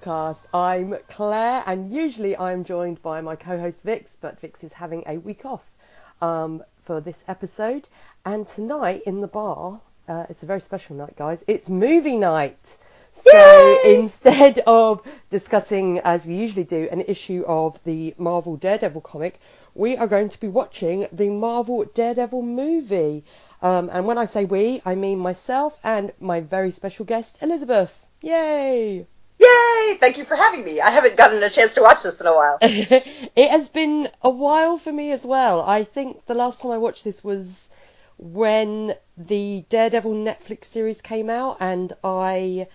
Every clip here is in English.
podcast. I'm Claire, and usually I'm joined by my co-host Vix, but Vix is having a week off um, for this episode. And tonight in the bar, uh, it's a very special night, guys. It's movie night. So Yay! instead of discussing, as we usually do, an issue of the Marvel Daredevil comic, we are going to be watching the Marvel Daredevil movie. Um, and when I say we, I mean myself and my very special guest, Elizabeth. Yay! Yay! Thank you for having me. I haven't gotten a chance to watch this in a while. it has been a while for me as well. I think the last time I watched this was when the Daredevil Netflix series came out, and I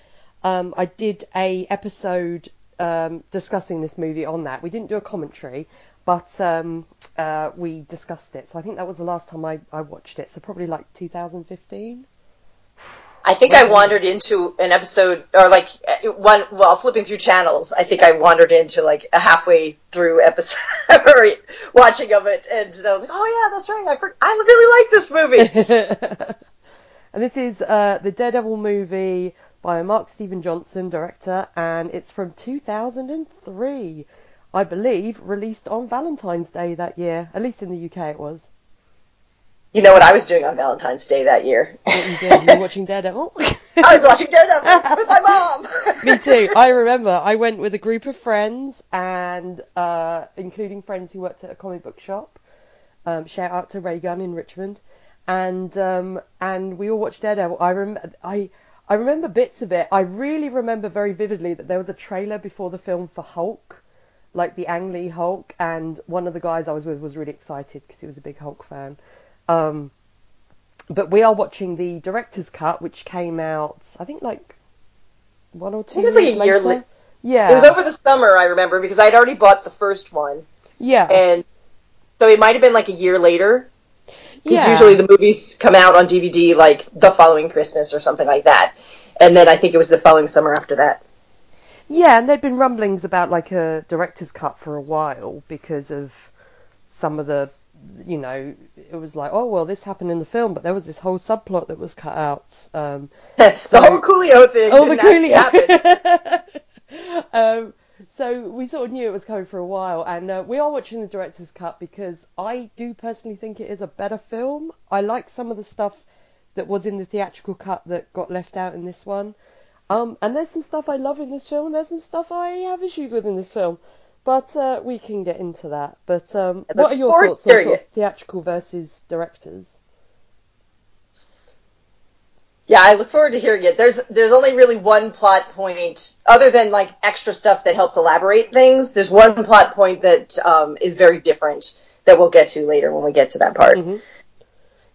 um, I did a episode um, discussing this movie on that. We didn't do a commentary, but um, uh, we discussed it. So I think that was the last time I, I watched it. So probably like 2015. I think I wandered into an episode, or like one, while flipping through channels, I think I wandered into like a halfway through episode, or watching of it, and I was like, oh yeah, that's right, I, for- I really like this movie. and this is uh, the Daredevil movie by Mark Steven Johnson, director, and it's from 2003. I believe released on Valentine's Day that year. At least in the UK it was. You know what I was doing on Valentine's Day that year? What you did, you were watching Daredevil. I was watching Daredevil with my mom. Me too. I remember I went with a group of friends and uh, including friends who worked at a comic book shop. Um, shout out to Ray Gun in Richmond, and um, and we all watched Daredevil. I rem- I I remember bits of it. I really remember very vividly that there was a trailer before the film for Hulk, like the Ang Lee Hulk, and one of the guys I was with was really excited because he was a big Hulk fan. Um, but we are watching the director's cut, which came out I think like one or two. it was like years a year later. Yeah. It was over the summer, I remember, because I'd already bought the first one, Yeah. and so it might have been like a year later. Because yeah. usually the movies come out on DVD like the following Christmas or something like that. And then I think it was the following summer after that. Yeah, and there'd been rumblings about like a director's cut for a while because of some of the, you know, it was like, oh well, this happened in the film, but there was this whole subplot that was cut out. Um, the So- whole Coolio thing oh, the didn't actually happen. Coolio. um, so we sort of knew it was coming for a while, and uh, we are watching the director's cut because I do personally think it is a better film. I like some of the stuff that was in the theatrical cut that got left out in this one. Um, and there's some stuff I love in this film, and there's some stuff I have issues with in this film. But uh, we can get into that. But um, what are your thoughts on sort of theatrical versus directors? Yeah, I look forward to hearing it. There's there's only really one plot point, other than like extra stuff that helps elaborate things. There's one plot point that um, is very different that we'll get to later when we get to that part. Mhm.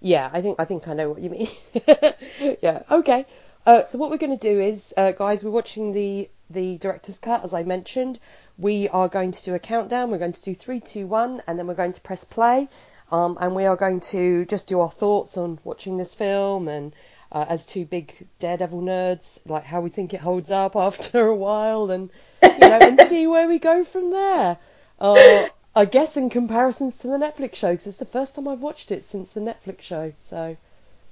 Yeah, I think I think I know what you mean. yeah, okay. Uh, so what we're going to do is, uh, guys, we're watching the the director's cut, as I mentioned. We are going to do a countdown. We're going to do three, two, one, and then we're going to press play. Um, and we are going to just do our thoughts on watching this film and uh, as two big Daredevil nerds, like how we think it holds up after a while, and you know, and see where we go from there. Uh, I guess in comparisons to the Netflix show, because it's the first time I've watched it since the Netflix show, so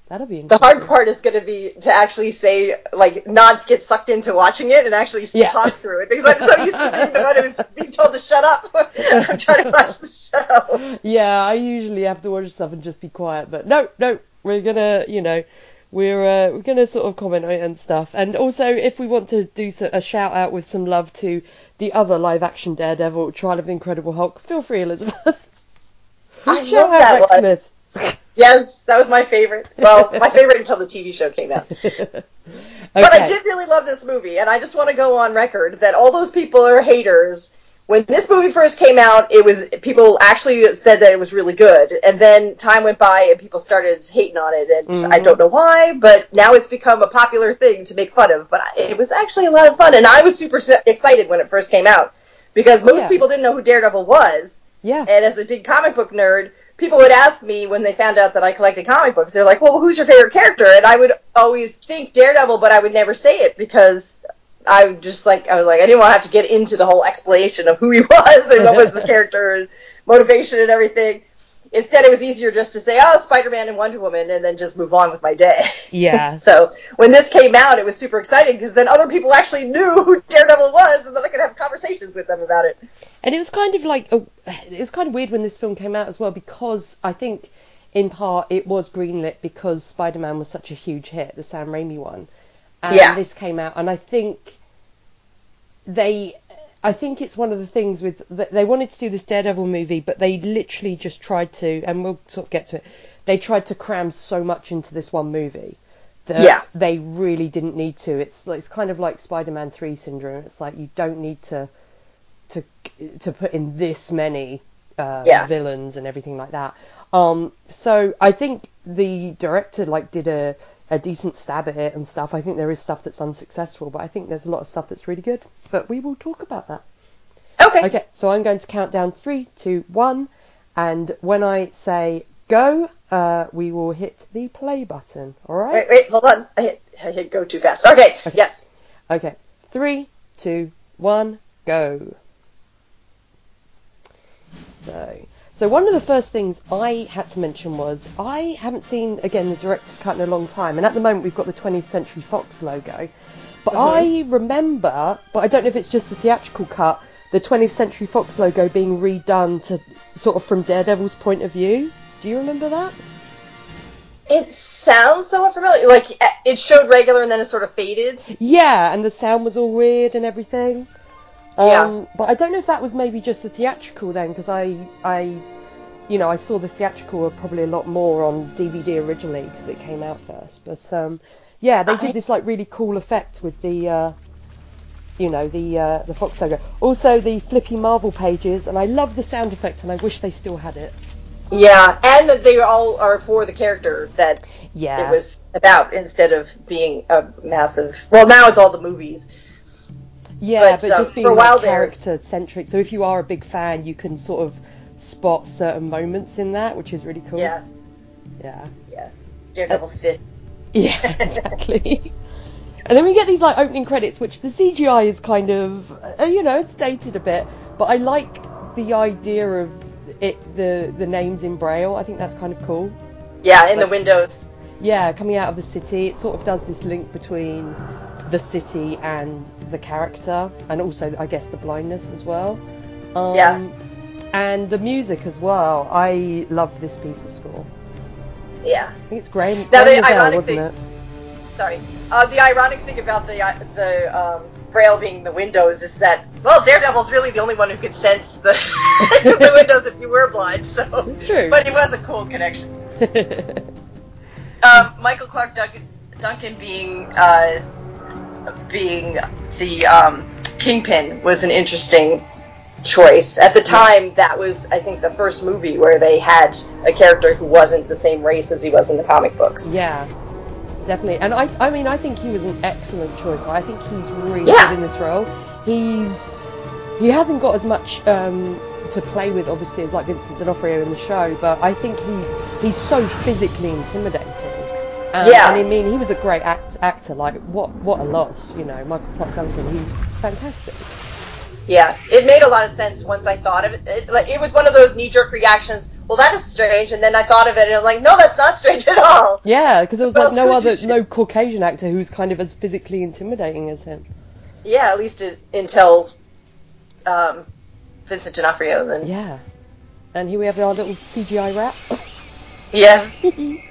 that'll be The hard part is going to be to actually say, like, not get sucked into watching it and actually Yeah. talk through it because I'm so used to being the one who's being told to shut up. I'm trying to watch the show. Yeah, I usually have to watch stuff and just be quiet, but no, no, we're gonna, you know, we're uh, we're gonna sort of comment on it and stuff. And also, if we want to do a shout out with some love to the other live action Daredevil, Trial of the Incredible Hulk, feel free, Elizabeth. I shout love out that one. Smith. Yes, that was my favorite. Well, my favorite until the TV show came out. okay. But I did really love this movie, and I just want to go on record that all those people are haters. When this movie first came out, it was people actually said that it was really good, and then time went by and people started hating on it, and I Mhm. don't know why, but now it's become a popular thing to make fun of. But it was actually a lot of fun, and I was super excited when it first came out because most Yeah. people didn't know who Daredevil was, Yeah. and as a big comic book nerd, people would ask me when they found out that I collected comic books, they're like, well, who's your favorite character? And I would always think Daredevil, but I would never say it because I just like, I was like, I didn't want to have to get into the whole explanation of who he was and what was the character and motivation and everything. instead it was easier just to say, oh, Spider-Man and Wonder Woman, and then just move on with my day. Yeah. so when this came out, it was super exciting because then other people actually knew who Daredevil was, and then I could have conversations with them about it. And it was kind of like a, it was kind of weird when this film came out as well because I think in part it was greenlit because Spider-Man was such a huge hit, the Sam Raimi one, and Yeah. this came out, and I think they. I think it's one of the things with that they wanted to do this Daredevil movie, but they literally just tried to, and we'll sort of get to it. They tried to cram so much into this one movie that Yeah. they really didn't need to. It's it's kind of like Spider-Man 3 syndrome. It's like you don't need to to put in this many uh, Yeah. villains and everything like that. Um, so I think the director like did a a decent stab at it and stuff. I think there is stuff that's unsuccessful, but I think there's a lot of stuff that's really good. But we will talk about that. Okay. Okay, so I'm going to count down three, two, one, and when I say go, uh, we will hit the play button. All right? Wait, wait, hold on. I hit, I hit go too fast. Okay. Yes. Okay, three, two, one, go. So, so one of the first things I had to mention was I haven't seen again the director's cut in a long time, and at the moment we've got the 20th Century Fox logo, but uh-huh. I remember, but I don't know if it's just the theatrical cut, the 20th Century Fox logo being redone to sort of from Daredevil's point of view. Do you remember that? It sounds somewhat familiar. Like it showed regular and then it sort of faded. Yeah, and the sound was all weird and everything. Um, Yeah. But I don't know if that was maybe just the theatrical then, because I, I, you know, I saw the theatrical probably a lot more on DVD originally because it came out first. But um, yeah, they I- did this like really cool effect with the, uh, you know, the uh, the Fox logo. Also the flippy Marvel pages, and I love the sound effect, and I wish they still had it. Yeah, and that they all are for the character that Yeah. it was about instead of being a massive. Well, now it's all the movies. Yeah, But, but, um, just being for a while like, character centric. So if you are a big fan, you can sort of spot certain moments in that, which is really cool. Yeah, Yeah. yeah. Daredevil's fist. Yeah, exactly. and then we get these like opening credits, which the CGI is kind of, uh, you know, it's dated a bit, but I like the idea of it, the the names in braille. I think that's kind of cool. Yeah, in the windows. Yeah, coming out of the city, it sort of does this link between the city and the character, and also, I guess, the blindness as well. Um, Yeah. And the music as well. I love this piece of score. Yeah. I think it's Graeme, Now, Graeme the ironic wasn't thing- it? Sorry. Uh, the ironic thing about the uh, the um, braille being the windows is that well, Daredevil's really the only one who could sense the the windows if you were blind. So, True. but it was a cool connection. Um, Michael Clarke Duncan, Duncan being uh, being the um, kingpin was an interesting choice. At the time, that was I think the first movie where they had a character who wasn't the same race as he was in the comic books. Yeah, definitely. And I, I mean, I think he was an excellent choice. I think he's really Yeah. good in this role. He's he hasn't got as much um, to play with, obviously, as like Vincent D'Onofrio in the show, but I think he's he's so physically intimidating. Um, Yeah. And I mean, he was a great act, actor. Like, what what a loss, you know. Michael Clarke Duncan, he was fantastic. Yeah, it made a lot of sense once I thought of it. It, like, it was one of those knee-jerk reactions. Well, that is strange, and then I thought of it, and I'm like, no, that's not strange at all. Yeah, because there was like no other, no Caucasian actor who's kind of as physically intimidating as him. Yeah, at least it, until um, Vincent D'Onofrio. Then Yeah. And here we have our little CGI rat. yes,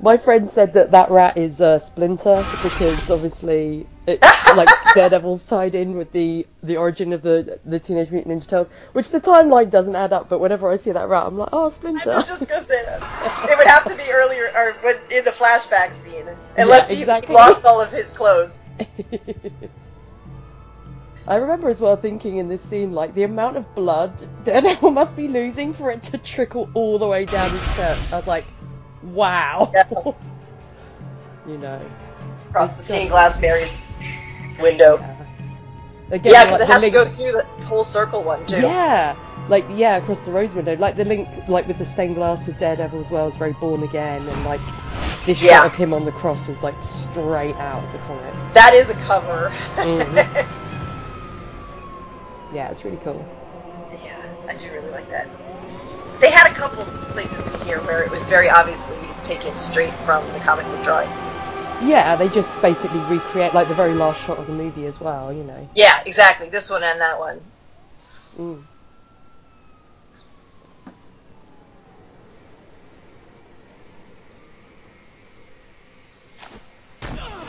My friend said that that rat is uh, Splinter because obviously it's like Daredevil's tied in with the the origin of the the Teenage Mutant Ninja Turtles, which the timeline doesn't add up. But whenever I see that rat, I'm like, oh, Splinter. I was just gonna say that. It would have to be earlier, or in the flashback scene, unless he- exactly. he lost all of his clothes. I remember as well thinking in this scene, like the amount of blood Daredevil must be losing for it to trickle all the way down his chest. I was like, wow. Yeah. you know. Across the stained glass Mary's window. Yeah. Again, Yeah, like, because it has link- to go through the whole circle one too. Yeah, like yeah, across the rose window. Like the link, like with the stained glass with Daredevil as well is very Born Again, and like this Yeah. shot of him on the cross is like straight out of the comics. That is a cover. Mhm. yeah, it's really cool. yeah, I do really like that. They had a couple places in here where it was very obviously taken straight from the comic book drawings. Yeah, they just basically recreate like the very last shot of the movie as well. You know. Yeah, exactly. This one and that one. Mm.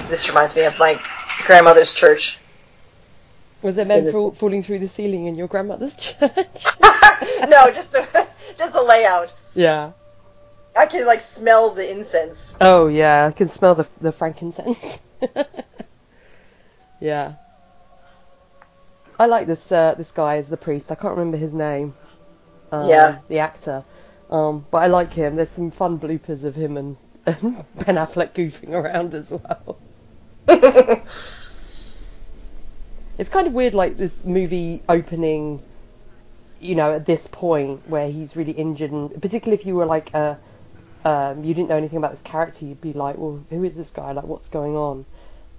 This reminds me of my grandmother's church. Was there men fall, falling through the ceiling in your grandmother's church? no, just the just the layout. yeah. I can like smell the incense. Oh yeah, I can smell the the frankincense. yeah. I like this uh, this guy as the priest. I can't remember his name. Um, Yeah. The actor. Um, but I like him. There's some fun bloopers of him and, and Ben Affleck goofing around as well. It's kind of weird, like the movie opening, you know, at this point where he's really injured, and particularly if you were like a, um, you didn't know anything about this character, you'd be like, well, who is this guy? Like, what's going on?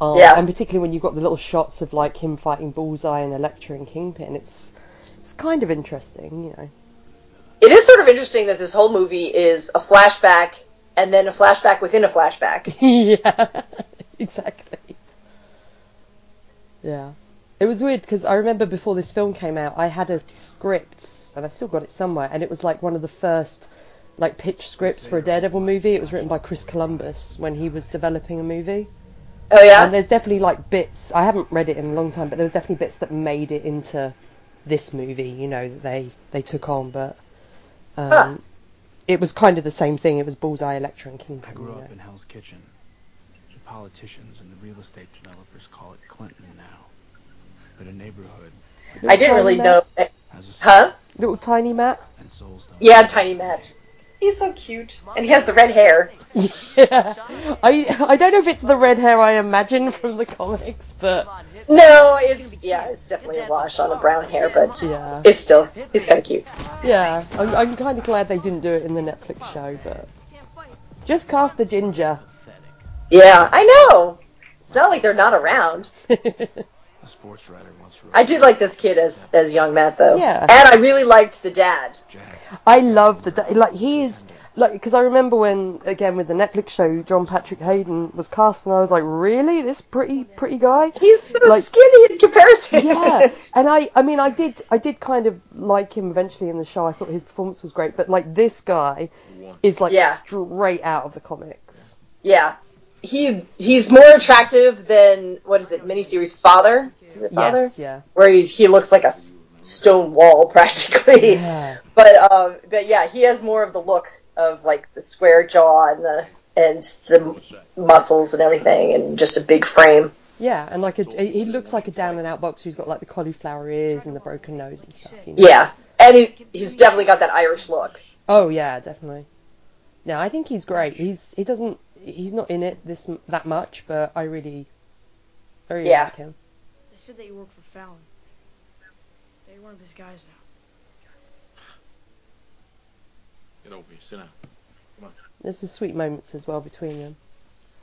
Um, Yeah. And particularly when you've got the little shots of like him fighting Bullseye and Elektra and Kingpin, it's it's kind of interesting, you know. It is sort of interesting that this whole movie is a flashback and then a flashback within a flashback. yeah, exactly. Yeah. It was weird because I remember before this film came out, I had a script, and I've still got it somewhere, and it was like one of the first like pitch scripts for a Daredevil movie. It was written by Chris Columbus when he was developing a movie. Oh yeah. And there's definitely like bits. I haven't read it in a long time, but there was definitely bits that made it into this movie. You know that they they took on, but um, Huh. it was kind of the same thing. It was Bullseye, Elektra, and Kingpin. I grew up know. in Hell's Kitchen. The politicians and the real estate developers call it Clinton now. But a neighborhood I didn't really know. has a soul Huh? Little tiny Matt. and souls don't. Yeah, Tiny Matt. He's so cute, and he has the red hair. Yeah, I I don't know if it's the red hair I imagine from the comics, but No, it's yeah, it's definitely a wash on the brown hair, but yeah, it's still he's kind of cute. yeah. I'm, I'm kind of glad they didn't do it in the Netflix show, but just cast a ginger. Yeah, I know. It's not like they're not around. A sports writer once wrote. I did like this kid as as young Matt though. Yeah. And I really liked the dad. Jack. I love the dad. like he is like because I remember when again with the Netflix show John Patrick Hayden was cast and I was like really this pretty pretty guy. He's so Like- skinny in comparison. yeah, and I, I mean, I did, I did kind of like him eventually in the show. I thought his performance was great, but like this guy is like Yeah. straight out of the comics. yeah. He he's more attractive than what is it? Miniseries Father? Is it Father? Yes, yeah, Where he, he looks like a stone wall practically. yeah, But um, but yeah, he has more of the look of like the square jaw and the and the muscles and everything, and just a big frame. yeah, and like a, he looks like a down and out boxer who's got like the cauliflower ears and the broken nose and stuff. You know? Yeah, and he he's definitely got that Irish look. Oh yeah, definitely. Yeah, I think he's great. He's he doesn't he's not in it this that much, but I really, I really Yeah. like him. They said that you work for Fallon. That you're one of his guys now. Get over here, sit down. There's some sweet moments as well between them.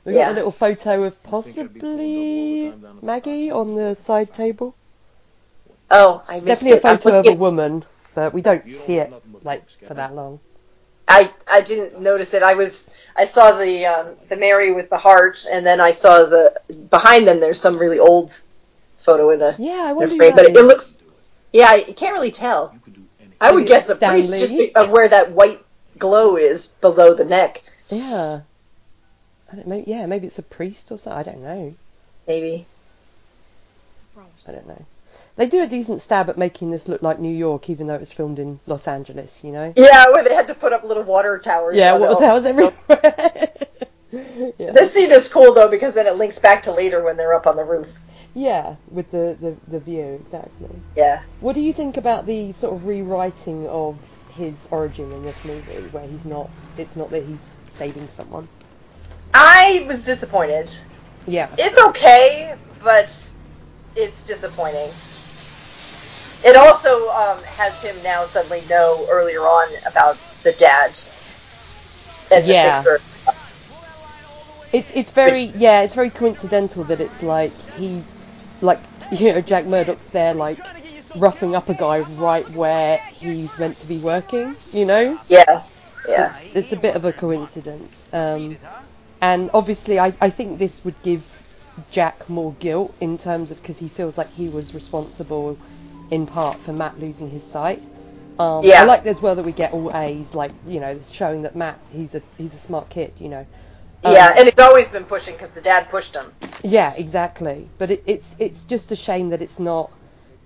We Yeah. got a little photo of think I'd be pulling double possibly overtime down the Maggie on the side table. Oh, I missed Definitely a it. I'm photo of a woman, but we don't don't see it like for that long. I I didn't notice it. I was I saw the um, the Mary with the heart, and then I saw the behind them. There's some really old photo in a Yeah, I in a wonder. who frame, but it, it is. looks yeah, you can't really tell. You could do anything. I would guess a priest just be, of where that white glow is below the neck, Yeah. I don't, maybe, yeah, maybe it's a priest or something. I don't know. maybe. I don't know. They do a decent stab at making this look like New York, even though it was filmed in Los Angeles. You know. Yeah, where they had to put up little water towers. Yeah, on what was the- everywhere. yeah. This scene is cool though because then it links back to later when they're up on the roof. Yeah, with the, the the view exactly. Yeah. What do you think about the sort of rewriting of his origin in this movie, where he's not? It's not that he's saving someone. I was disappointed. Yeah. It's okay, but it's disappointing. It also um, has him now suddenly know earlier on about the dad and Yeah. the fixer. It's it's very Which- yeah, it's very coincidental that it's like he's like you know Jack Murdock's there like roughing up a guy right where he's meant to be working. You know, Yeah. Yeah. it's, it's a bit of a coincidence. Um, and obviously, I, I think this would give Jack more guilt in terms of because he feels like he was responsible in part for Matt losing his sight. Um, Yeah. I like as well that we get all A's, like you know, it's showing that Matt he's a he's a smart kid, you know. Um, Yeah, and it's always been pushing because the dad pushed him. Yeah, exactly. But it, it's it's just a shame that it's not.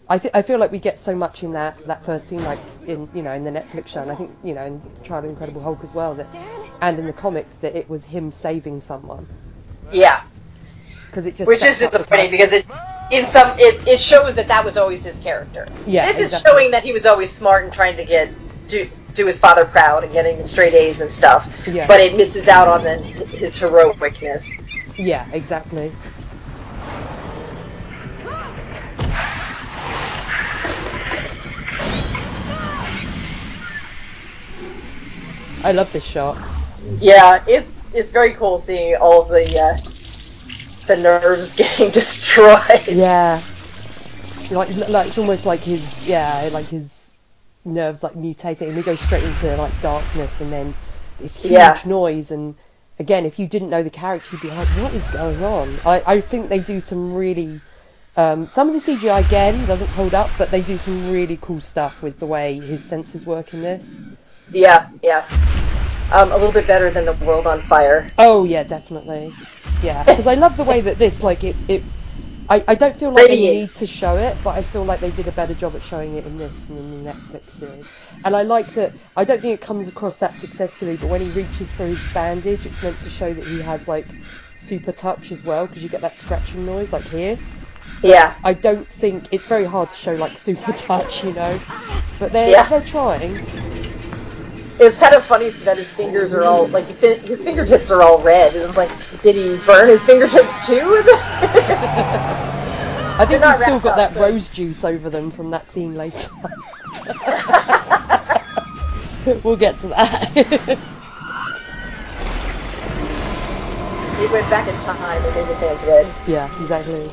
I, th- I feel like we get so much in that, that first scene, like in you know in the Netflix show, and I think you know in Trial of the Incredible Hulk as well, that and in the comics that it was him saving someone Yeah. because it just Which is sets up the disappointing because it in some it, it shows that that was always his character. Yeah, This is showing that he was always smart and trying to get do do his father proud and getting straight A's and stuff. Yeah. But it misses out on then his heroicness. yeah exactly. I love this shot. Yeah, it's it's very cool seeing all of the uh, the nerves getting destroyed. Yeah. Like, like it's almost like his, yeah, like his nerves like mutating, and we go straight into like darkness, and then this huge Yeah. noise, and again, if you didn't know the character, you'd be like, what is going on? I, I think they do some really, um, some of the CGI again doesn't hold up, but they do some really cool stuff with the way his senses work in this. Yeah, yeah. Um, a little bit better than the World on Fire. Oh yeah, definitely. Yeah, because I love the way that this, like, it, it I, I don't feel like they need to show it, but I feel like they did a better job at showing it in this than in the Netflix series. And I like that. I don't think it comes across that successfully, but when he reaches for his bandage, it's meant to show that he has like super touch as well, because you get that scratching noise like here. Yeah, I don't think it's very hard to show like super touch, you know. But they're Yeah. they're trying. It's kind of funny that his fingers are all like his fingertips are all red. And I'm like, did he burn his fingertips too? I think he's still got up, that so- rose juice over them from that scene later. we'll get to that. he went back in time and made his hands red. yeah, exactly.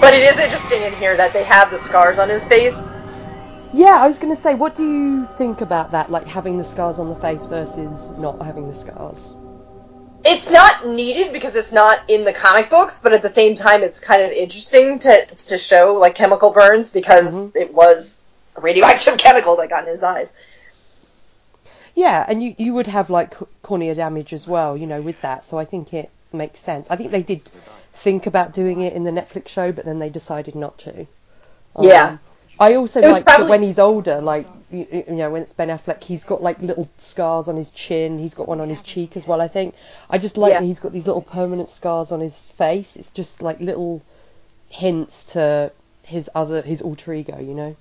But it is interesting in here that they have the scars on his face. Yeah, I was going to say, what do you think about that? Like having the scars on the face versus not having the scars? It's not needed because it's not in the comic books, but at the same time, it's kind of interesting to to show like chemical burns because Mhm. it was a radioactive chemical that got in his eyes. Yeah, and you, you would have like cornea damage as well, you know, with that. So I think it makes sense. I think they did think about doing it in the Netflix show, but then they decided not to. Um, Yeah. I also It like that when he's older, like you, you know, when it's Ben Affleck, he's got like little scars on his chin. He's got one on his cheek as well. I think. I just like Yeah. that he's got these little permanent scars on his face. It's just like little hints to his other his alter ego, you know.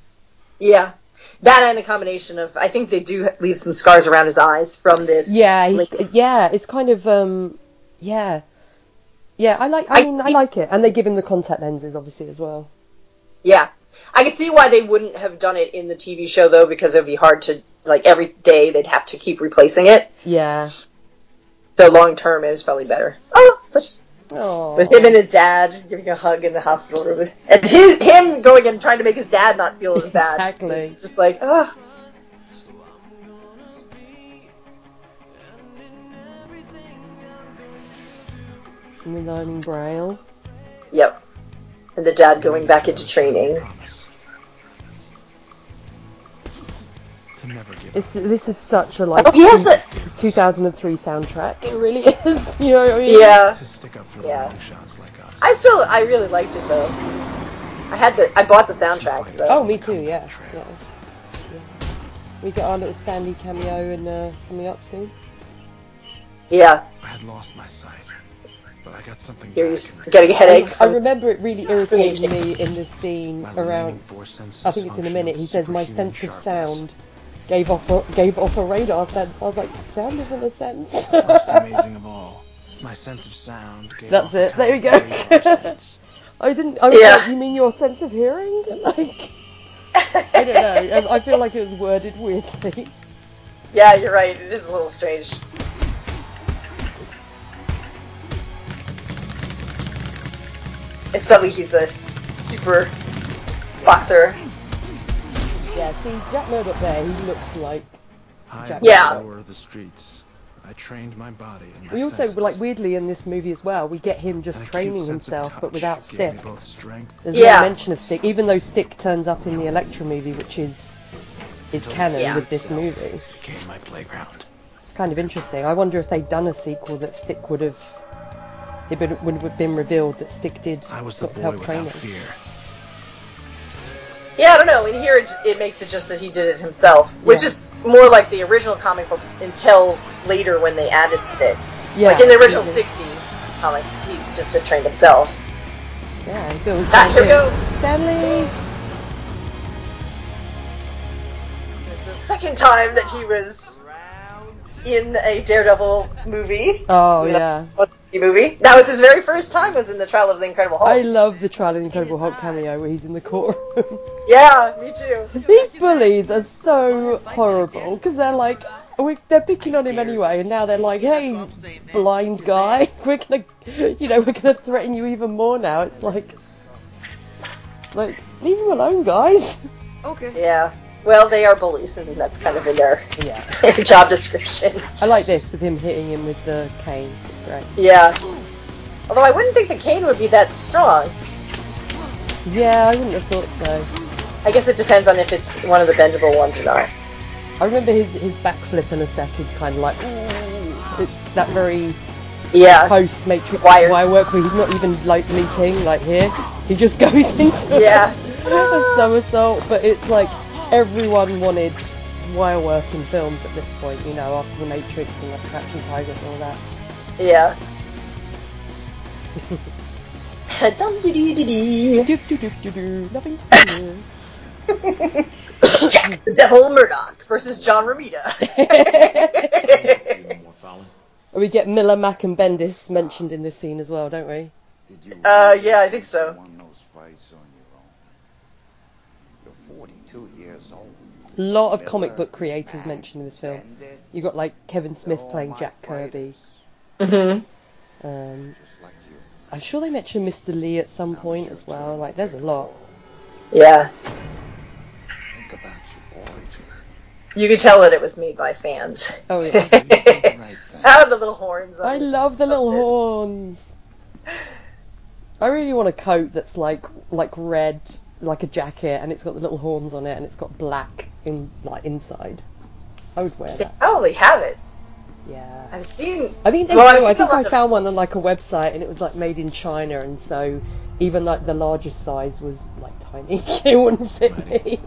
Yeah, that and a combination of I think they do leave some scars around his eyes from this. Yeah, he's, yeah, it's kind of um, yeah, yeah. I like. I, I mean, I like it, and they give him the contact lenses, obviously, as well. Yeah. I can see why they wouldn't have done it in the TV show though, because it would be hard to like every day they'd have to keep replacing it. Yeah. So long term, it was probably better. Oh, such Oh. with him and his dad giving a hug in the hospital room, and his, him going and trying to make his dad not feel as bad. Exactly. Just like, oh, And learning braille. yep. And the dad going back into training. To never give It's up. this is such a like Oh, he has two- the 2003 soundtrack. It really is. You know what I mean? yeah. To stick up for Yeah. long shots like us. I still, I really liked it though. I had the, I bought the soundtrack, so. Oh, me too. Yeah. Yeah. yeah. We got our little Stan Lee cameo and uh, coming up soon. Yeah, I had lost my sight, but I got something here back he's getting a headache. I From, remember it really irritating me in this scene around remaining four senses I think it's in a minute. He says my superhuman sense of sound gave off a, gave off a radar sense. I was like, sound isn't a sense. Most amazing of all, my sense of sound. Gave That's off a it. There we go. I didn't. I was Yeah. like, you mean your sense of hearing? Like, I don't know. I, I feel like it was worded weirdly. yeah, you're right. It is a little strange. And suddenly he's a super boxer. Yeah, see, Jack Murdock there, he looks like. Jack above Yeah. the lower of the streets, I trained my body and my We also, senses. like, weirdly in this movie as well, we get him just training himself, but without Stick. me both strength There's Yeah. no mention of Stick, even though Stick turns up in the Elektra movie, which is is Until canon Yeah. with this movie. Became my playground. It's kind of interesting. I wonder if they'd done a sequel that Stick would have. It would would have been revealed that Stick did I was the sort of help without train him. fear. Yeah, I don't know. In here, it, it makes it just that he did it himself, which Yeah. is more like the original comic books until later when they added Stick. Yeah, like in the original absolutely. '60s comics, he just had trained himself. Yeah, built Ah, here we go. Stan Lee. This is the second time that he was in a Daredevil movie. Oh Movie yeah. that- Movie. That was his very first time. Was in the Trial of the Incredible Hulk. I love the Trial of the Incredible Hulk cameo where he's in the courtroom. yeah, me too. These bullies are so horrible because they're like, we, they're picking on him anyway, and now they're like, hey, blind guy, we're gonna, you know, we're gonna threaten you even more now. It's like, like, leave him alone, guys. Okay. Yeah. Well, they are bullies, and that's kind of in their Yeah, job description. I like this with him hitting him with the cane. It's great. Yeah. Although I wouldn't think the cane would be that strong. Yeah, I wouldn't have thought so. I guess it depends on if it's one of the bendable ones or not. I remember his his backflip in a sec is kind of like, it's that very Yeah. post Matrix wire work where he's not even like leaping like here. He just goes into Yeah. a somersault. But it's like everyone wanted wire work in films at this point, you know, after the Matrix and like Crouching Tiger and all that. Yeah. Dum dee dee dee dee. Do, do, do, do, do. Nothing to say. Jack the Devil Murdock versus John Romita. And we get Miller, Mack, and Bendis mentioned in this scene as well, don't we? Uh, yeah, I think so. 22 years old. A lot of Miller comic book creators mentioned in this film. Bendis, you got like Kevin Smith playing Jack Kirby. Mm-hmm. Um, like I'm sure they mentioned Mr. Lee at some I'm point sure as well. Like, there's a lot. Yeah. Think about your boy. You could tell that it was made by fans. Oh yeah. oh, the little horns. I love the little horns. I really want a coat that's like like red like a jacket, and it's got the little horns on it, and it's got black in like inside. I would wear They that. probably have it. Yeah. I've seen. I think they Well, I've do. I think lot I of- found one on like a website, and it was like made in China, and so even like the largest size was like tiny. it wouldn't fit me.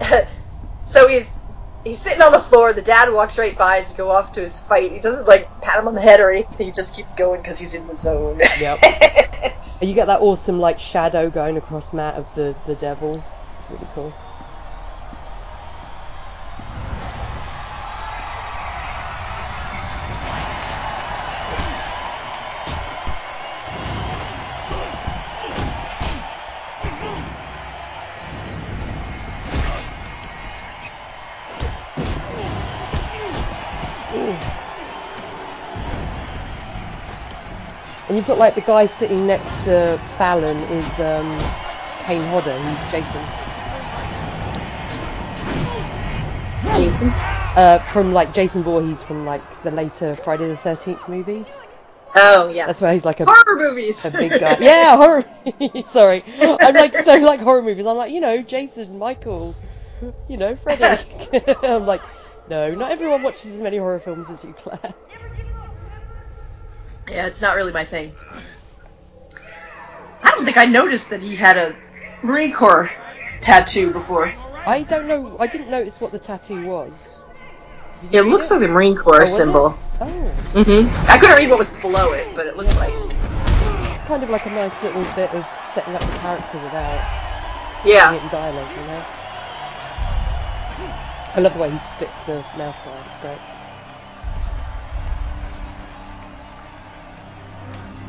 so he's he's sitting on the floor. The dad walks right by to go off to his fight. He doesn't like pat him on the head or anything. He just keeps going because he's in the zone. Yep. You get that awesome like shadow going across Matt of the the devil. It's really cool. And you've got like the guy sitting next to Fallon is um, Kane Hodder, who's Jason. Jason. Uh, from like Jason Voorhees from like the later Friday the Thirteenth movies. Oh yeah. That's where he's like a, horror movies. a big guy. Yeah, horror. Sorry, I'm like so like horror movies. I'm like you know Jason, Michael, you know Freddy. I'm like no, not everyone watches as many horror films as you, Claire. Yeah, it's not really my thing. I don't think I noticed that he had a Marine Corps tattoo before. I don't know. I didn't notice what the tattoo was. It looks like the Marine Oh, Corps it? symbol. Oh, hmm I couldn't read what was below it, but it looked like. it's kind of like a nice little bit of setting up the character without Yeah. it in dialogue, you know. I love the way he splits the mouth guard. It's great.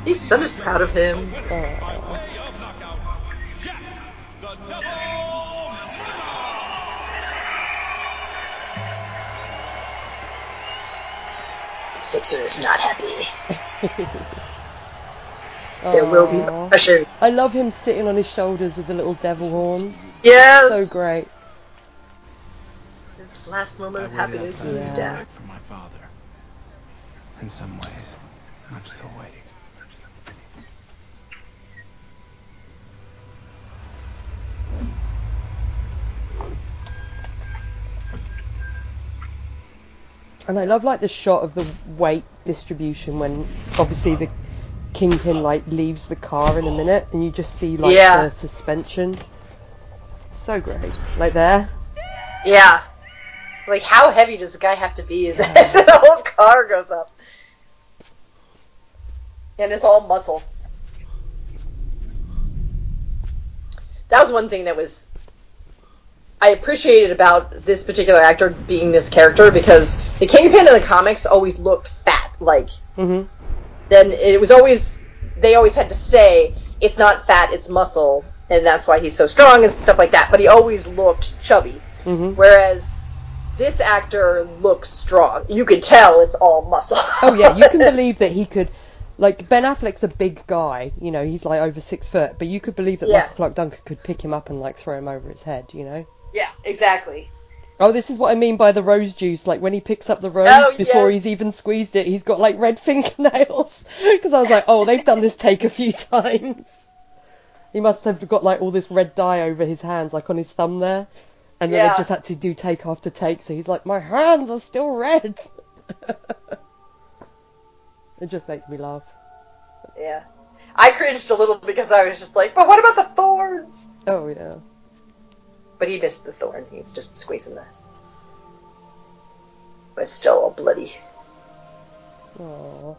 His son is proud of him. Oh. Fixer is not happy. There will be Aw. repression. I love him sitting on his shoulders with the little devil horns. Yes. So great. His last moment I of happiness outside in the Yeah. death. for my father. In some ways, I'm still waiting. And I love like the shot of the weight distribution when obviously the kingpin like leaves the car in a minute and you just see like Yeah. the suspension. So great. Like there. Yeah. Like, how heavy does the guy have to be that the whole car goes up? And it's all muscle. That was one thing that was I appreciated about this particular actor being this character because the Kingpin in the comics always looked fat. Like, Mhm. then it was always they always had to say it's not fat, it's muscle, and that's why he's so strong and stuff like that. But he always looked chubby. Mhm. Whereas this actor looks strong. You could tell it's all muscle. Oh yeah, you can believe that he could. Like Ben Affleck's a big guy, you know, he's like over six foot, but you could believe that Yeah. Michael Clarke Duncan could pick him up and like throw him over his head, you know. Yeah, exactly. Oh, this is what I mean by the rose juice. Like when he picks up the rose Oh, before yes. he's even squeezed it, he's got like red fingernails. Because I was like, oh, they've done this take a few times. He must have got like all this red dye over his hands, like on his thumb there. And then Yeah. they've just had to do take after take. So he's like, my hands are still red. it just makes me laugh. Yeah. I cringed a little because I was just like, but what about the thorns? Oh yeah. But he missed the thorn. He's just squeezing the. But still all bloody. Aww. No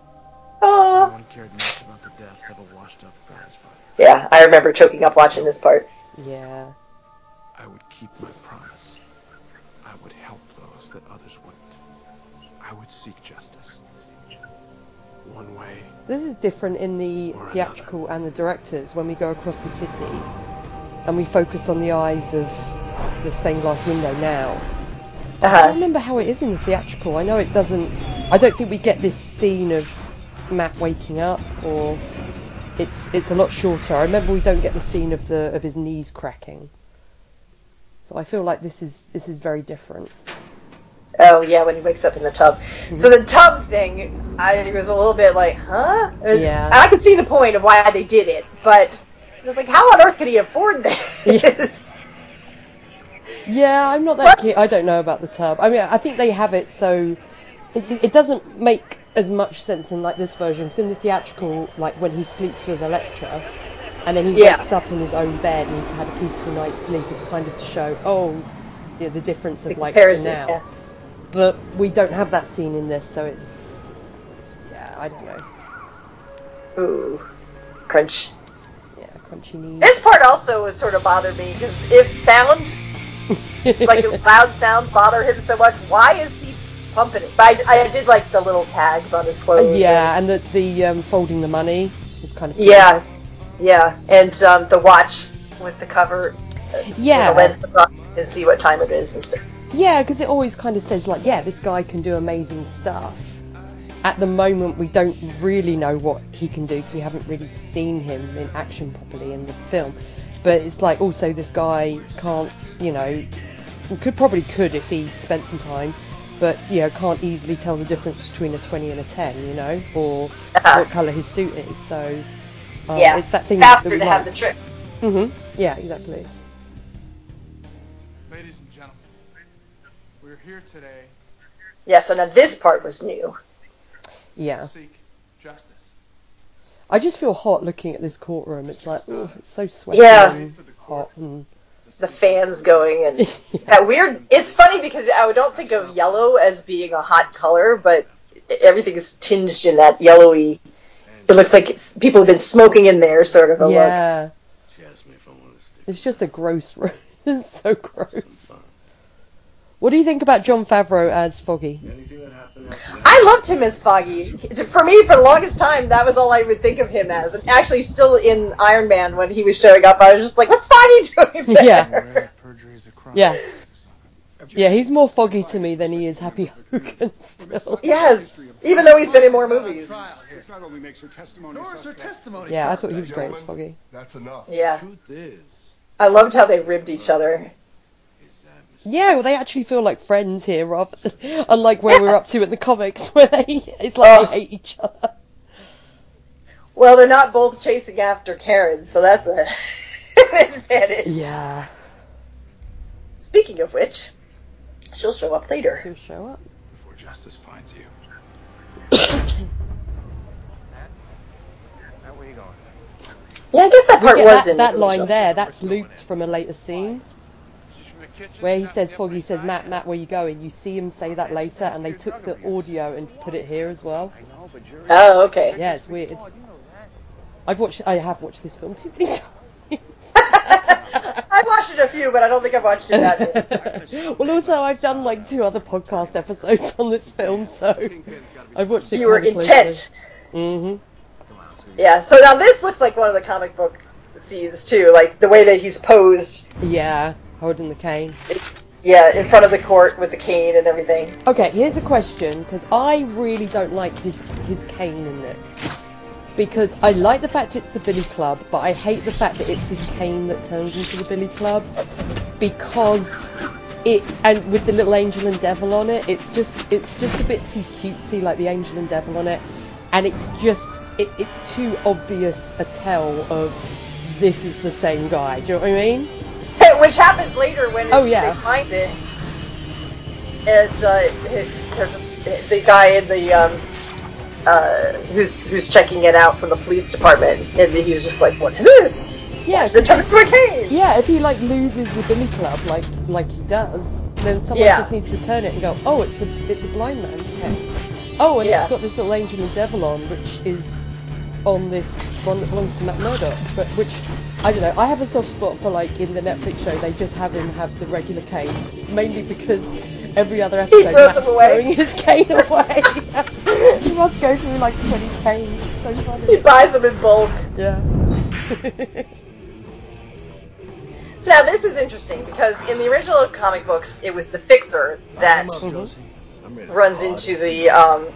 Oh. one cared much about the death of a washed-up prize. Yeah, I remember choking up watching this part. Yeah. I would keep my promise. I would help those that others wouldn't. I would seek justice. One way. This is different in the Or theatrical and the directors when we go across the city and we focus on the eyes of the stained glass window now. I Uh-huh. don't remember how it is in the theatrical. I know it doesn't. I don't think we get this scene of Matt waking up, or it's it's a lot shorter. I remember we don't get the scene of the of his knees cracking. So I feel like this is this is very different. Oh yeah, when he wakes up in the tub. So the tub thing, I was a little bit like, huh? It's- Yeah. I could see the point of why they did it, but I was like, how on earth could he afford this? Yeah, I'm not that. I don't know about the tub. I mean, I think they have it so it, it doesn't make as much sense in like this version. Because in the theatrical, like when he sleeps with Elektra, and then he Yeah. wakes up in his own bed and he's had a peaceful night's sleep, it's kind of to show oh, yeah, the difference of The like to now. yeah. But we don't have that scene in this, so it's yeah, I don't know. Ooh, crunch. Crunchy knees. This part also was sort of bothered me because if sound, like loud sounds, bother him so much, why is he pumping it? But I, I did like the little tags on his clothes. yeah, and the the um, folding the money is kind of and- yeah, yeah, and um, the watch with the cover. uh, Yeah. the lens and see what time it is and stuff. Yeah, because it always kind of says like, yeah, this guy can do amazing stuff. At the moment, we don't really know what he can do because we haven't really seen him in action properly in the film. But it's like also this guy can't, you know, could probably could if he spent some time, but you know can't easily tell the difference between a 20 and a 10, you know, or Uh-huh. what colour his suit is. So uh, yeah, it's that thing faster that we to have the like. trick. hmm Yeah, exactly. Ladies and gentlemen, we're here today Yeah, so now this part was new. Yeah. seek justice. I just feel hot looking at this courtroom. It's like, oh, it's so sweaty Yeah. and hot. And The fans going and that weird. It's funny because I don't think of yellow as being a hot color, but everything is tinged in that yellowy. It looks like it's, people have been smoking in there, sort of a look. yeah, She asked me if I wanted to stick it's just a gross room. it's so gross. What do you think about Jon Favreau as Foggy? Anything that happened? I loved him as Foggy. For me, for the longest time, that was all I would think of him as. And actually, still in Iron Man when he was showing up, I was just like, "What's Foggy doing there?" Yeah. Aware that perjury is a crime. Yeah. Yeah, he's more foggy to me than he is Happy Hogan still. Yes, even though he's been in more movies. This not only makes her testimony Nor is her suspect, testimony. Yeah, I thought he was great as Foggy. That's enough. Yeah, Truth is, I loved how they ribbed each other. Is that Yeah, well, they actually feel like friends here, rather unlike where we're up to in the comics, where they it's like Oh. they hate each other. Well, they're not both chasing after Karen, so that's a an advantage. Yeah, Speaking of which, she'll show up later. She'll show up. before justice finds you. Now, where you going? Yeah, I guess that part get was that, that line there. That's looped from a later scene She's from the kitchen. Where he says Foggy says. Matt Matt where you going? You see him say that later, and they took the audio and put it here as well. I know, but you're. Oh, okay. Yeah, it's weird. You know that. I've watched I have watched this film too many times. I've watched it a few, but I don't think I've watched it that many. well, also I've done like two other podcast episodes on this film, so I've watched it. You were intent. hmm Yeah, so now this looks like one of the comic book scenes too, like the way that he's posed, Yeah, holding the cane. yeah, in front of the court with the cane and everything. Okay, here's a question because I really don't like his his cane in this. Because I like the fact it's the Billy Club, but I hate the fact that it's his cane that turns into the Billy Club. Because it and with the little angel and devil on it, it's just it's just a bit too cutesy, like the angel and devil on it, and it's just it, it's too obvious a tell of this is the same guy. Do you know what I mean? Which happens later when Oh, yeah. they find it. And uh, they're just the guy in the um, uh, who's who's checking it out from the police department, and he's just like, "What is this? Yeah, it turn into a cane?" Yeah, if he like loses the Billy Club like like he does, then someone Yeah. just needs to turn it and go, oh, it's a it's a blind man's cane. Oh, and Yeah. it's got this little angel and devil on, which is on this one that belongs to Matt Murdock, but which I don't know. I have a soft spot for like in the Netflix show they just have him have the regular cane, mainly because every other episode throws Matt's them away. throwing his cane away. he must go through like 20 canes. It's so He funny. buys them in bulk. Yeah. So now this is interesting because in the original comic books, it was the Fixer that runs into the um,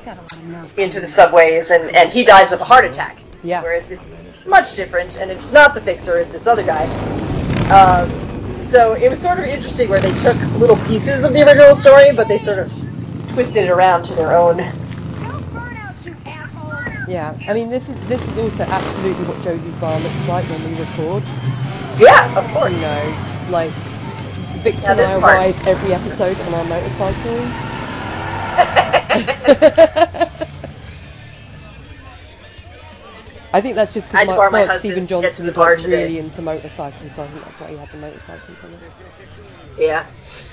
into the subways, and, and he dies of a heart attack. Yeah. Whereas this is much different, and it's not the Fixer; it's this other guy. Um, so it was sort of interesting where they took little pieces of the original story, but they sort of twisted it around to their own. Yeah, I mean this is this is also absolutely what Josie's bar looks like when we record. Yeah, of course. You know, like Vix and I arrive every episode on our motorcycles. I think that's just because my Mark husband's Steven Johnson to the bar like really into motorcycles, so I think that's why he had the motorcycles on it. Yeah.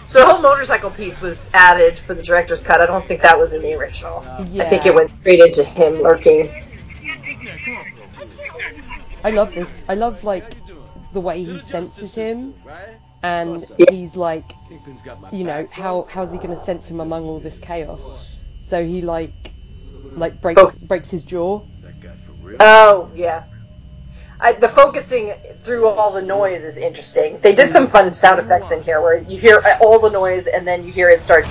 So the whole motorcycle piece was added for the director's cut. I don't think that was in the original. Yeah. I think it went straight into him lurking. I love this. I love like the way he senses him, and Yeah. he's like, you know, how how's he gonna sense him among all this chaos? So he like like breaks Oh. breaks his jaw. Oh, yeah. I, the focusing through all the noise is interesting. They did some fun sound effects in here where you hear all the noise and then you hear it start.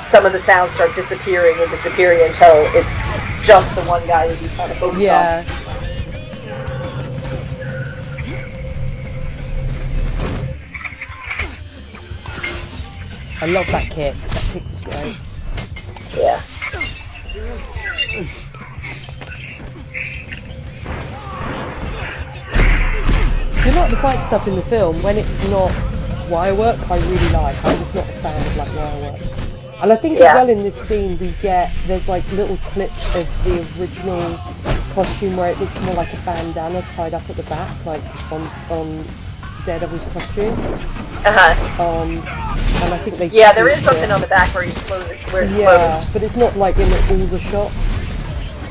Some of the sounds start disappearing and disappearing until it's just the one guy that he's trying to focus on. Yeah. I love that kick. That kick was great. Yeah. A lot of the fight stuff in the film, when it's not wire work, I really like. I'm just not a fan of like wire work. And I think Yeah. as well in this scene we get there's like little clips of the original costume where it looks more like a bandana tied up at the back, like on on Daredevil's costume. Uh huh. Um, and I think they Yeah, there is used something it. on the back where he's closing, where it's yeah, closed. but it's not like in all the shots.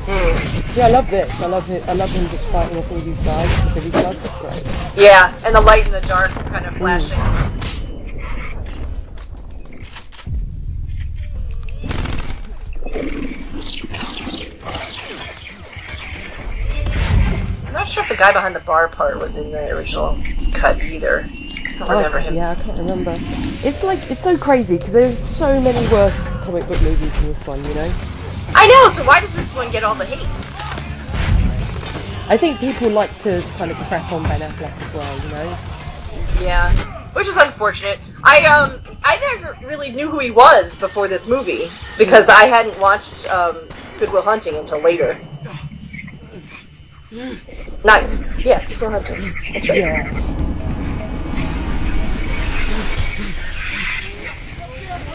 Hmm. Yeah, I love this. I love it. I love him just fighting off all these guys with the Billy clubs. It's great. Yeah, and the light in the dark kind of flashing. I'm not sure if the guy behind the bar part was in the original cut either. him. Yeah, I can't remember. It's like it's so crazy because there's so many worse comic book movies than this one. You know. I know. So why does this one get all the hate? I think people like to kind of crap on Ben Affleck as well. You know. Yeah, which is unfortunate. I um I never really knew who he was before this movie because I hadn't watched um, Good Will Hunting until later. Not yeah, Good Will Hunting. That's right. Yeah.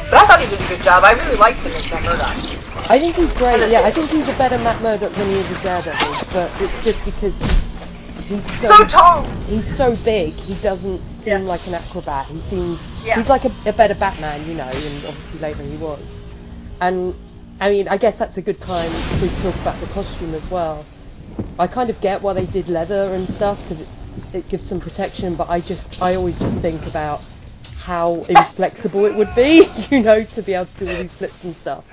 But I thought he did a good job. I really liked him as Matt Murdock. I think he's great. Yeah, I think he's a better Matt Murdock than he is a Daredevil. But it's just because he's he's So tall. He's so big. He doesn't seem Yeah. like an acrobat. He seems Yeah. he's like a, a better Batman, you know. And obviously later he was. And I mean, I guess that's a good time to talk about the costume as well. I kind of get why they did leather and stuff because it's it gives some protection. But I just I always just think about how inflexible it would be, you know, to be able to do all these flips and stuff.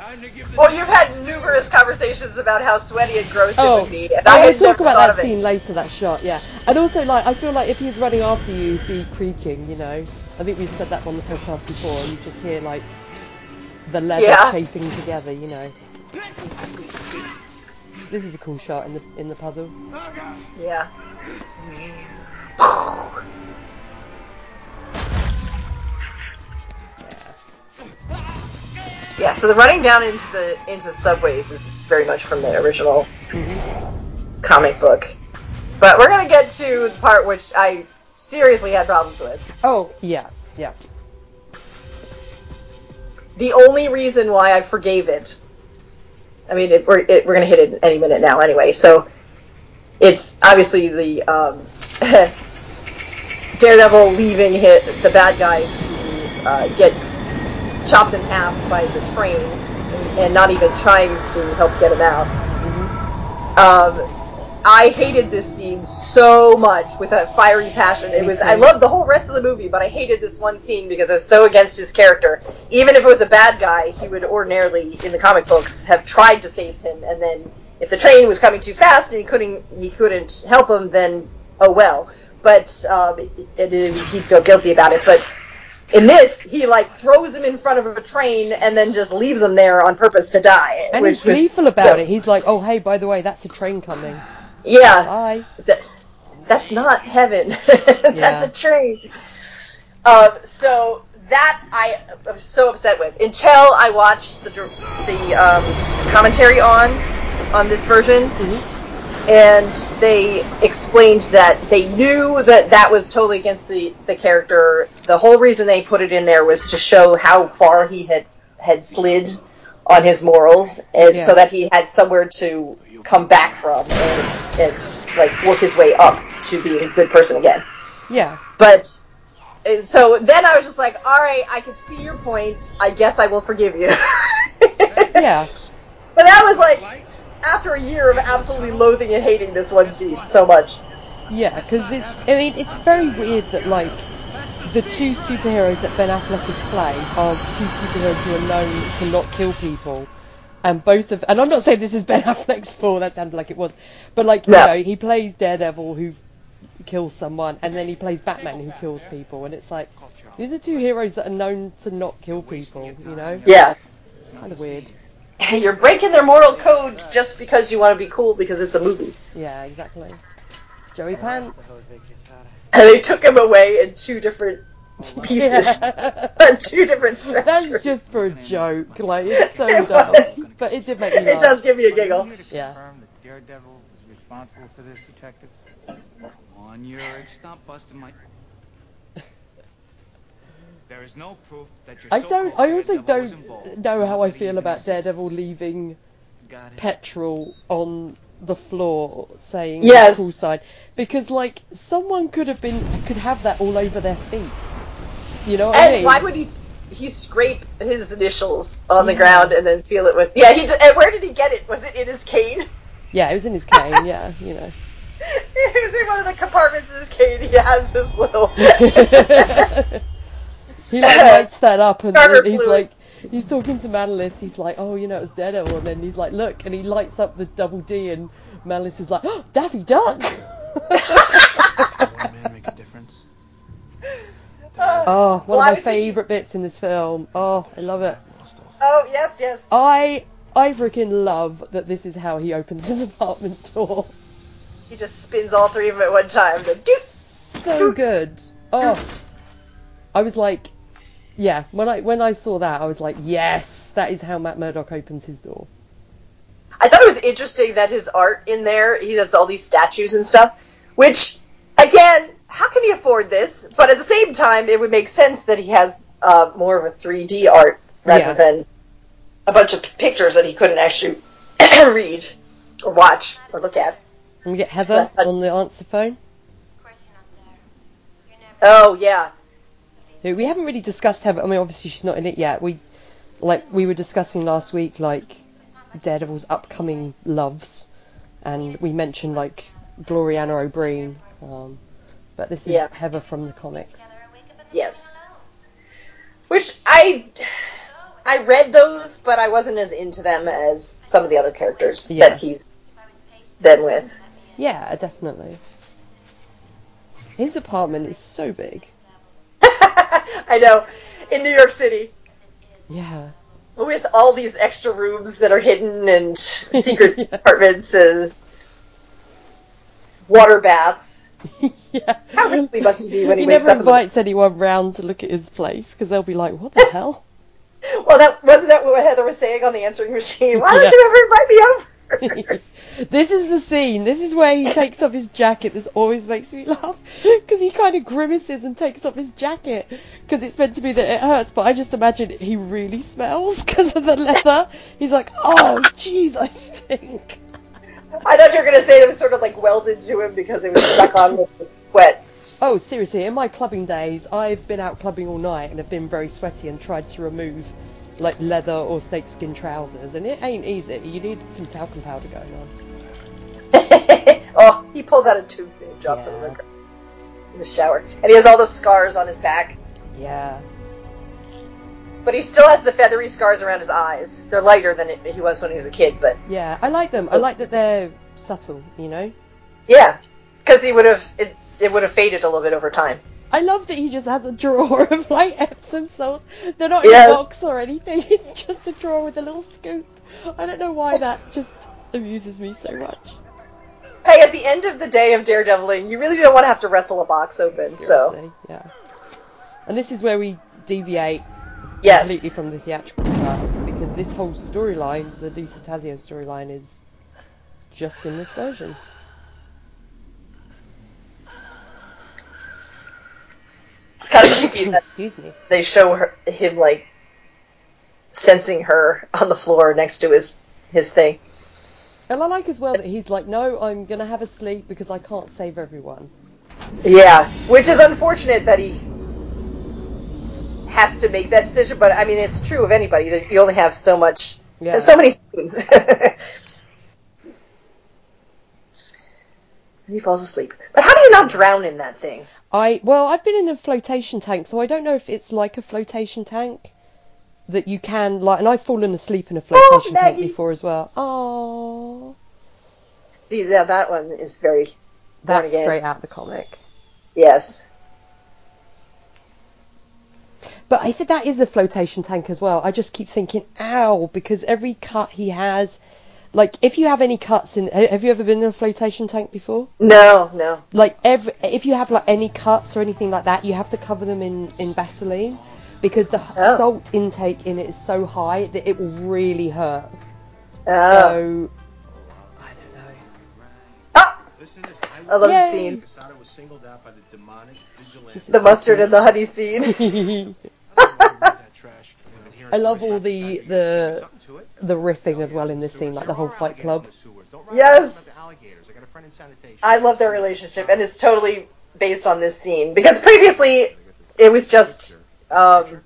Well, you've had numerous conversations about how sweaty and gross it Oh, would be. And I I will talk about that scene later. That shot, yeah. And also, like, I feel like if he's running after you, be creaking. You know, I think we've said that on the podcast before. You just hear like the leather Yeah. chafing together. You know, Squeak, squeak. this is a cool shot in the in the puzzle. Yeah. Yeah, so the running down into the into subways is very much from the original Mm-hmm. comic book. But we're gonna get to the part which I seriously had problems with. Oh, yeah, yeah. The only reason why I forgave it, I mean, it, we're it, we're gonna hit it any minute now anyway. So it's obviously the um, Daredevil leaving hit the bad guy to uh, get chopped in half by the train and, and not even trying to help get him out. Um, I hated this scene so much with a fiery passion. It was I loved the whole rest of the movie, but I hated this one scene because I was so against his character. Even if it was a bad guy, he would ordinarily in the comic books have tried to save him, and then if the train was coming too fast and he couldn't he couldn't help him, then oh well. But um, it, it, he'd feel guilty about it. But in this, he like throws him in front of a train and then just leaves him there on purpose to die. And which he's gleeful about it. He's like, oh, hey, by the way, that's a train coming. Yeah, Bye. that, that's not heaven. that's Yeah. a train. Um, so that I was so upset with until I watched the the um, commentary on on this version, and they explained that they knew that that was totally against the the character. The whole reason they put it in there was to show how far he had had slid on his morals, and so that he had somewhere to come back from and and like work his way up to being a good person again. Yeah. But so then I was just like, all right, I can see your point. I guess I will forgive you. Yeah. But that was like after a year of absolutely loathing and hating this one scene so much. Yeah, because it's. I mean, it's very weird that like the two superheroes that Ben Affleck has played are two superheroes who are known to not kill people, and both of. And I'm not saying this is Ben Affleck's fault. That sounded like it was, but like No. you know, he plays Daredevil who kills someone, and then he plays Batman who kills people, and it's like these are two heroes that are known to not kill people. You know, Yeah. it's kind of weird. You're breaking their moral code just because you want to be cool because it's a movie. Yeah, exactly. Joey Pants. And they took him away in two different oh, pieces. on two different stretches. That's just for a joke. Like it's so It dumb, was. but it did make me laugh. It does give me a giggle. You to Yeah. confirm that Daredevil is responsible for this, Detective? Come on, Urich, stop busting my. There is no proof that your I don't. I also Daredevil don't know how I feel about. Daredevil leaving petrol on the floor saying Yes. call sign because like someone could have been could have that all over their feet. You know what I And mean? why would he he scrape his initials on the ground and then feel it with? Yeah, he. d- And where did he get it? Was it in his cane? Yeah, it was in his cane. yeah, you know. it was in one of the compartments of his cane. He has this little. he like lights that up and Carter he's fluid. like he's talking to Malice, he's like, Oh, you know it was Daredevil and then he's like, Look and he lights up the double D and Malice is like, Oh, Daffy Duck One man make a difference. Uh, oh, one Well, of my was thinking- favourite bits in this film. Oh, I love it. Oh yes, yes. I I freaking love that this is how he opens his apartment door. He just spins all three of them at one time. The doop. So good. Oh, I was like, yeah. When I when I saw that, I was like, yes, that is how Matt Murdock opens his door. I thought it was interesting that his art in there, he has all these statues and stuff, which, again, how can he afford this? But at the same time, it would make sense that he has uh, more of a 3D art rather Yeah. than a bunch of pictures that he couldn't actually read or watch or look at. Can we get Heather But- on the answer phone. Oh, yeah. We haven't really discussed Heather. I mean, obviously she's not in it yet. We like we were discussing last week, like Daredevil's upcoming loves, and we mentioned like Glorianna O'Breen. Um, but this is Yeah. Heather from the comics. Yes. Which I. I read those, but I wasn't as into them as some of the other characters Yeah. that he's been with. Yeah, definitely. His apartment is so big. I know. In New York City. Yeah. with all these extra rooms that are hidden and secret Yeah. apartments and water baths. yeah. How ugly must he be when he, he wakes never up? the- invites anyone round to look at his place because they'll be like, "What the hell?" Well, that wasn't that what Heather was saying on the answering machine. Why Yeah. don't you ever invite me over? This is the scene. This is where he takes off his jacket. This always makes me laugh because he kind of grimaces and takes off his jacket because it's meant to be that it hurts. But I just imagine he really smells because of the leather. He's like, "Oh, jeez, I stink." I thought you were going to say it was sort of like welded to him because it was stuck on with the sweat. Oh, seriously, in my clubbing days, I've been out clubbing all night and have been very sweaty and tried to remove like leather or snakeskin trousers, and it ain't easy. You need some talcum powder going on. Oh, he pulls out a tooth and drops it in the, in the shower. And he has all the scars on his back. Yeah. But he still has the feathery scars around his eyes. They're lighter than it, he was when he was a kid, but Yeah, I like them. I like that they're subtle, you know? yeah. Because he would have, it, it would have faded a little bit over time. I love that he just has a drawer of like Epsom salts. They're not in a box or anything. It's just a drawer with a little scoop. I don't know why that just amuses me so much. Hey, at the end of the day of daredeviling, you really don't want to have to wrestle a box open. So yeah. And this is where we deviate yes, completely from the theatrical cut because this whole storyline, the Lisa Tazio storyline, is just in this version. it's kind of creepy that Excuse me. they show her, him like sensing her on the floor next to his his thing. And I like as well that he's like, no, I'm gonna have a sleep because I can't save everyone. Yeah, which is unfortunate that he has to make that decision. But I mean, it's true of anybody that you only have so much, Yeah. so many spoons. he falls asleep. But how do you not drown in that thing? I well, I've been in a flotation tank, so I don't know if it's like a flotation tank that you can like. And I've fallen asleep in a flotation oh, tank before as well. Oh, yeah, that one is very that's straight out the comic. yes. But I think that is a flotation tank as well. I just keep thinking, ow, because every cut he has, like if you have any cuts in, have you ever been in a flotation tank before? No, no. Like every, if you have like any cuts or anything like that, you have to cover them in in Vaseline because the Oh. salt intake in it is so high that it will really hurt. Oh. So I don't know. Ah! I, I love the Yay. scene. Quesada was singled out by the demonic vigilante. This is The mustard and the honey scene. I love all the the the riffing as well in this scene, like the whole Fight Club. Yes. I love their relationship, and it's totally based on this scene because previously it was just um,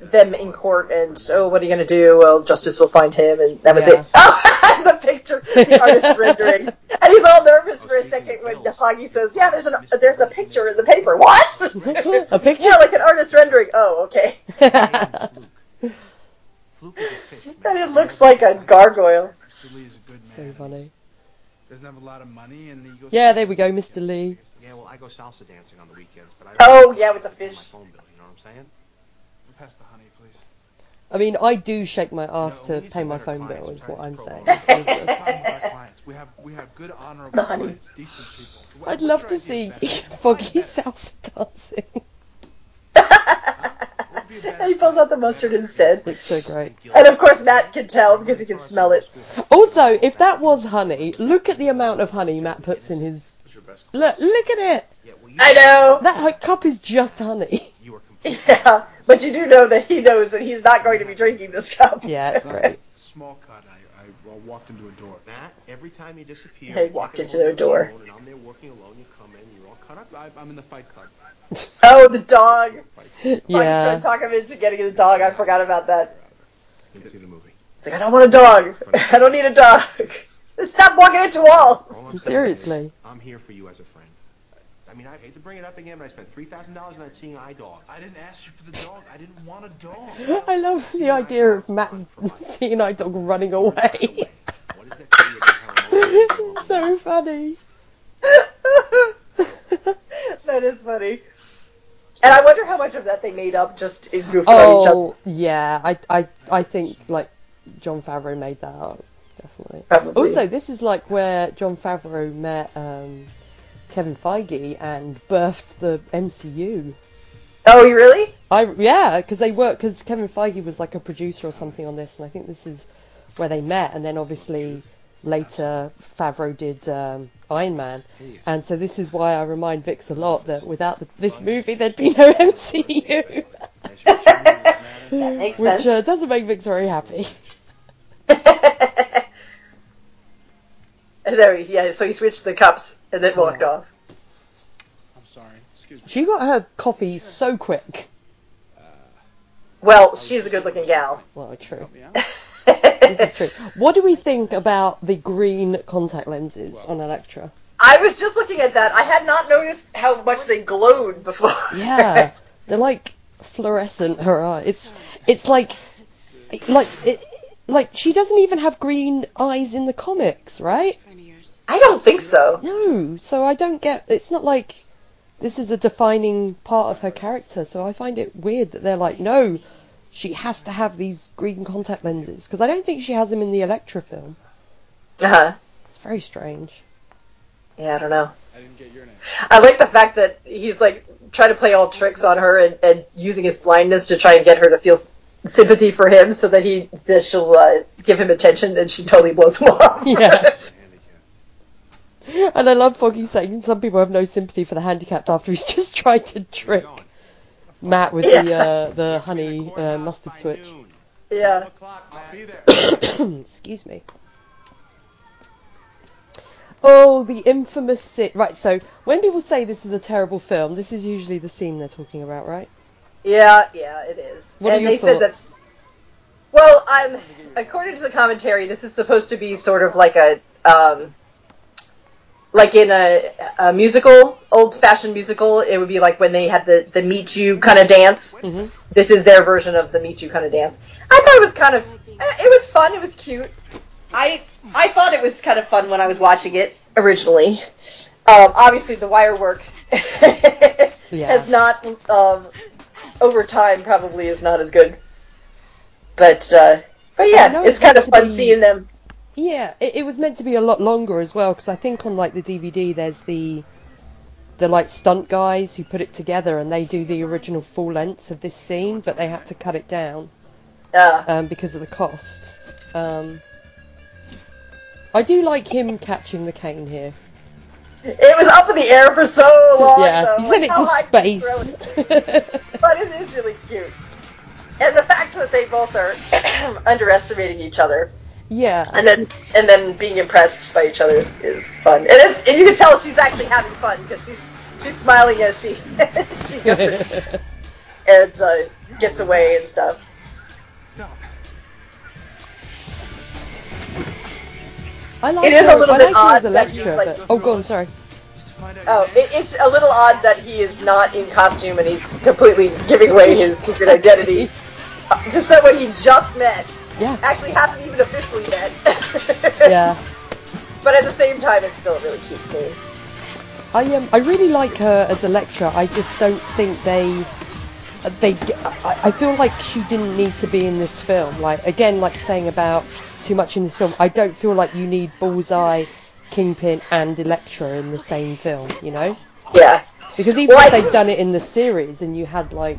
them in court, and oh, what are you gonna do? Well, justice will find him, and that was Yeah. it. Oh, the picture, the artist rendering, and he's all nervous for a second when Foggy says, "Yeah, there's an there's a picture in the paper." What? A picture? Yeah, like an artist rendering. Oh, okay. And it looks like a gargoyle. so funny. Doesn't have a lot of money, and he goes. Yeah, there we go, Mr. Lee. Yeah, well, I go salsa dancing on the weekends, but I Oh, yeah, with the fish. My phone bill, you know what I'm saying? Pass the honey, please. I mean, I do shake my ass No, to need pay some my better phone clients. bill, is what I'm trying saying. to pro- Problem with our clients. We have we have good honorable clients, decent people. I'd What's love your to idea, see Beth? Foggy salsa dancing. What would be a better And he pulls out the mustard instead. It's so great. And of course, Matt can tell because he can smell it. Also, if that was honey, look at the amount of honey Matt puts in his. What's your best Look, look at it. Yeah, well, you I know. That like, cup is just honey. You are completely Yeah, but you do know that he knows that he's not going to be drinking this cup. Yeah, it's great. Small cut. I, I walked into a door. Matt, every time you disappear, They you walked into their door. your phone, And I'm there working alone. You come in, you're all cut up. I, I'm in the Fight Club. Oh, the dog. Foggy's trying Yeah. to talk him into getting the dog. I forgot about that. Didn't see the movie. It's like, I don't want a dog. I don't need a dog. Stop walking into walls. I'm saying is, Seriously. I'm here for you as a friend. I mean, I hate to bring it up again, but I spent three thousand dollars on that seeing eye dog. I didn't ask you for the dog. I didn't want a dog. I love the idea of Matt's seeing eye dog running away. What is that to you about how emotional you are? so funny. that is funny. And I wonder how much of that they made up just in goofing on each other. Oh yeah, I I I think like Jon Favreau made that up, definitely. Probably. Also, this is like where Jon Favreau met um, Kevin Feige and birthed the MCU. Oh, you really? I yeah, because they work because Kevin Feige was like a producer or something on this, and I think this is where they met, and then obviously later Favreau did um, Iron Man, and so this is why I remind Vix a lot that without the, this movie there'd be no MCU, That makes which uh, doesn't make Vix very happy. And there, he, yeah. So he switched the cups and then walked oh. off. I'm sorry. Excuse me. She got her coffee so quick. Uh, well, she's a good-looking gal. Well, true. Help me out. This is true. What do we think about the green contact lenses on Elektra? I was just looking at that. I had not noticed how much they glowed before. Yeah, they're like fluorescent. Her eyes. It's it's like like it, like she doesn't even have green eyes in the comics, right? I don't think so. No. So I don't get. It's not like this is a defining part of her character. So I find it weird that they're like, no, she has to have these green contact lenses because I don't think she has them in the Elektra film. Uh-huh. It's very strange. Yeah, I don't know. I didn't get your name. I like the fact that he's like trying to play all tricks on her and, and using his blindness to try and get her to feel s- sympathy for him, so that he that she'll uh, give him attention, and she totally blows him off. Yeah. And I love Foggy saying some people have no sympathy for the handicapped after he's just tried to trick Matt with the uh, the honey uh, mustard switch. yeah. I'll be there. Excuse me. Oh, the infamous sit. Right, so when people say this is a terrible film, this is usually the scene they're talking about, right? Yeah, yeah, it is. What and they said that's well, I'm according to the commentary, this is supposed to be sort of like a um like in a, a musical, old-fashioned musical, it would be like when they had the the meet you kind of dance. Mhm. This is their version of the meet you kind of dance. I thought it was kind of eh, it was fun, it was cute. I I thought it was kind of fun when I was watching it originally. Um, obviously, the wire work Yeah. has not um, over time probably is not as good. But uh, but yeah, it's it's kind of fun be- seeing them. Yeah, it, it was meant to be a lot longer as well because I think on like the DVD there's the the like stunt guys who put it together and they do the original full length of this scene, but they had to cut it down Uh, um, because of the cost. Um, I do like him catching the cane here. It was up in the air for so long. yeah, though. he sent Like, it how high to space. it? But it is really cute. And the fact that they both are underestimating each other yeah, and then and then being impressed by each other is, is fun. And it's and you can tell she's actually having fun because she's she's smiling as she she goes and, and uh, gets away and stuff. I like It is her, a little bit like odd that Elektra, he's, like, but oh, go on, sorry. Just to find out Oh, it, it's a little odd that he is not in costume and he's completely giving away his secret identity uh, to someone he just met. Yeah, Actually, hasn't even officially met. yeah. but at the same time, it's still a really cute scene. I um I really like her as Elektra. I just don't think they they I, I feel like she didn't need to be in this film. Like again, like saying about too much in this film. I don't feel like you need Bullseye, Kingpin, and Elektra in the same film. You know? Yeah. Because even Well, if they'd done it in the series and you had like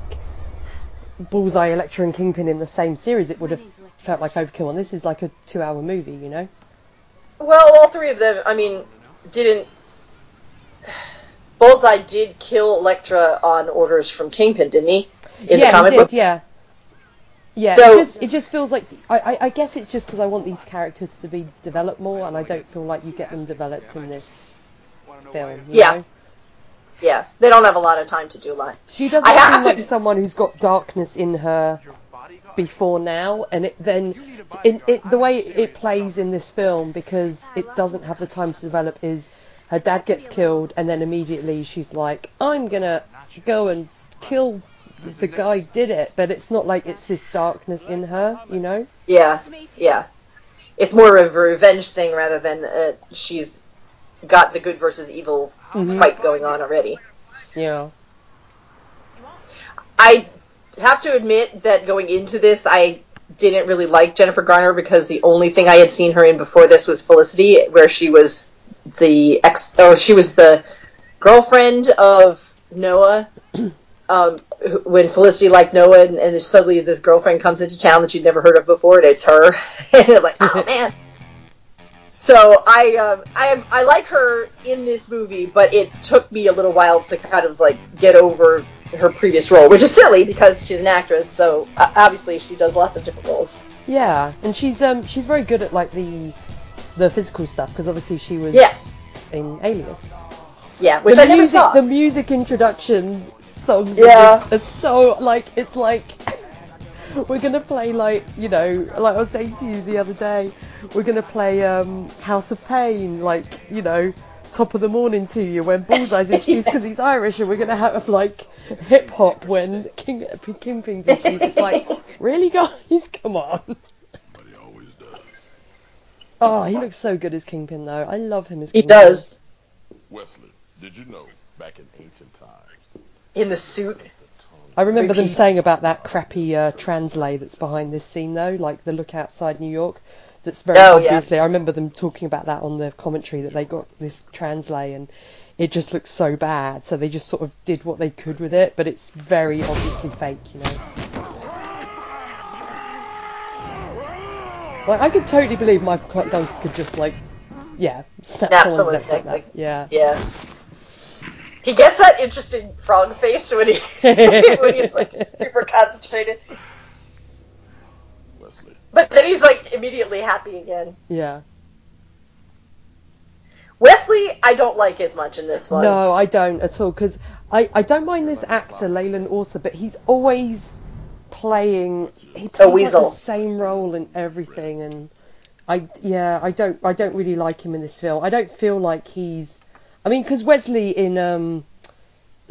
Bullseye, Elektra, and Kingpin in the same series, it would have felt like overkill. And this is like a two-hour movie. You know? Well, all three of them, I mean, didn't. Bullseye did kill Elektra on orders from Kingpin, didn't he? In yeah, the comic he did, book? yeah. Yeah, So- it just it just feels like I, I, I guess it's just because I want these characters to be developed more, and I don't feel like you get them developed in this film. Yeah. know? Yeah, they don't have a lot of time to do a lot. She doesn't I have seem to- like someone who's got darkness in her before now, and it then in it the way it plays in this film because it doesn't have the time to develop is her dad gets killed and then immediately she's like I'm gonna go and kill the guy did it, but it's not like it's this darkness in her, you know? Yeah, yeah. It's more of a revenge thing rather than uh, she's got the good versus evil Mhm. fight going on already. Yeah. I have to admit that going into this, I didn't really like Jennifer Garner because the only thing I had seen her in before this was Felicity, where she was the ex, or she was the girlfriend of Noah. Um, when Felicity liked Noah, and, and suddenly this girlfriend comes into town that you'd never heard of before, and it's her, and like, oh man. So I, um, I, I like her in this movie, but it took me a little while to kind of like get over her previous role, which is silly because she's an actress. So uh, obviously she does lots of different roles. Yeah, and she's um she's very good at like the the physical stuff because obviously she was Yeah. in Alias. Yeah, which the I never saw. The music introduction songs Yeah. yeah. are so like it's like we're gonna play like you know like I was saying to you the other day we're gonna play um House of Pain like you know top of the morning to you when Bullseye's introduced because he's Irish and we're gonna have like hip hop when King Kingpin's introduced. It's like really guys, come on. But he always does. Oh, he looks so good as Kingpin though. I love him as he Kingpin. does Wesley, did you know back in ancient times, in the suit. I remember them saying about that crappy uh, translight that's behind this scene though, like the look outside New York. That's very Oh, yeah. obviously. I remember them talking about that on the commentary that they got this translight and it just looks so bad. So they just sort of did what they could with it, but it's very obviously fake, you know. Like I could totally believe Michael Clarke Duncan could just like, yeah, snap, Snap someone's, neck like that. Yeah. Yeah. He gets that interesting frog face when he when he's like super concentrated, Wesley, but then he's like immediately happy again. Yeah. Wesley, I don't like as much in this one. No, I don't at all because I, I don't mind this actor Leland Orser, but he's always playing he plays like, weasel. the same role in everything, and I yeah I don't I don't really like him in this film. I don't feel like he's I mean because Wesley in um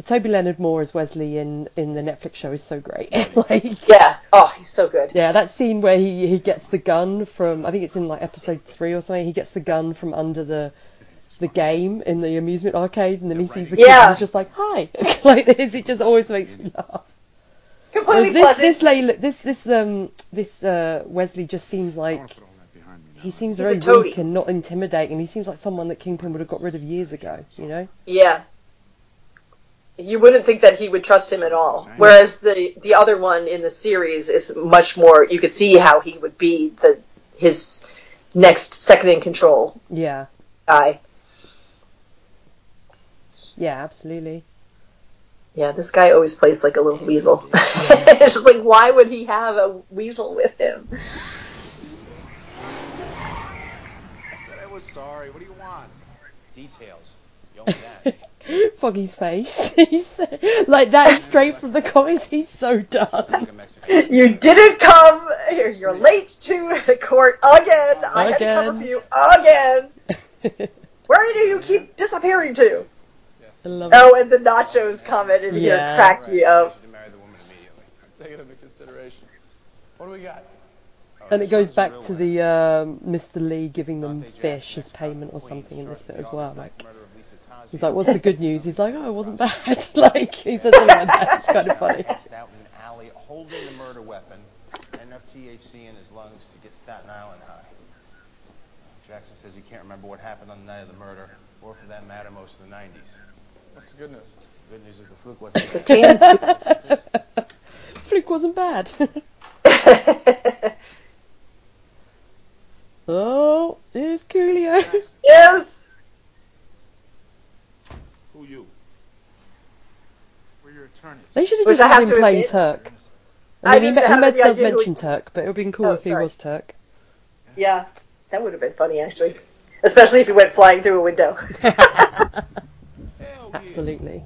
Toby Leonard Moore as Wesley in in the Netflix show is so great. like Yeah. Oh, he's so good. yeah, that scene where he, he gets the gun from I think it's in like episode three or something. He gets the gun from under the the game in the amusement arcade, and then he sees the kid Yeah. and he's just like, "Hi," like this. It just always makes me laugh. Completely Whereas this pleasant. this Layla, this this um this uh, Wesley just seems like he seems He's very a weak and not intimidating. He seems like someone that Kingpin would have got rid of years ago. You know? Yeah. You wouldn't think that he would trust him at all. Whereas the the other one in the series is much more. You could see how he would be the his next second in control Yeah, guy. yeah, absolutely. Yeah, this guy always plays like a little weasel. it's just like, why would he have a weasel with him? I said I was sorry. What do you want? Details. You owe me that. Foggy's face. He's like that is straight from the comics. He's so done. Like a Mexican. You didn't come. You're late to the court again. I had to cover for you again. Where do you keep disappearing to? I love oh, it. Oh, and the nachos comment in here Yeah. cracked me I up. should marry the woman immediately. Take it into consideration. What do we got? And it goes back to the um, Mr. Lee giving them fish as payment or something in this bit as well. Like he's like, "What's the good news?" He's like, "Oh, it wasn't bad." like he says something like that. It's kind of funny. Out in an alley holding the murder weapon, enough THC in his lungs to get Staten Island high. Jackson says he can't remember what happened on the night of the murder, or for that matter, most of the 90s. What's the good news? The good news is the fluke wasn't The there. dance. Fluke wasn't bad. oh, here's Coolio. yes. Who you? We're your attorneys. They should have Which just I have him to playing admit- Turk. I I mean, he, didn't he have does mention he- Turk, but it would have been cool Oh, if he was Turk. Yeah, that would have been funny actually, especially if he went flying through a window. Absolutely.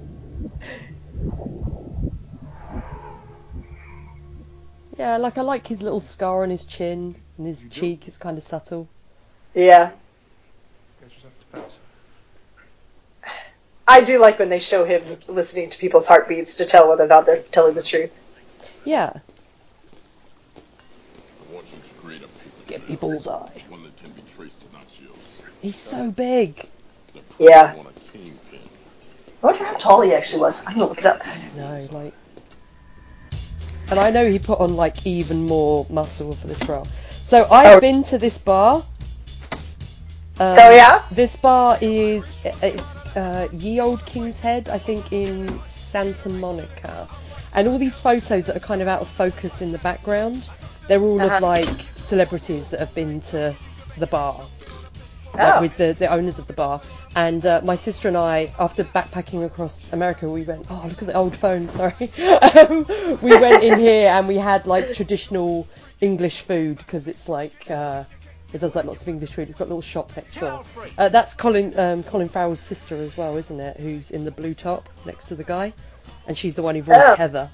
Yeah, like I like his little scar on his chin and his cheek is kind of subtle. yeah, I do like when they show him listening to people's heartbeats to tell whether or not they're telling the truth. Yeah, I want you to create a paper get trail, me bullseye. one that can be traced to Natchios. He's so big. That puts Yeah. you on a kingpin. I wonder how tall he actually was. I'm gonna look it up. No, like. And I know he put on like even more muscle for this role. So I've Oh. been to this bar. Um, Oh, yeah? This bar is it's uh, Ye Old King's Head, I think, in Santa Monica, and all these photos that are kind of out of focus in the background, they're all Uh-huh. of like celebrities that have been to the bar like Oh. with the, the owners of the bar. And uh, my sister and I, after backpacking across America, we went, oh, look at the old phone, sorry. um, we went in here and we had like traditional English food because it's like, uh, it does like lots of English food. It's got a little shop next door. Uh, that's Colin um, Colin Farrell's sister as well, isn't it? Who's in the blue top next to the guy. And she's the one who voiced Oh. Heather.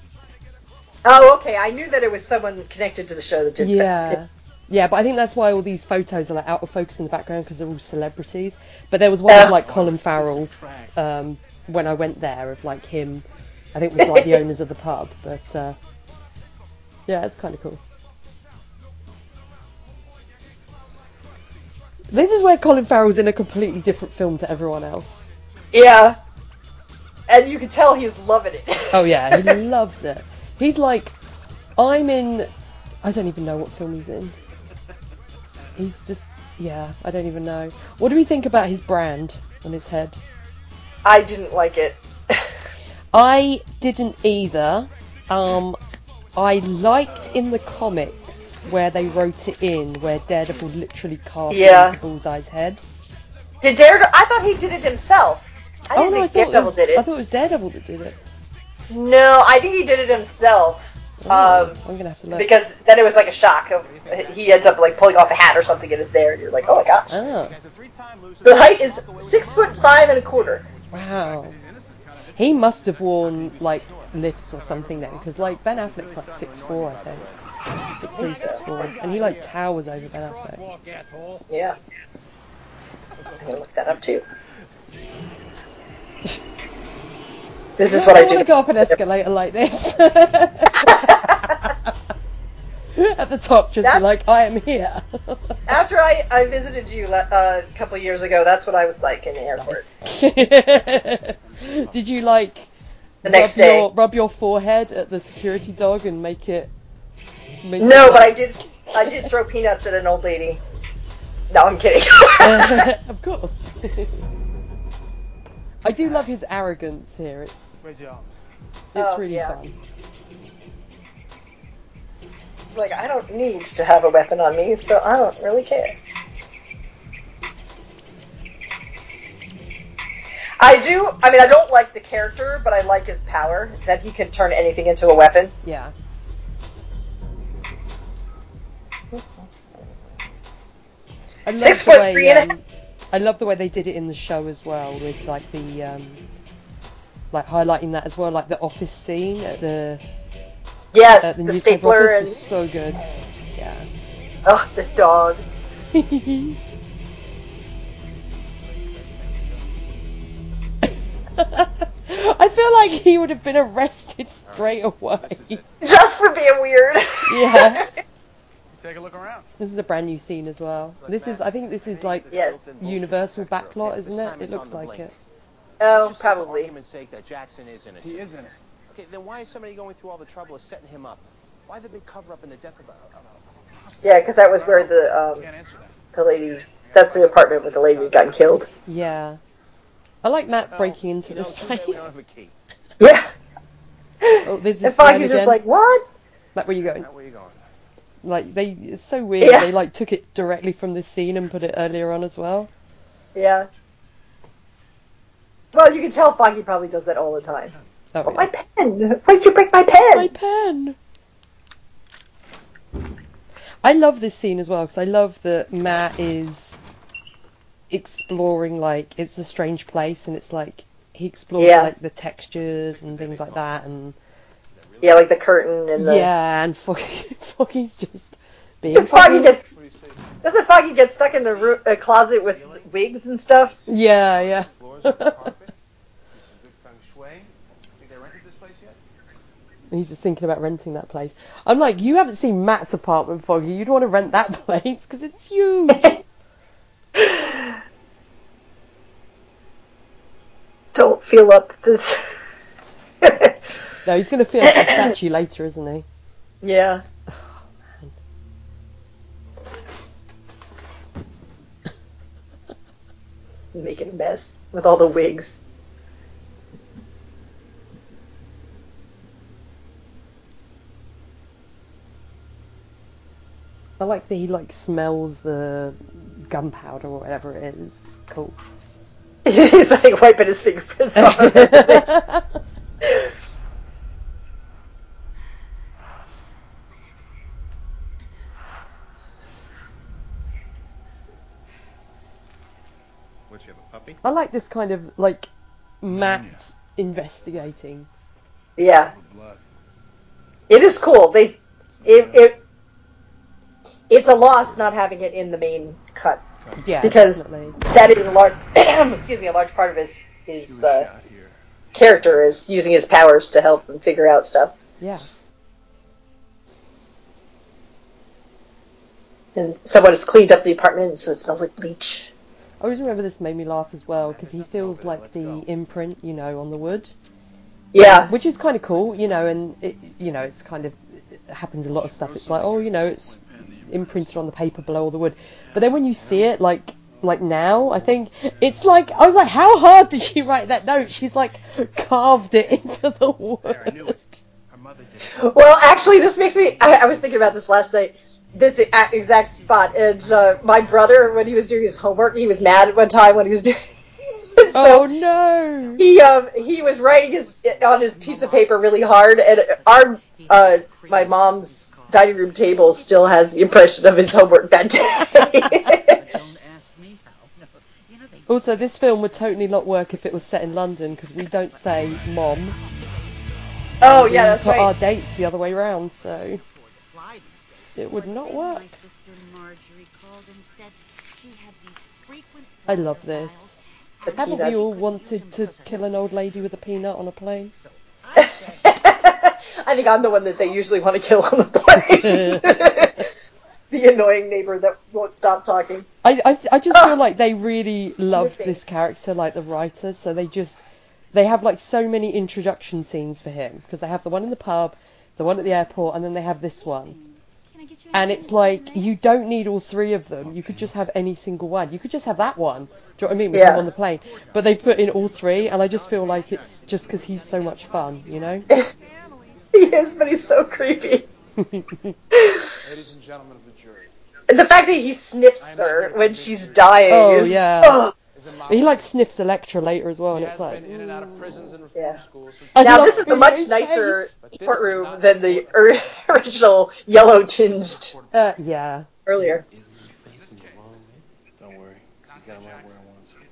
Oh, okay. I knew that it was someone connected to the show that did that. Yeah. Yeah, but I think that's why all these photos are like out of focus in the background because they're all celebrities. But there was one Yeah. of like Colin Farrell um, when I went there of like him. I think it was like the owners of the pub. But uh, yeah, it's kind of cool. This is where Colin Farrell's in a completely different film to everyone else. Yeah. And you can tell he's loving it. Oh yeah, he loves it. He's like, I'm in. I don't even know what film he's in. He's just, yeah, I don't even know. What do we think about his brand on his head? I didn't like it. I didn't either. Um, I liked in the comics where they wrote it in, where Daredevil literally carved Yeah. into Bullseye's head. Did Daredevil? I thought he did it himself. I didn't oh no, I think it Daredevil was, did it. I thought it was Daredevil that did it. No, I think he did it himself. Oh, Um, I'm gonna have to look. because then it was like a shock of he ends up like pulling off a hat or something and it's there and you're like, oh my gosh. Oh, The height is six foot five and a quarter. wow. He must have worn like lifts or something then, because like Ben Affleck's like six four, I think, six three, six four, and he like towers over Ben Affleck. Yeah. I'm gonna look that up too. This is what I don't do. to go up an escalator like this. At the top, just That's- like, I am here. After I, I visited you uh, a couple years ago, that's what I was like in the airport. Did you like The next rub day. your, rub your forehead at the security dog and make it? Make No, but I did I did throw peanuts at an old lady. No, I'm kidding. of course. I do love his arrogance here. It's Great job. it's Oh, really yeah. fun. like I don't need to have a weapon on me, so I don't really care. I do. I mean, I don't like the character, but I like his power that he can turn anything into a weapon. Yeah. I love Six the foot way, three and a um, I love the way they did it in the show as well, with like the um, like highlighting that as well, like the office scene at the Yes, at the, the stapler and was so good. Yeah. oh, the dog. I feel like he would have been arrested straight away. Just for being weird. Yeah. take a look around. This is a brand new scene as well. This is, I think this is like Yes. Universal backlot, Okay, isn't it? It looks like it. Oh, Let's just say for probably. argument's sake that Jackson is innocent. He is innocent. Okay, then why is somebody going through all the trouble of setting him up? Why the big cover up in the death of a, Yeah, because that was where the um, Can't answer that. the lady. That's the apartment where the lady got killed. Yeah. I like Matt breaking into you know, this too bad we place. have a key. Yeah. Oh, there's And this line Foggy's just like, what? Matt, where you going? Matt, where you going? Like they, it's so weird. Yeah. They like took it directly from this scene and put it earlier on as well. Yeah. Well, you can tell Foggy probably does that all the time. Oh, Oh, yeah. my pen! Why'd you break my pen? My pen. I love this scene as well because I love that Matt is exploring like it's a strange place and it's like he explores Yeah. like the textures and things like that and Yeah, like the curtain and the. yeah and Foggy, Foggy's just being And Foggy Foggy. gets. Doesn't Foggy get stuck in the roo- uh, closet with wigs and stuff? yeah yeah Floors with the carpet. See some good feng shui. Think they rented this place yet? He's just thinking about renting that place. I'm like, you haven't seen Matt's apartment, Foggy. You'd want to rent that place because it's huge. Don't feel up this. No, he's going to feel like a statue later, isn't he? yeah. Oh, Making a mess with all the wigs. I like that he like smells the gunpowder or whatever it is. It's cool. He's like wiping his fingerprints off. of everything. What, you have a puppy? I like this kind of like Matt investigating. yeah. It is cool. They, it, it, it's a loss not having it in the main cut Yeah, because definitely. that is a large, excuse me, a large part of his his uh, character is using his powers to help him figure out stuff. Yeah. And someone has cleaned up the apartment, so it smells like bleach. I always remember this made me laugh as well because he feels like the imprint, you know, on the wood. Yeah, which is kind of cool, you know, and it, you know, it's kind of it happens a lot of stuff. It's like, oh, you know, it's imprinted on the paper below all the wood, but then when you see it, like, like now, I think it's like I was like, how hard did she write that note? She's like carved it into the wood. Her mother did it. Well, actually, this makes me. I, I was thinking about this last night. This exact spot, and uh, my brother, when he was doing his homework, he was mad at one time when he was doing. so oh no! he um he was writing his on his piece of paper really hard, and our uh my mom's dining room table still has the impression of his homework that day. Don't ask me how. No. You know, they Also, this film would totally not work if it was set in London because we don't say mom. oh yeah, that's put our right. dates the other way round, so fly these days. It would not work. My sister Marjorie called and said she had these frequent I love this. files, Haven't we all wanted to kill an old lady with a peanut on a plane? I think I'm the one that they usually want to kill on the plane. the annoying neighbor that won't stop talking. I, I, I just feel like they really loved Whipping. this character, like the writers, so they just they have like so many introduction scenes for him because they have the one in the pub, the one at the airport, and then they have this one. Can I get you And it's like you don't need all three of them. You could just have any single one. You could just have that one. Do you know what I mean? With Yeah. him on the plane. But they put in all three, and I just feel like it's just because he's so much fun, you know? He is, but he's so creepy. Ladies and gentlemen of the jury. The fact that he sniffs her when she's dying. Oh, is, yeah. Ugh. Is a mouse. he like sniffs Elektra later as well, He and it's like. been in and out of prisons and reform Yeah. schools since Now this is the much nicer face. But this is courtroom than the the or- original yellow tinged Uh, yeah. earlier. Don't worry. You got him right where I want you.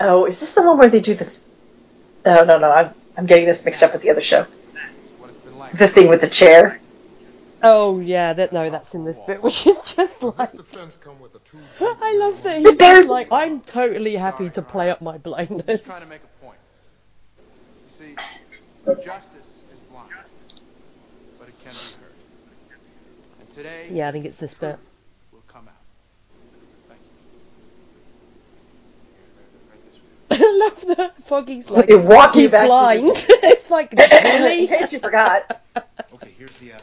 Oh, is this the one where they do the? Oh no no, I'm I'm getting this mixed up with the other show. what it's been like. The thing with the chair. Oh yeah, that no, that's in this bit, which is just like this defense come with a two? I love that he's just like I'm totally happy to play up my blindness. Just trying to make a point. You see, justice is blind, but it can be heard. And Today, Yeah, I think it's this bit. will come out. I love that Foggy's like You're walking he's back to the- blind. it's like really. In case you forgot. Okay, here's the, uh,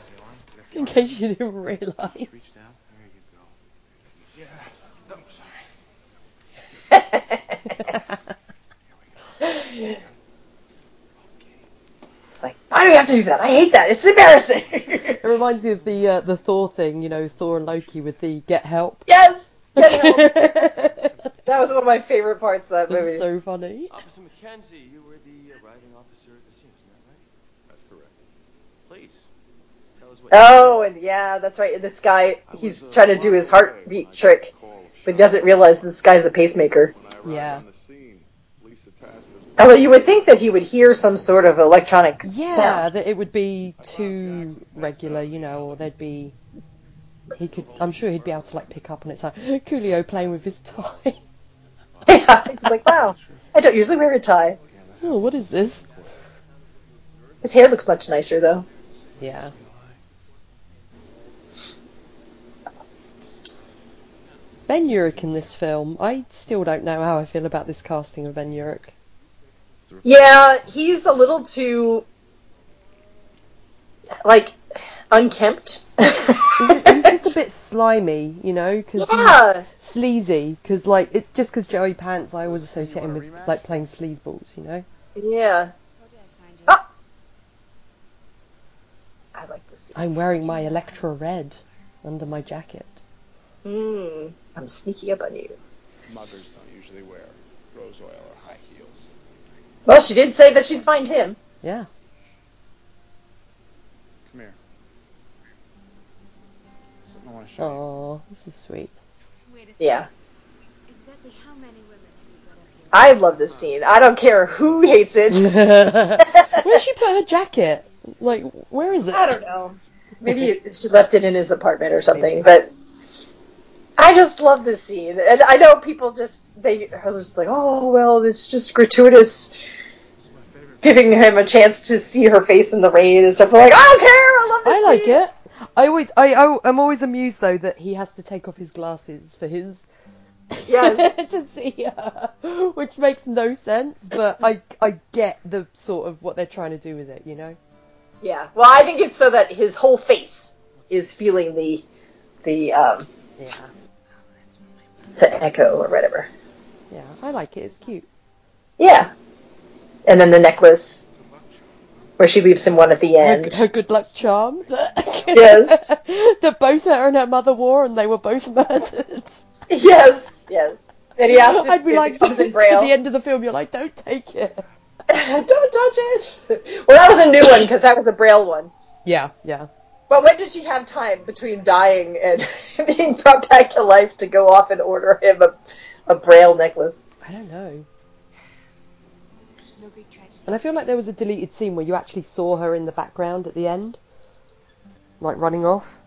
In case you didn't realise. Reach down. There you go. Yeah. Oh, sorry. It's like, why do we have to do that? I hate that. It's embarrassing. It reminds me of the uh, the Thor thing, you know, Thor and Loki with the get help. yes. Get help. That was one of my favorite parts of that movie. So funny. Officer McKenzie, you were the arriving officer at the scene, isn't that right? That's correct. Please, tell us what. Oh, and yeah, that's right. And this guy, he's trying to do his heartbeat trick, but he doesn't realize this guy's a pacemaker. When I arrived Yeah. on the scene, Lisa tasked us Although you would think that he would hear some sort of electronic Yeah, sound. that it would be too regular, you know, or there'd be. He could. I'm sure he'd be able to like pick up, and it's like Coolio playing with his tie. Yeah, he's like, wow, I don't usually wear a tie. oh, what is this? His hair looks much nicer though. Yeah. Ben Urich in this film, I still don't know how I feel about this casting of Ben Urich. Yeah, he's a little too like unkempt. He's just a bit slimy, you know, because yeah, sleazy. Because like it's just because Joey Pants, I always associate him with like playing sleazeballs, you know. yeah. Told you I'd find you. Ah! I like this scene. I'm wearing my Elektra red under my jacket. Hmm, I'm sneaking up on you. mothers don't usually wear rose oil or high heels. Well, she did say that she'd find him. Yeah. Come here. Something I want to show you. Oh, this is sweet. Wait a second. Yeah. Exactly how many women have you got? I love this scene. I don't care who hates it. Where'd she put her jacket? Like, where is it? I don't know. Maybe she left it in his apartment or something, but I just love this scene. And I know people just they are just like, oh well, it's just gratuitous giving him a chance to see her face in the rain and stuff. They're like, I don't care, I love this I like scene. it. I always, I, I, I'm always amused though that he has to take off his glasses for his Yes. to see her, which makes no sense. But I, I get the sort of what they're trying to do with it, you know. Yeah. Well, I think it's so that his whole face is feeling the the um Yeah. The echo or whatever. Yeah, I like it. It's cute. Yeah. And then the necklace where she leaves him one at the end. her good luck charm. Yes. that both her and her mother wore, and they were both murdered. Yes, yes. And he asked I'd be if like, it comes in at the end of the film, you're like, don't take it. Don't touch it. Well, that was a new one because that was a braille one. Yeah, yeah. But when did she have time between dying and being brought back to life to go off and order him a, a braille necklace? I don't know. No Greek tragedy. And I feel like there was a deleted scene where you actually saw her in the background at the end, like running off.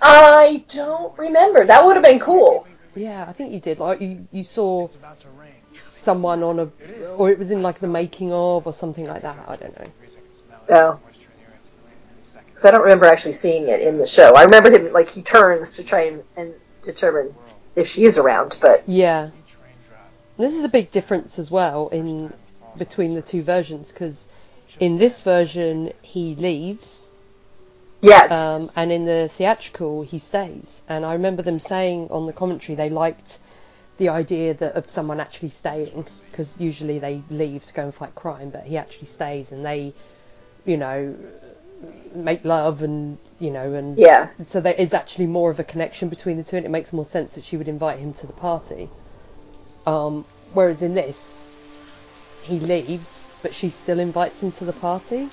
I don't remember. That would have been cool. Yeah, I think you did. Like you, you saw It's about to rain. someone on a, or it was in like the making of or something like that. I don't know. Oh. Because I don't remember actually seeing it in the show. I remember him, like, he turns to try and, and determine if she is around, but Yeah. This is a big difference as well in between the two versions because in this version he leaves yes. um, and in the theatrical he stays. And I remember them saying on the commentary they liked the idea that of someone actually staying because usually they leave to go and fight crime, but he actually stays and they, you know, make love and you know and yeah. so there is actually more of a connection between the two, and it makes more sense that she would invite him to the party. Um, whereas in this, he leaves, but she still invites him to the party.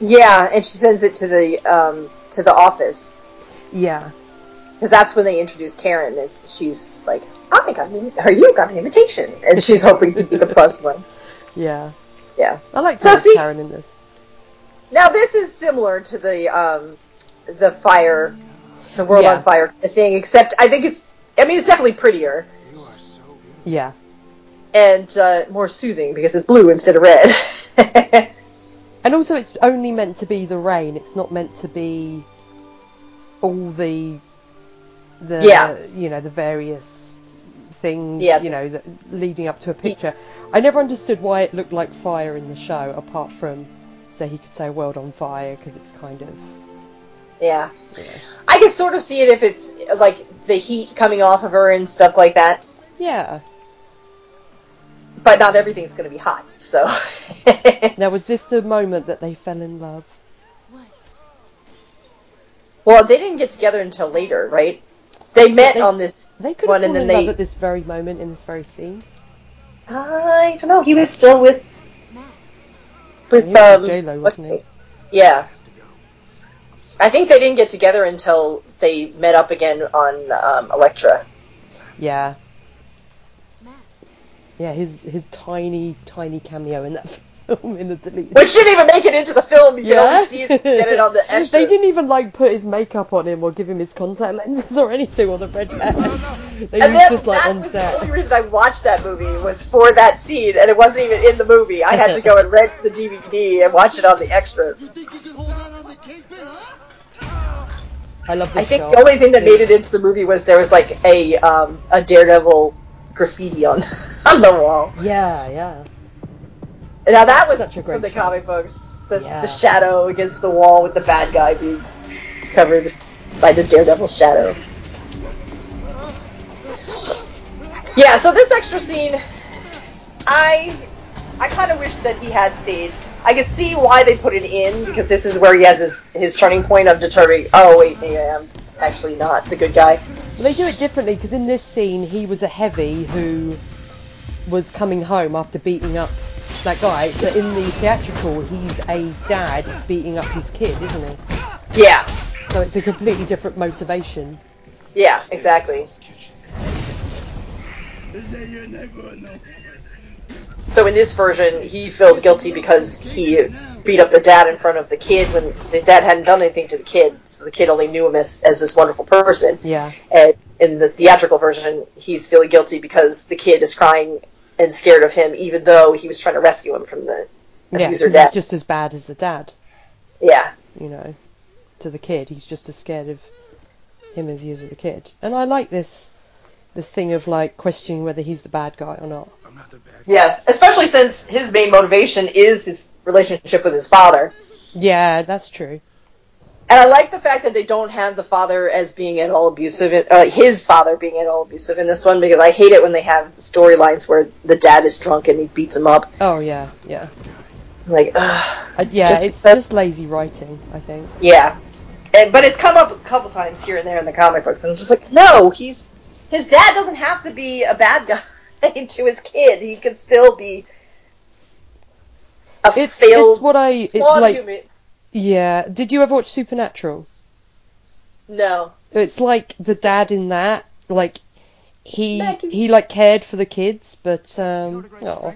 Yeah, and she sends it to the um, to the office Yeah, because that's when they introduce Karen. Is she's like, I got an or you got an invitation, and she's hoping to be the plus one. yeah. Yeah. I like So see- Karen in this. Now this is similar to the um, the fire, the world Yeah. on fire thing, except I think it's. I mean, it's definitely prettier You are so beautiful. Yeah, and uh, more soothing because it's blue instead of red. and also it's only meant to be the rain. It's not meant to be all the the Yeah. you know the various things Yeah. you know that leading up to a picture. I never understood why it looked like fire in the show, apart from so he could say "world on fire" because it's kind of Yeah. I can sort of see it if it's like the heat coming off of her and stuff like that, yeah. but not everything's going to be hot. So Now was this the moment that they fell in love? Well, they didn't get together until later, right? They met They- on this They could one, have and then in love they. at this very moment in this very scene. I don't know. He was still with with He um. J-Lo, wasn't he? Yeah. I think they didn't get together until they met up again on um, Elektra. Yeah. Yeah, his his tiny tiny cameo in that film in the deleted. Which didn't even make it into the film. You can only see it, get it on the extras. They didn't even like put his makeup on him or give him his contact lenses or anything or the red hair. They and then just like that on was set. the only reason I watched that movie was for that scene, and it wasn't even in the movie. I had to go and rent the DVD and watch it on the extras. I love I think shot. the only thing that made it into the movie was there was like a um, a Daredevil graffiti on on the wall. Yeah, yeah. Now that was Such a great from the comic books. The, Yeah. the shadow against the wall with the bad guy being covered by the Daredevil shadow. Yeah, so this extra scene, I I kind of wish that he had stayed. I can see why they put it in because this is where he has his his turning point of determining. Oh wait, maybe I am actually not the good guy. Well, they do it differently because in this scene he was a heavy who was coming home after beating up that guy. But in the theatrical, he's a dad beating up his kid, isn't he? Yeah, So it's a completely different motivation. yeah, exactly. So in this version, he feels guilty because he beat up the dad in front of the kid when the dad hadn't done anything to the kid, so the kid only knew him as, as this wonderful person. Yeah. And in the theatrical version, he's feeling guilty because the kid is crying and scared of him, even though he was trying to rescue him from the Yeah, abuser because dad. he's just as bad as the dad, Yeah, you know, to the kid. He's just as scared of him as he is of the kid. And I like this this thing of like questioning whether he's the bad guy or not. I'm not the bad guy. Yeah. Especially since his main motivation is his relationship with his father. Yeah, that's true. And I like the fact that they don't have the father as being at all abusive, uh, his father being at all abusive in this one, because I hate it when they have storylines where the dad is drunk and he beats him up. Oh yeah, yeah. Like, ugh. Uh, yeah, Just- it's just lazy writing, I think. Yeah. And, but it's come up a couple times here and there in the comic books, and it's just like, no, he's his dad doesn't have to be a bad guy to his kid. He can still be a It's failed, it's what I it's like human. Yeah. Did you ever watch Supernatural? No. It's like the dad in that, like he Maggie. he like cared for the kids, but um, aw.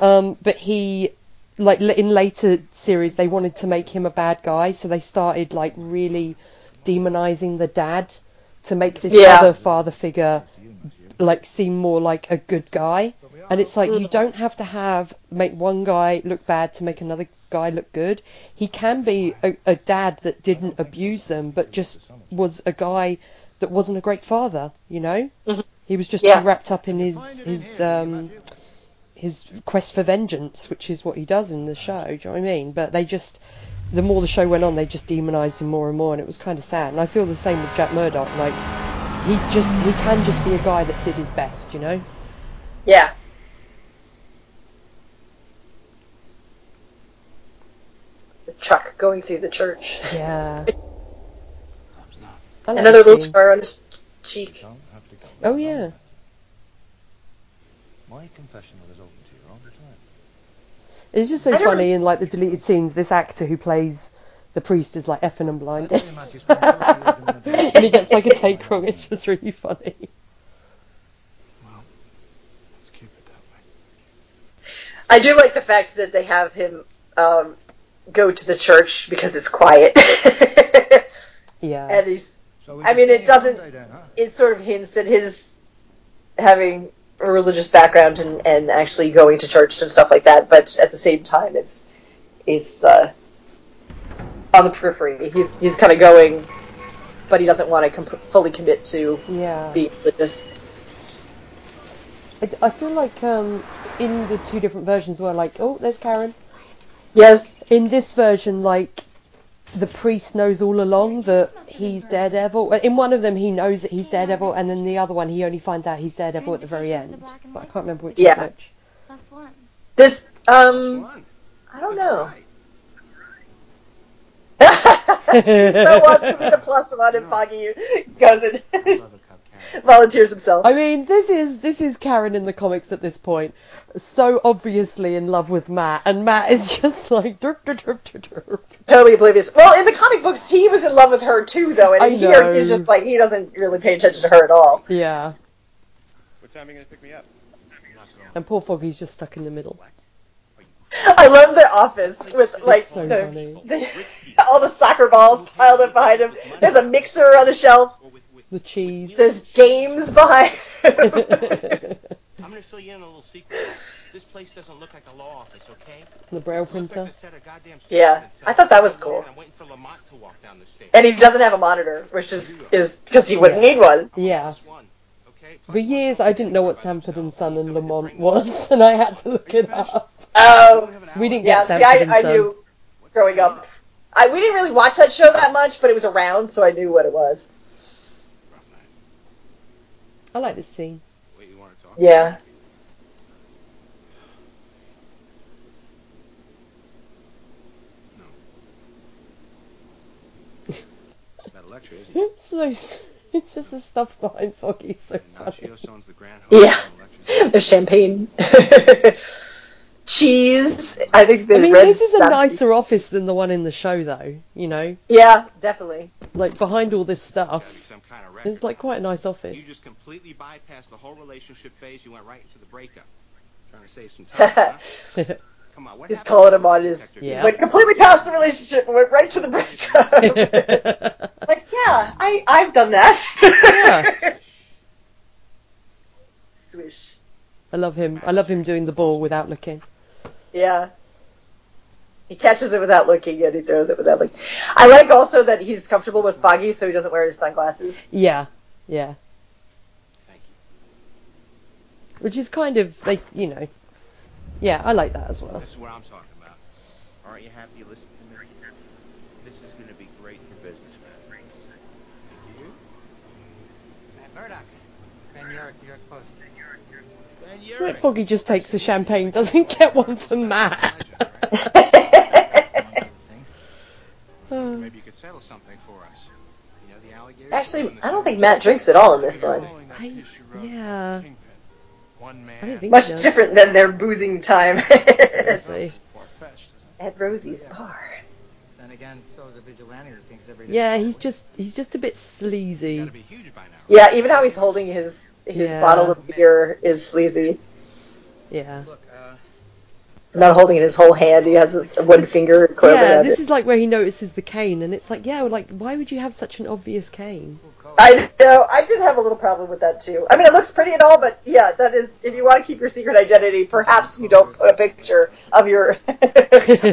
um, but he like in later series they wanted to make him a bad guy, so they started like really demonizing the dad to make this Yeah. other father figure like seem more like a good guy. And it's like you don't have to have make one guy look bad to make another guy look good. He can be a, a dad that didn't abuse them, but just was a guy that wasn't a great father. You know, he was just Yeah. wrapped up in his his um his quest for vengeance, which is what he does in the show. Do you know what I mean? But they just the more the show went on, they just demonized him more and more, and it was kind of sad. And I feel the same with Jack Murdock. Like he just he can just be a guy that did his best. You know. Yeah. Truck going through the church. Yeah. Another little scar on his cheek. Oh yeah. My confessional is open to you all the time. It's just so I funny in like the deleted scenes. This actor who plays the priest is like effing and blinded, Tell you, Matthew, spend 40 years in one of those- and he gets like a take wrong. It's just really funny. Well, let's keep it that way. I do like the fact that they have him um, go to the church because it's quiet. Yeah. and he's, so I mean, it doesn't, then, huh? it sort of hints at his having a religious background and, and actually going to church and stuff like that, but at the same time it's it's uh, on the periphery. He's he's kind of going but he doesn't want to com- fully commit to Yeah. being religious. I, I feel like um, in the two different versions where like, oh, there's Karen. Yes. In this version, like, the priest knows all along that he's Daredevil. In one of them, he knows that he's Daredevil, and then the other one, he only finds out he's Daredevil at the very end. But I can't remember which Yeah. is which. Plus one. This, um, I don't know. he so wants to be the plus one, and Foggy goes and volunteers himself. I mean, this is this is Karen in the comics at this point, so obviously in love with Matt, and Matt is just like derp, derp, derp, derp, derp. Totally oblivious. Well, in the comic books, he was in love with her too, though, and I here know. he's just like he doesn't really pay attention to her at all. Yeah, What time are you gonna pick me up? and poor Foggy's just stuck in the middle. I love the office with like so the, the- all the soccer balls piled up behind him. There's a mixer on the shelf. The cheese. There's games behind. I'm gonna fill you in on a little secret. This place doesn't look like a law office, okay? The braille It looks like printer. the set of goddamn Yeah, I thought that was cool. I'm waiting for Lamont to walk down the stairs. and he doesn't have a monitor, which is is because he wouldn't need one. Yeah. For years, I didn't know what Sanford and Son and Lamont was, and I had to look it up. Oh, We didn't get yeah. get See, Sanford I, and I Son. knew growing up. I we didn't really watch that show that much, but it was around, so I knew what it was. I like this scene. Wait, you want to talk? Yeah. That lecture, isn't it? It's so. It's just the stuff behind Foggy so funny. Natchios the Grand Hotel Yeah. and lectures. There's champagne. Cheese. I think the I mean, red this is a nicer office than the one in the show, though. You know, Yeah, definitely. like behind all this stuff, Some kind of it's like quite a nice office. You just completely bypassed the whole relationship phase. You went right into the breakup. Trying to save some time, huh? Come on, what He's calling him on his. Yeah. Went completely past the relationship and went right to the breakup. like, yeah, I I've done that. Yeah. Swish. I love him. I love him doing the ball without looking. Yeah. He catches it without looking and he throws it without looking. I like also that he's comfortable with Foggy, so he doesn't wear his sunglasses. Yeah, yeah. Thank you. Which is kind of like you know, yeah, I like that as well. This is what I'm talking about. Aren't you happy you listened to me? This is going to be great for business, man. You? Matt Murdock. Ben Urich, New York Post. Ben Like Urich. Foggy just takes the champagne, doesn't get one for Matt. Maybe you could settle something for us. You know the alligators. Actually, I don't think Matt drinks at all in this one. I, yeah, One man. I don't think Much so. different than their boozing time Seriously. At Rosie's bar. Then again, so is a vigilante who thinks every Yeah, he's just he's just a bit sleazy. Gotta be huge by now. Yeah, even how he's holding his his Yeah. bottle of beer is sleazy. Yeah. Look, uh, He's not holding it in his whole hand. He has his one finger coiled Yeah, this it. is like where he notices the cane, and it's like, yeah, like why would you have such an obvious cane? I know. I did have a little problem with that too. I mean, it looks pretty and all, but yeah, that is. If you want to keep your secret identity, perhaps you don't put a picture of your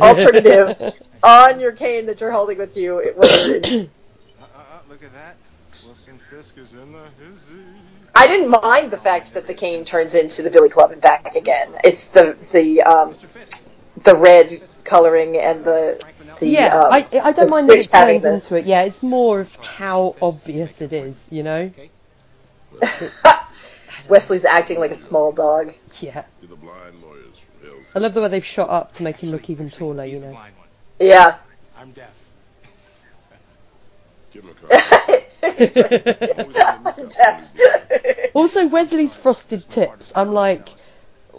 alternative on your cane that you're holding with you. when you're Uh, uh, uh, look at that. Wilson Fisk is in the hizzy. I didn't mind the fact that the cane turns into the Billy Club and back again. It's the the um, the red coloring and the the Yeah, um, I I don't mind that it turns the- into it. Yeah, it's more of how obvious it is, you know. Wesley's acting like a small dog. Yeah, You're the blind lawyers from Hell's I love the way they've shot up to make him look even taller, you know. Yeah. I'm deaf. Give him a card. Also, Wesley's frosted tips. I'm like,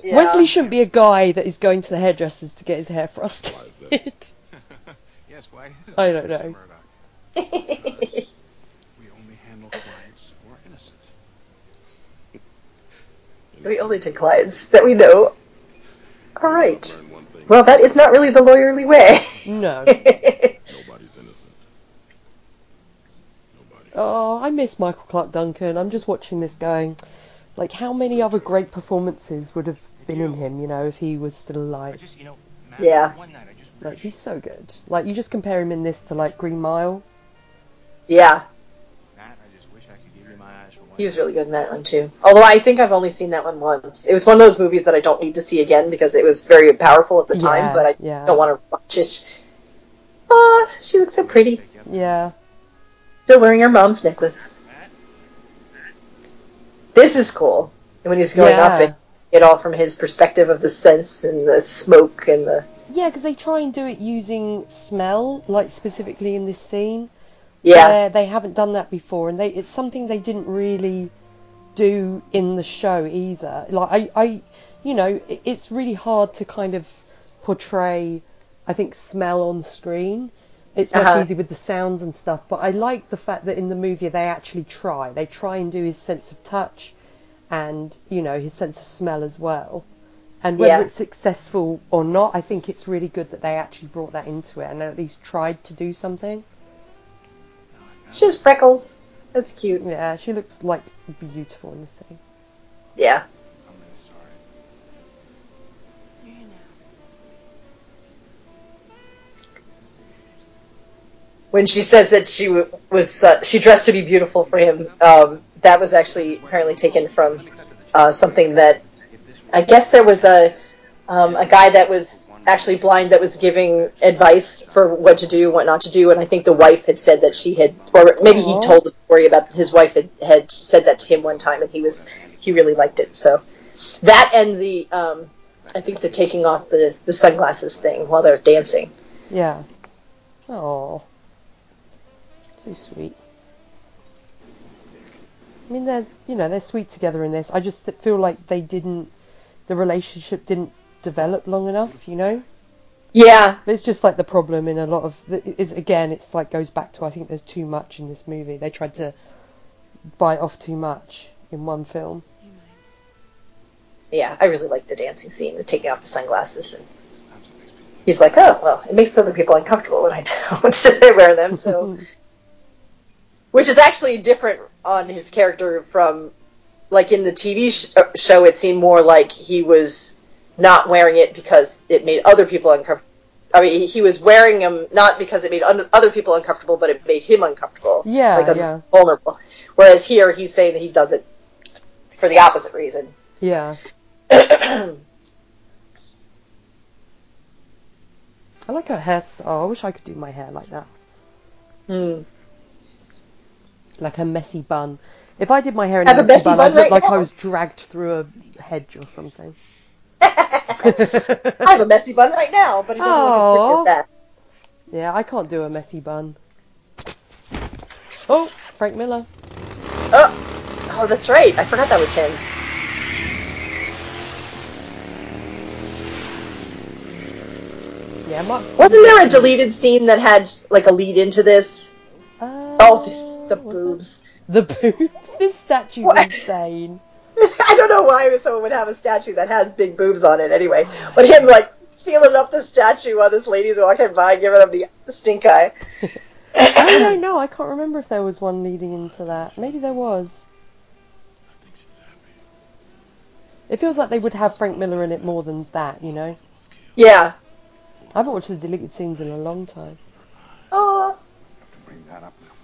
Yeah. Wesley shouldn't be a guy that is going to the hairdressers to get his hair frosted. Yes, why is I don't know. We only handle clients who are innocent. We only take clients that we know. All right. Learn one thing. Well, that is not really the lawyerly way. No. Oh, I miss Michael Clarke Duncan. I'm just watching this going, like, how many other great performances would have been in him, you know, if he was still alive? just, you know, Matt, Yeah. One night I just Like, he's so good. Like, you just compare him in this to, like, Green Mile. yeah. He was really good in that one too. Although I think I've only seen that one once. It was one of those movies that I don't need to see again because it was very powerful at the time, Yeah, but I yeah. don't want to watch it. Oh, she looks so pretty. Yeah. Still wearing your mom's necklace. This is cool. When he's going up Yeah. and it all from his perspective of the sense and the smoke and the Yeah, because they try and do it using smell, like specifically in this scene. Yeah. where they haven't done that before, and they it's something they didn't really do in the show either. Like I, I you know, it, it's really hard to kind of portray, I think, smell on screen. It's much Uh-huh. easier with the sounds and stuff, but I like the fact that in the movie they actually try. They try and do his sense of touch and, you know, his sense of smell as well. And whether Yeah. it's successful or not, I think it's really good that they actually brought that into it and at least tried to do something. She has freckles. That's cute. Yeah, she looks like beautiful in the scene. Yeah. When she says that she was uh, she dressed to be beautiful for him, um, that was actually apparently taken from uh, something that I guess there was a um, a guy that was actually blind that was giving advice for what to do, what not to do, and I think the wife had said that she had, or maybe he told a story about his wife had, had said that to him one time, and he was he really liked it. So that and the um, I think the taking off the the sunglasses thing while they're dancing. Yeah. Oh. So sweet. I mean, they're you know they're sweet together in this. I just feel like they didn't, the relationship didn't develop long enough. You know. Yeah. It's just like the problem in a lot of the, is again it's like goes back to I think there's too much in this movie. They tried to bite off too much in one film. Yeah, I really like the dancing scene, the taking off the sunglasses, and he's like, "Oh, well, it makes other people uncomfortable when I don't wear them." So, which is actually different on his character from, like in the TV sh- show, it seemed more like he was not wearing it because it made other people uncomfortable. I mean, he- was wearing them not because it made other people uncomfortable, but it made him uncomfortable. Yeah, like yeah. vulnerable. Whereas here, he's saying that he does it for the opposite reason. Yeah. I like her hairstyle. I wish I could do my hair like that. Hmm. Like a messy bun. If I did my hair in a messy, messy bun, bun I'd look right like now? I was dragged through a hedge or something. I have a messy bun right now, but it doesn't look as pretty as that. Yeah, I can't do a messy bun. Oh, Frank Miller. Oh, oh, that's right. I forgot that was him. Yeah, Mark. Wasn't there a deleted scene that had like a lead into this? Uh, oh, this the boobs. The boobs. This statue's insane. I don't know why someone would have a statue that has big boobs on it anyway. But him like feeling up the statue while this lady's walking by, giving him the stink eye. I don't know. I can't remember if there was one leading into that. Maybe there was. It feels like they would have Frank Miller in it more than that, you know. Yeah. I haven't watched the deleted scenes in a long time. Oh.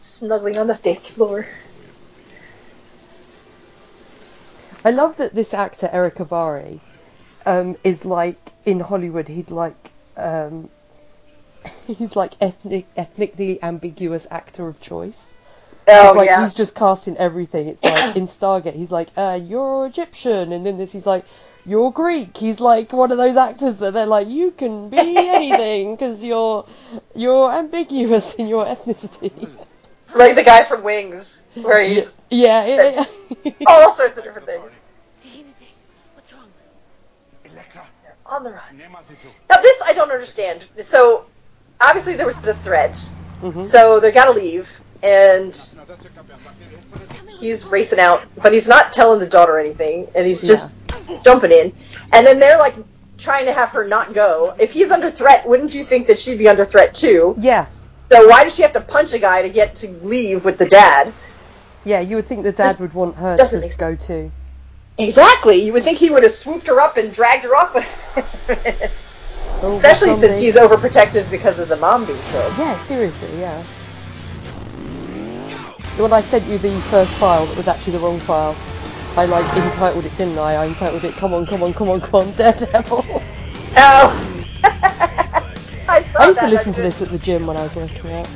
Snuggling on the dance floor. I love that this actor Erick Avari um, is like in Hollywood. He's like um, he's like ethnic, ethnically ambiguous actor of choice. Oh, It's like yeah. he's just casting everything. It's like in Stargate, he's like, uh, "You're Egyptian," and then this, he's like, "You're Greek." He's like one of those actors that they're like, "You can be anything because you're you're ambiguous in your ethnicity." Like the guy from Wings, where he's Yeah, yeah, yeah. all sorts of different things. On the run. Now this I don't understand. So obviously there was a threat. Mm-hmm. So they gotta leave and he's racing out, but he's not telling the daughter anything and he's just jumping in. And then they're like trying to have her not go. If he's under threat, wouldn't you think that she'd be under threat too? Yeah. So why does she have to punch a guy to get to leave with the dad? Yeah, you would think the dad would want her to go too. Exactly. You would think he would have swooped her up and dragged her off with Oh, Especially since he's overprotective because of the mom being killed. Yeah, seriously, yeah. when I sent you the first file that was actually the wrong file, I like entitled it, didn't I? I entitled it "Come on, come on, come on, come on, Daredevil." Oh. I, I used to listen to this at the gym when I was working out.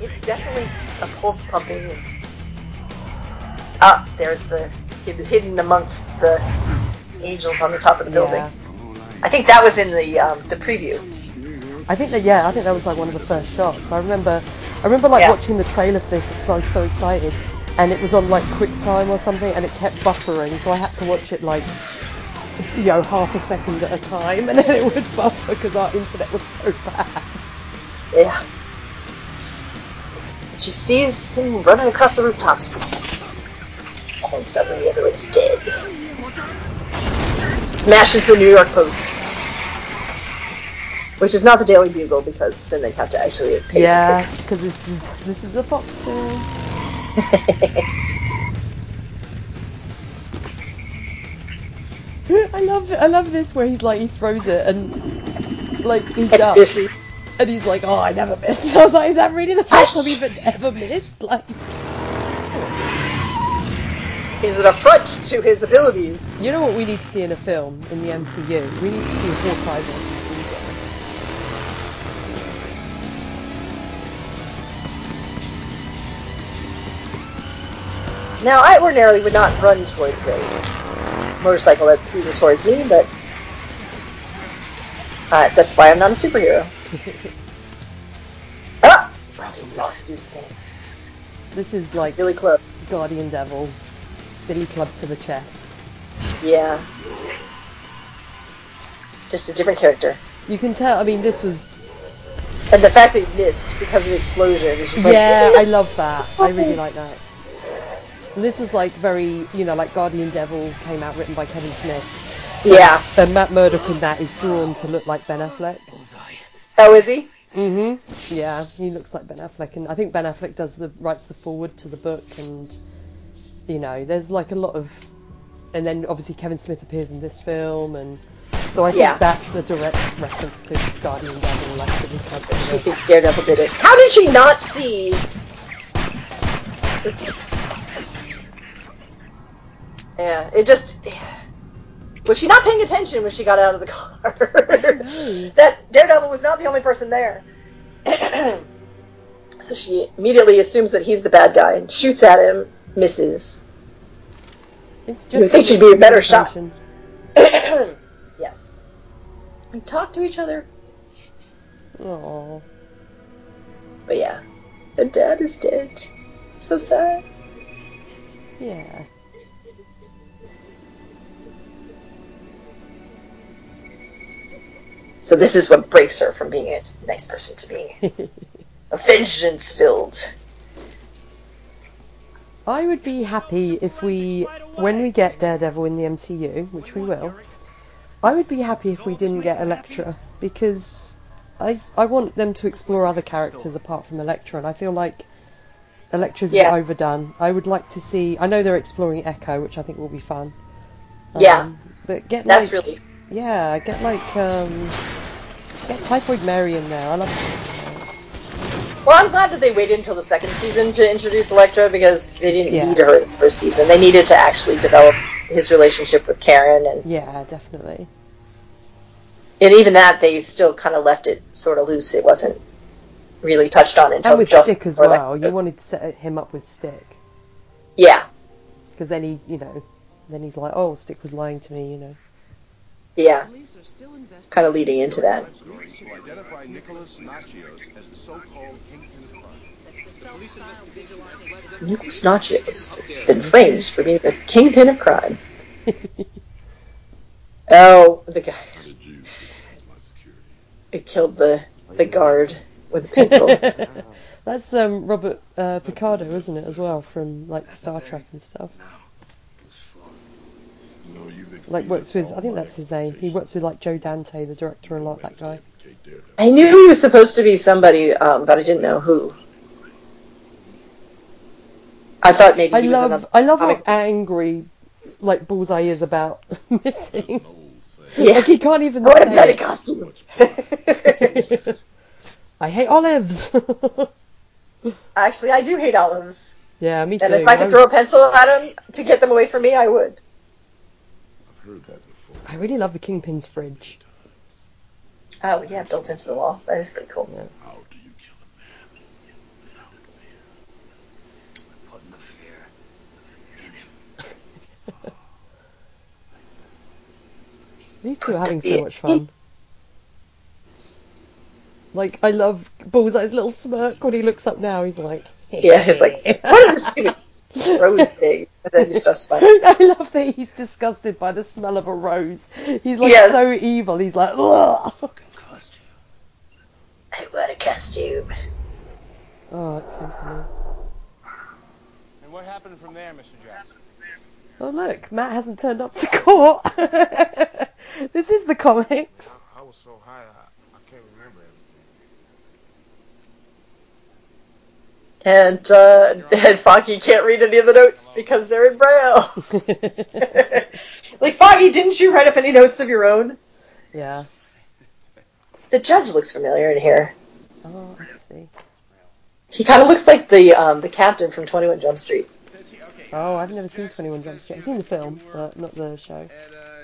It's definitely a pulse pumping. Ah, there's the hidden amongst the angels on the top of the building. Yeah. I think that was in the um, the preview. I think that yeah, I think that was like one of the first shots. I remember, I remember like Yeah. watching the trailer for this because I was so excited, and it was on like QuickTime or something, and it kept buffering, so I had to watch it like, you know, half a second at a time, and then it would buffer because our internet was so bad. Yeah. She sees him running across the rooftops. And then suddenly everyone's dead. Smash into the New York Post. Which is not the Daily Bugle because then they'd have to actually pay. Yeah, because this is this is a Fox film. I love I love this where he's like he throws it and like he And jumps this- and he's like oh I never missed. I was like is that really the first time you've ever missed? Like Is an affront to his abilities. you know what we need to see in a film in the MCU? We need to see Hawkeye versus. Now, I ordinarily would not run towards a motorcycle that's speeding towards me, but uh, that's why I'm not a superhero. ah! He lost his thing. This is like Billy Club. Guardian Devil, Billy Club to the chest. Yeah. Just a different character. You can tell. I mean, this was And the fact that he missed because of the explosion is just like. yeah, I love that. I really like that. And this was like very, you know, like Guardian Devil came out written by Kevin Smith. Yeah. And Matt Murdock in that is drawn to look like Ben Affleck. Oh, is he? Mhm. Yeah, he looks like Ben Affleck, and I think Ben Affleck does the writes the forward to the book, and you know, there's like a lot of, and then obviously Kevin Smith appears in this film, and so I think Yeah. that's a direct reference to Guardian Devil, like Billy Club. She thinks Daredevil did it. How did she not see? Yeah, it just. Was she not paying attention when she got out of the car? that Daredevil was not the only person there. so she immediately assumes that he's the bad guy and shoots at him, misses. It's You think she'd be a better shot. yes. We talk to each other. Oh. But yeah, the dad is dead. So sad. Yeah. So this is what breaks her from being a nice person to being a vengeance filled. I would be happy if we, when we get Daredevil in the MCU, which we will, I would be happy if we didn't get Elektra because I I want them to explore other characters apart from Elektra, and I feel like Elektra's a Yeah. overdone. I would like to see. I know they're exploring Echo, which I think will be fun. Yeah. Um, but get That's like, really yeah, get like um, get Typhoid Mary in there. I love. well. I'm glad that they waited until the second season to introduce Elektra because they didn't Yeah. need her in the first season. They needed to actually develop his relationship with Karen, and Yeah, definitely. and even that they still kind of left it sort of loose. It wasn't really touched on until and with just Stick as that. well. You wanted to set him up with Stick. Yeah, Because then he, you know, then he's like, oh, Stick was lying to me, you know. Yeah, kind of leading into that. Nicholas Natchios as the so-called kingpin of crime. Nicholas Natchios has been framed for being the kingpin of crime. oh, the guy. It killed the the guard with a pencil. That's um, Robert uh, Picardo, isn't it, as well, from like Star Trek and stuff. Like works with, I think that's his name. He works with like Joe Dante, the director, a lot. That guy. I knew he was supposed to be somebody, um, but I didn't know who. I thought maybe I he was love, another I love how comic- angry like Bullseye is about missing. Yeah. Like he can't even. I a say better costume. I hate olives. Actually, I do hate olives. Yeah, me too. And if I could throw a pencil at them to get them away from me, I would. I've heard that before. I really love the Kingpin's fridge. Oh, yeah, built into the wall. That is pretty cool. How do you kill a man without fear? Putting the fear in him. These two are having so much fun. Like, I love Bullseye's little smirk when he looks up now. He's like, Yeah, it's like, what is this stupid rose thing? And then he starts smiling. I love that he's disgusted by the smell of a rose. He's like Yes. so evil. He's like, ugh. A fucking costume. I want a costume. Oh, it's so funny. And what happened from there, Mr. Jackson? Oh look, Matt hasn't turned up to court. this is the comics. I was so high, I, I can't remember everything. And uh, and Foggy can't read any of the notes because they're in braille. like Foggy, didn't you write up any notes of your own? Yeah. The judge looks familiar in here. Oh, I see. He kind of looks like the um, the captain from Twenty One Jump Street. Oh, I've never seen 21 Jump Street. I've seen the film, but not the show.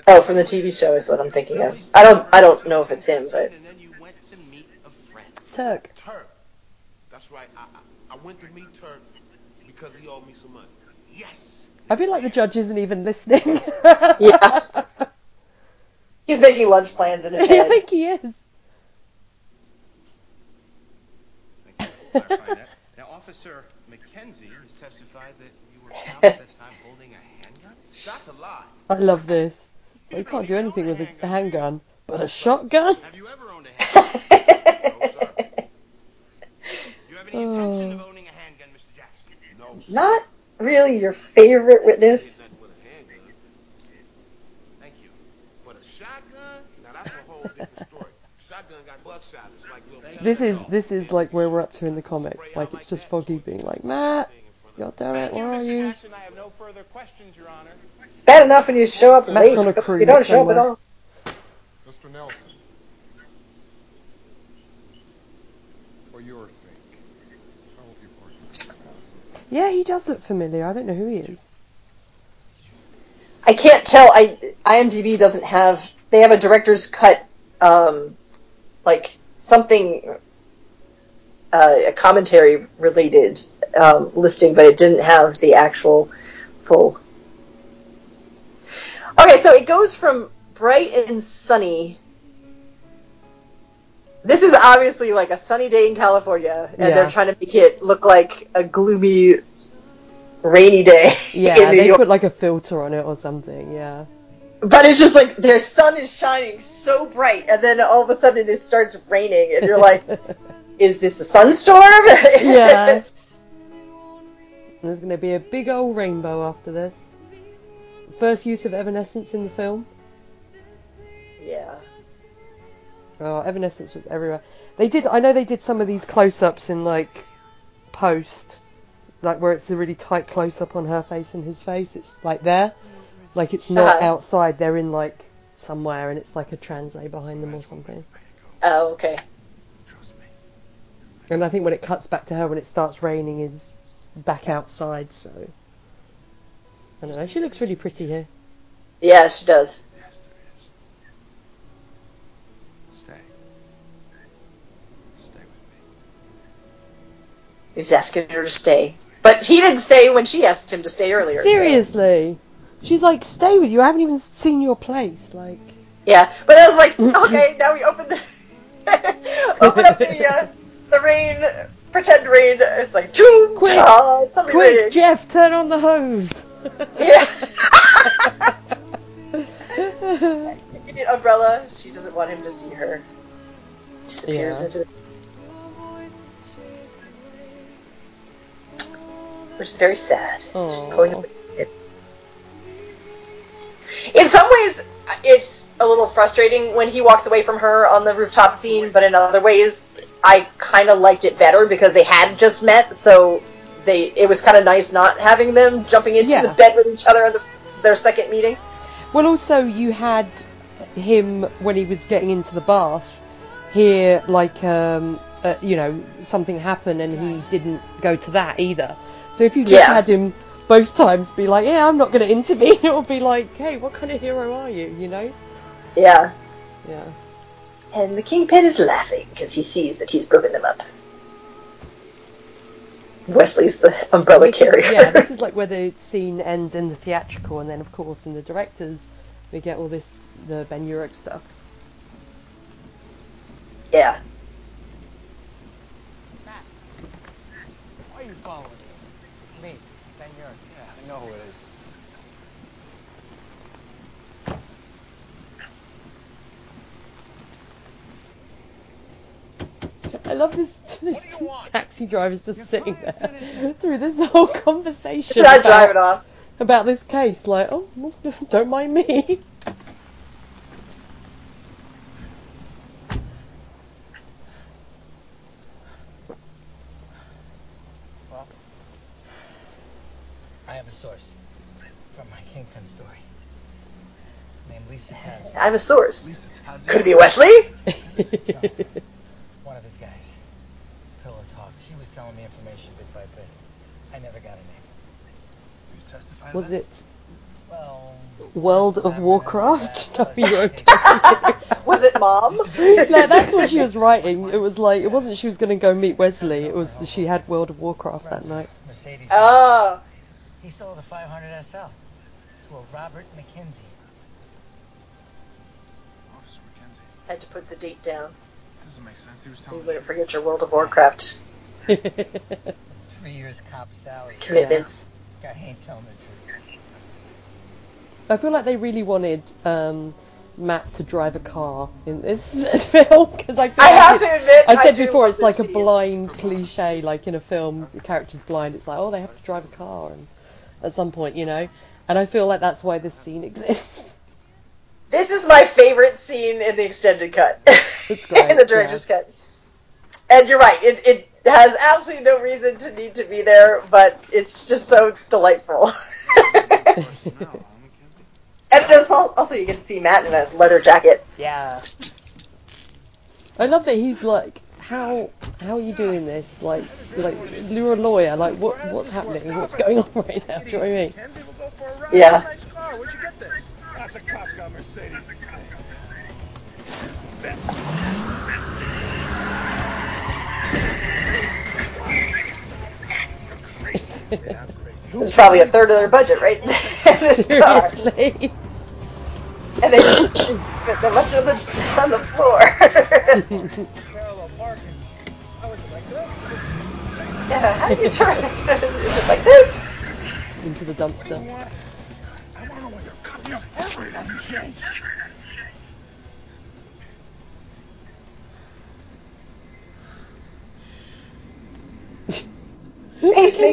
Oh, from the TV show is what I'm thinking of. I don't I don't know if it's him, but And then you went to meet a friend. Turk. Turk. That's right. I, I, I went to meet Turk because he owed me some money. Yes. I feel like the judge isn't even listening. yeah, he's making lunch plans in his head. I think he is. Thank you for clarifying that. Now, Officer McKenzie has testified that you were found at that time holding a handgun. That's a lie. I love this. Well, you can't do anything with a, a handgun, but a shotgun? Have you ever owned a handgun? No, sir. Do you have any intention of owning a handgun, Mr. Jackson? No, sir. Not really your favorite witness. Nothing with a handgun. Thank you. But a shotgun? Now that's a whole different story. Shotgun got buckshot. It's like little This is this is like where we're up to in the comics. Like it's just Foggy being like, Matt, God damn it, Thank where are you? I have no further questions, Your Honor. It's bad enough when you show up Matt's late. on a but cruise you don't show up at somewhere. all. Mr. Nelson, for your sake, I hope you forgive my past. Yeah, he does look familiar. I don't know who he is. I can't tell. I IMDb doesn't have. They have a director's cut, um, like something, uh, a commentary related um, listing, but it didn't have the actual full. Okay, so it goes from bright and sunny. This is obviously like a sunny day in California, and Yeah. they're trying to make it look like a gloomy, rainy day Yeah, they York. put like a filter on it or something. Yeah. But it's just like their sun is shining so bright, and then all of a sudden it starts raining, and you're like, "Is this a sunstorm?" yeah. There's going to be a big old rainbow after this. First use of Evanescence in the film. yeah. Oh, Evanescence was everywhere. They did. I know they did some of these close-ups in like post, like where it's the really tight close-up on her face and his face. It's like there, like it's not Uh-huh. outside. They're in like somewhere, and it's like a translight behind them or something. Oh, okay. Trust me. And I think when it cuts back to her when it starts raining is back outside. So I don't know. She looks really pretty here. Yeah, she does. He's asking her to stay, but he didn't stay when she asked him to stay earlier. so- Seriously, she's like, "Stay with you. I haven't even seen your place." Like. Yeah, but I was like, okay, now we open the open up the uh, the rain, pretend rain. It's like, choom, Quick, ta, it's Quick, raining. Jeff, turn on the hose. Yeah. Umbrella. She doesn't want him to see her. Disappears Yeah. into the. Which is very sad. She's pulling away. In some ways, it's a little frustrating when he walks away from her on the rooftop scene, but in other ways, I kind of liked it better because they had just met, so they it was kind of nice not having them jumping into Yeah. the bed with each other at the, their second meeting. Well, also you had him when he was getting into the bath. Here, like um, uh, you know, something happened and he didn't go to that either. So if you just Yeah. had him both times be like, yeah, I'm not going to intervene, it would be like, hey, what kind of hero are you? You know? Yeah. Yeah. And the Kingpin is laughing because he sees that he's broken them up. Wesley's the umbrella This is- carrier. yeah, this is like where the scene ends in the theatrical, and then of course in the directors we get all this the Ben Urich stuff. yeah. Why are you following me? It's me, Ben Urich. Yeah, I know who it is. I love this, this taxi driver's just sitting there through this whole conversation. Not about, driving off. about this case, like, oh, don't mind me. I have a source from my Kingpin story. Named Lisa Taz. I'm a source. Could it be Wesley? One of his guys. Pillow Talk. She was selling me information bit by bit. I never got a name. You testify Was it Well, World of Warcraft? Was it mom? no, that's what she was writing. It was like it wasn't she was going to go meet Wesley. It was that she had World of Warcraft that night. Oh. He sold a 500 SL to a Robert McKenzie. Officer McKenzie. Had to put the date down Doesn't make sense. He was so you wouldn't forget your World of Warcraft Three years cop salary. commitments. Guy ain't telling the truth. I feel like they really wanted um, Matt to drive a car in this film because I feel I like have it- to admit, I I said do before it's like this a scene. blind cliche, like in a film, the character's blind. It's like oh they have to drive a car and at some point, you know. And I feel like that's why this scene exists. This is my favorite scene in the extended cut. It's great, in the director's cut. And you're right, it, it has absolutely no reason to need to be there, but it's just so delightful. and it's al- also you get to see Matt in a leather jacket. Yeah. I love that he's like, how how are you doing this? Like, like you're a lawyer. Like, what what's happening? What's going on right now? Do you know what I mean? Kenzie, we'll go for a ride. Yeah. Nice car. Where'd you get this? That's a cop's got Mercedes. It's probably a third of their budget, right? this car. Seriously. And they, they left it on the, on the floor. yeah, how do you turn? Is it like this? Into the dumpster. I want to know where your copy of Harvard hasn't changed.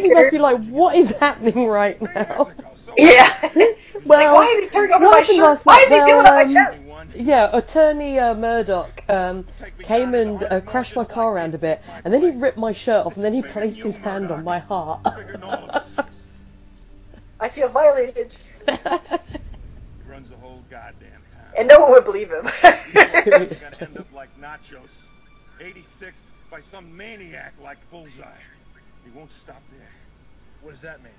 He must be like, what is happening right now? Yeah. well, why is he tearing open my shirt? Why is he well, feeling up my um, chest? Yeah, attorney uh, Murdock um, came and uh, crashed my car around a bit, and then he ripped my shirt off, and then he placed his hand on my heart. I feel violated. He runs the whole goddamn town. And no one would believe him. He's gonna end up like Natchios, 86th by some maniac like Bullseye. He won't stop there. What does that mean?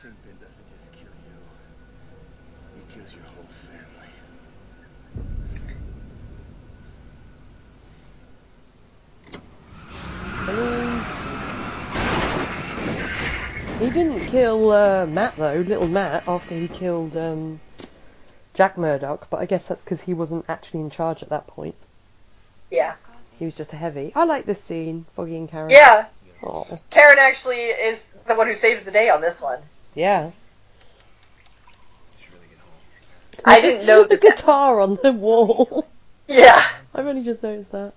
Kingpin doesn't just kill you. He kills your whole family. He didn't kill uh, Matt though, little Matt, after he killed um, Jack Murdock, but I guess that's because he wasn't actually in charge at that point. Yeah. He was just a heavy. I like this scene, Foggy and Karen. Yeah. Aw. Karen actually is the one who saves the day on this one. Yeah. I didn't know the guitar on the wall. Yeah. I've only just noticed that.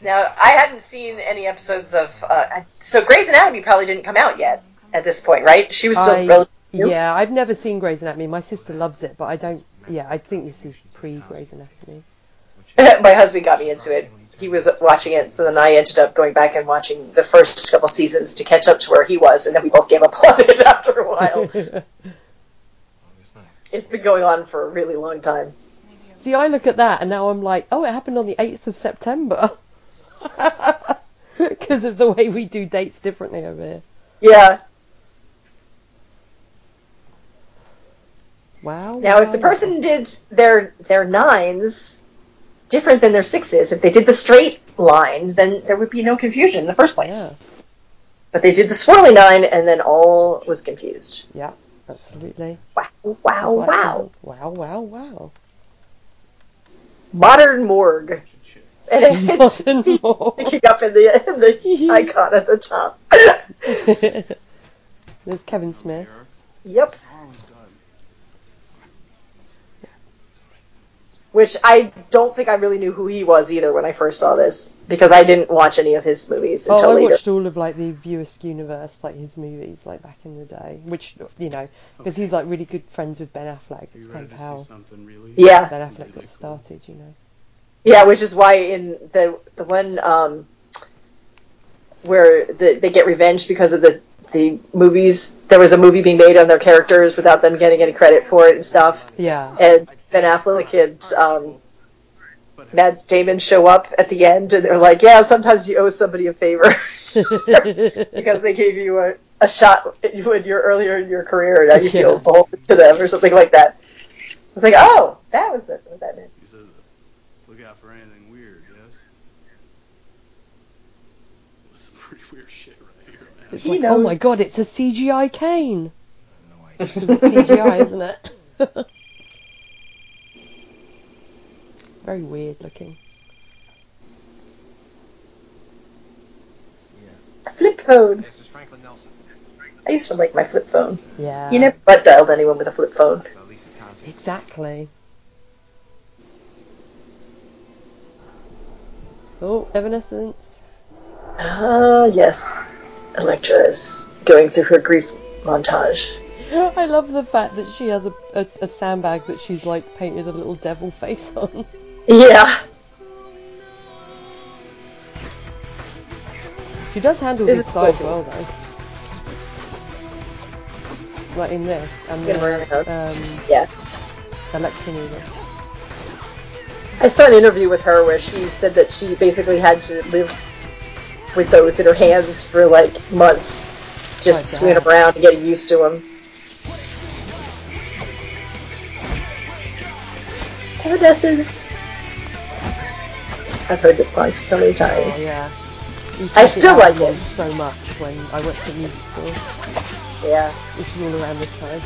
Now, I hadn't seen any episodes of. Uh, so Grey's Anatomy probably didn't come out yet at this point, right? She was still I- relatively new. yeah, I've never seen Grey's Anatomy. My sister loves it, but I don't. Yeah, I think this is pre Grey's Anatomy. My husband got me into it. He was watching it, so then I ended up going back and watching the first couple seasons to catch up to where he was, and then we both gave up on it after a while. it's been going on for a really long time. See, I look at that and now I'm like, oh, it happened on the 8th of September. Because of the way we do dates differently over here. Yeah. Wow. Now, if the person did their their nines different than their sixes, if they did the straight line, then there would be no confusion in the first place. But they did the swirly nine, and then all was confused. Yeah, absolutely. Wow! Wow! That's why it's Wow! Wow! Wow! Wow! Modern morgue. And it's Modern morgue. picking up in the in the icon at the top. There's Kevin Smith. Yep. Which I don't think I really knew who he was either when I first saw this because I didn't watch any of his movies until Oh, until I later. watched all of like the View universe, like his movies, like back in the day. Which you know, because he's like really good friends with Ben Affleck. It's kind of how Yeah. Ben Affleck got started. You know. Yeah, which is why in the the one um, where the, they get revenge because of the the movies, there was a movie being made on their characters without them getting any credit for it and stuff. Yeah. And Ben Affleck and um, Matt Damon show up at the end, and they're like, "Yeah, sometimes you owe somebody a favor because they gave you a, a shot when you're earlier in your career, and now you feel Yeah. beholden to them or something like that." I was like, "Oh, that was it. What that meant." He said, look out for anything weird, yes? It some pretty weird shit right here, man. It's He like, oh my god, it's a CGI cane. Because it's CGI, isn't it? Very weird looking. A flip phone. This is Franklin Nelson. I used to like my flip phone. Yeah. You never butt dialed anyone with a flip phone. Exactly. Oh, Evanescence. Ah, yes. Elektra is going through her grief montage. I love the fact that she has a, a, a sandbag that she's like painted a little devil face on. Yeah. She does handle This this side well though. Like in this and the um, Yeah. Elektra movie. I saw an interview with her where she said that she basically had to live with those in her hands for like months, just Oh, swinging around and getting used to them. Evanescence. I've heard this song so many times. Oh yeah. I still like it. so much when I went to the music store. Yeah. This is all around this time.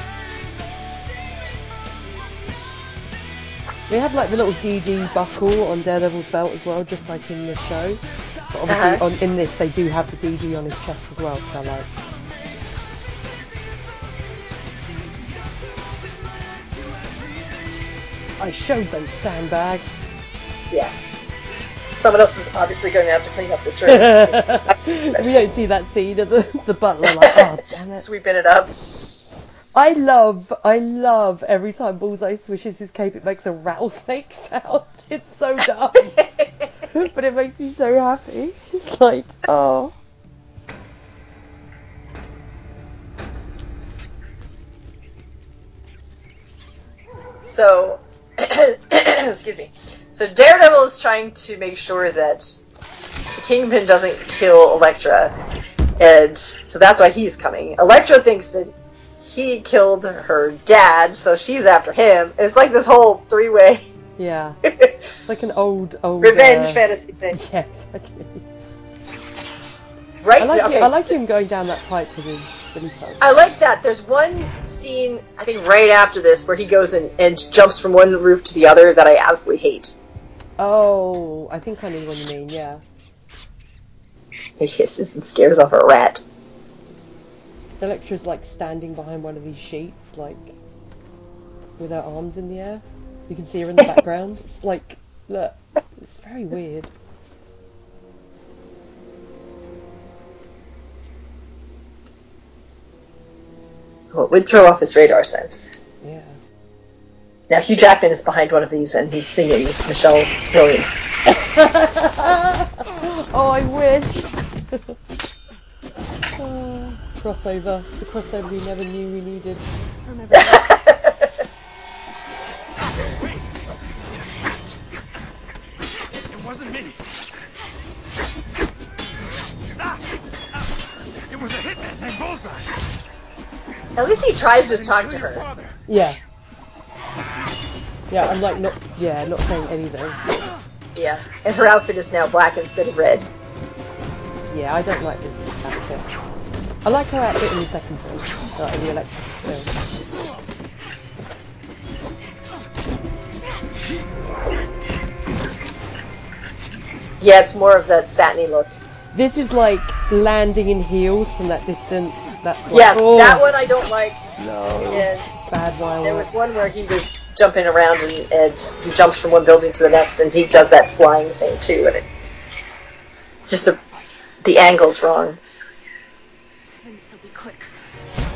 We had like the little DD buckle on Daredevil's belt as well, just like in the show. But obviously, Uh-huh. on, in this, they do have the DD on his chest as well, which I like. I showed those sandbags. Yes. Someone else is obviously going to have to clean up this room. we don't see that scene of the, the butler like, oh damn it. Sweeping it up. I love, I love every time Bullseye swishes his cape, it makes a rattlesnake sound. It's so dumb. but it makes me so happy. It's like, oh. So, excuse me. So Daredevil is trying to make sure that the Kingpin doesn't kill Elektra, and so that's why he's coming. Elektra thinks that he killed her dad, so she's after him. It's like this whole three-way Yeah. It's like an old, old. revenge uh, fantasy thing, Yeah, exactly. right? I like, Okay, him, I like him going down that pipe with his. I like that. There's one scene, I think right after this, where he goes and, and jumps from one roof to the other that I absolutely hate. Oh, I think I know what you mean, yeah. He hisses and scares off a rat. Elektra's like standing behind one of these sheets, like with her arms in the air. You can see her in the background. It's like, look, it's very weird. Well, it would throw off his radar sense. Yeah. Now Hugh Jackman is behind one of these and he's singing with Michelle Williams. oh, I wish. Oh, crossover. It's the crossover we never knew we needed. It wasn't me. Stop! It was a hitman named Bullseye. At least he tries to talk to her. Father. Yeah. Yeah, I'm like not yeah, not saying anything. Yeah, and her outfit is now black instead of red. Yeah, I don't like this outfit. I like her outfit in the second film, like in the Elektra film. Yeah, it's more of that satiny look. This is like landing in heels from that distance. That's like, yes, oh, that one I don't like. No. And bad wire there was one where he was jumping around and, and he jumps from one building to the next, and he does that flying thing too, and it, it's just a the angle's wrong.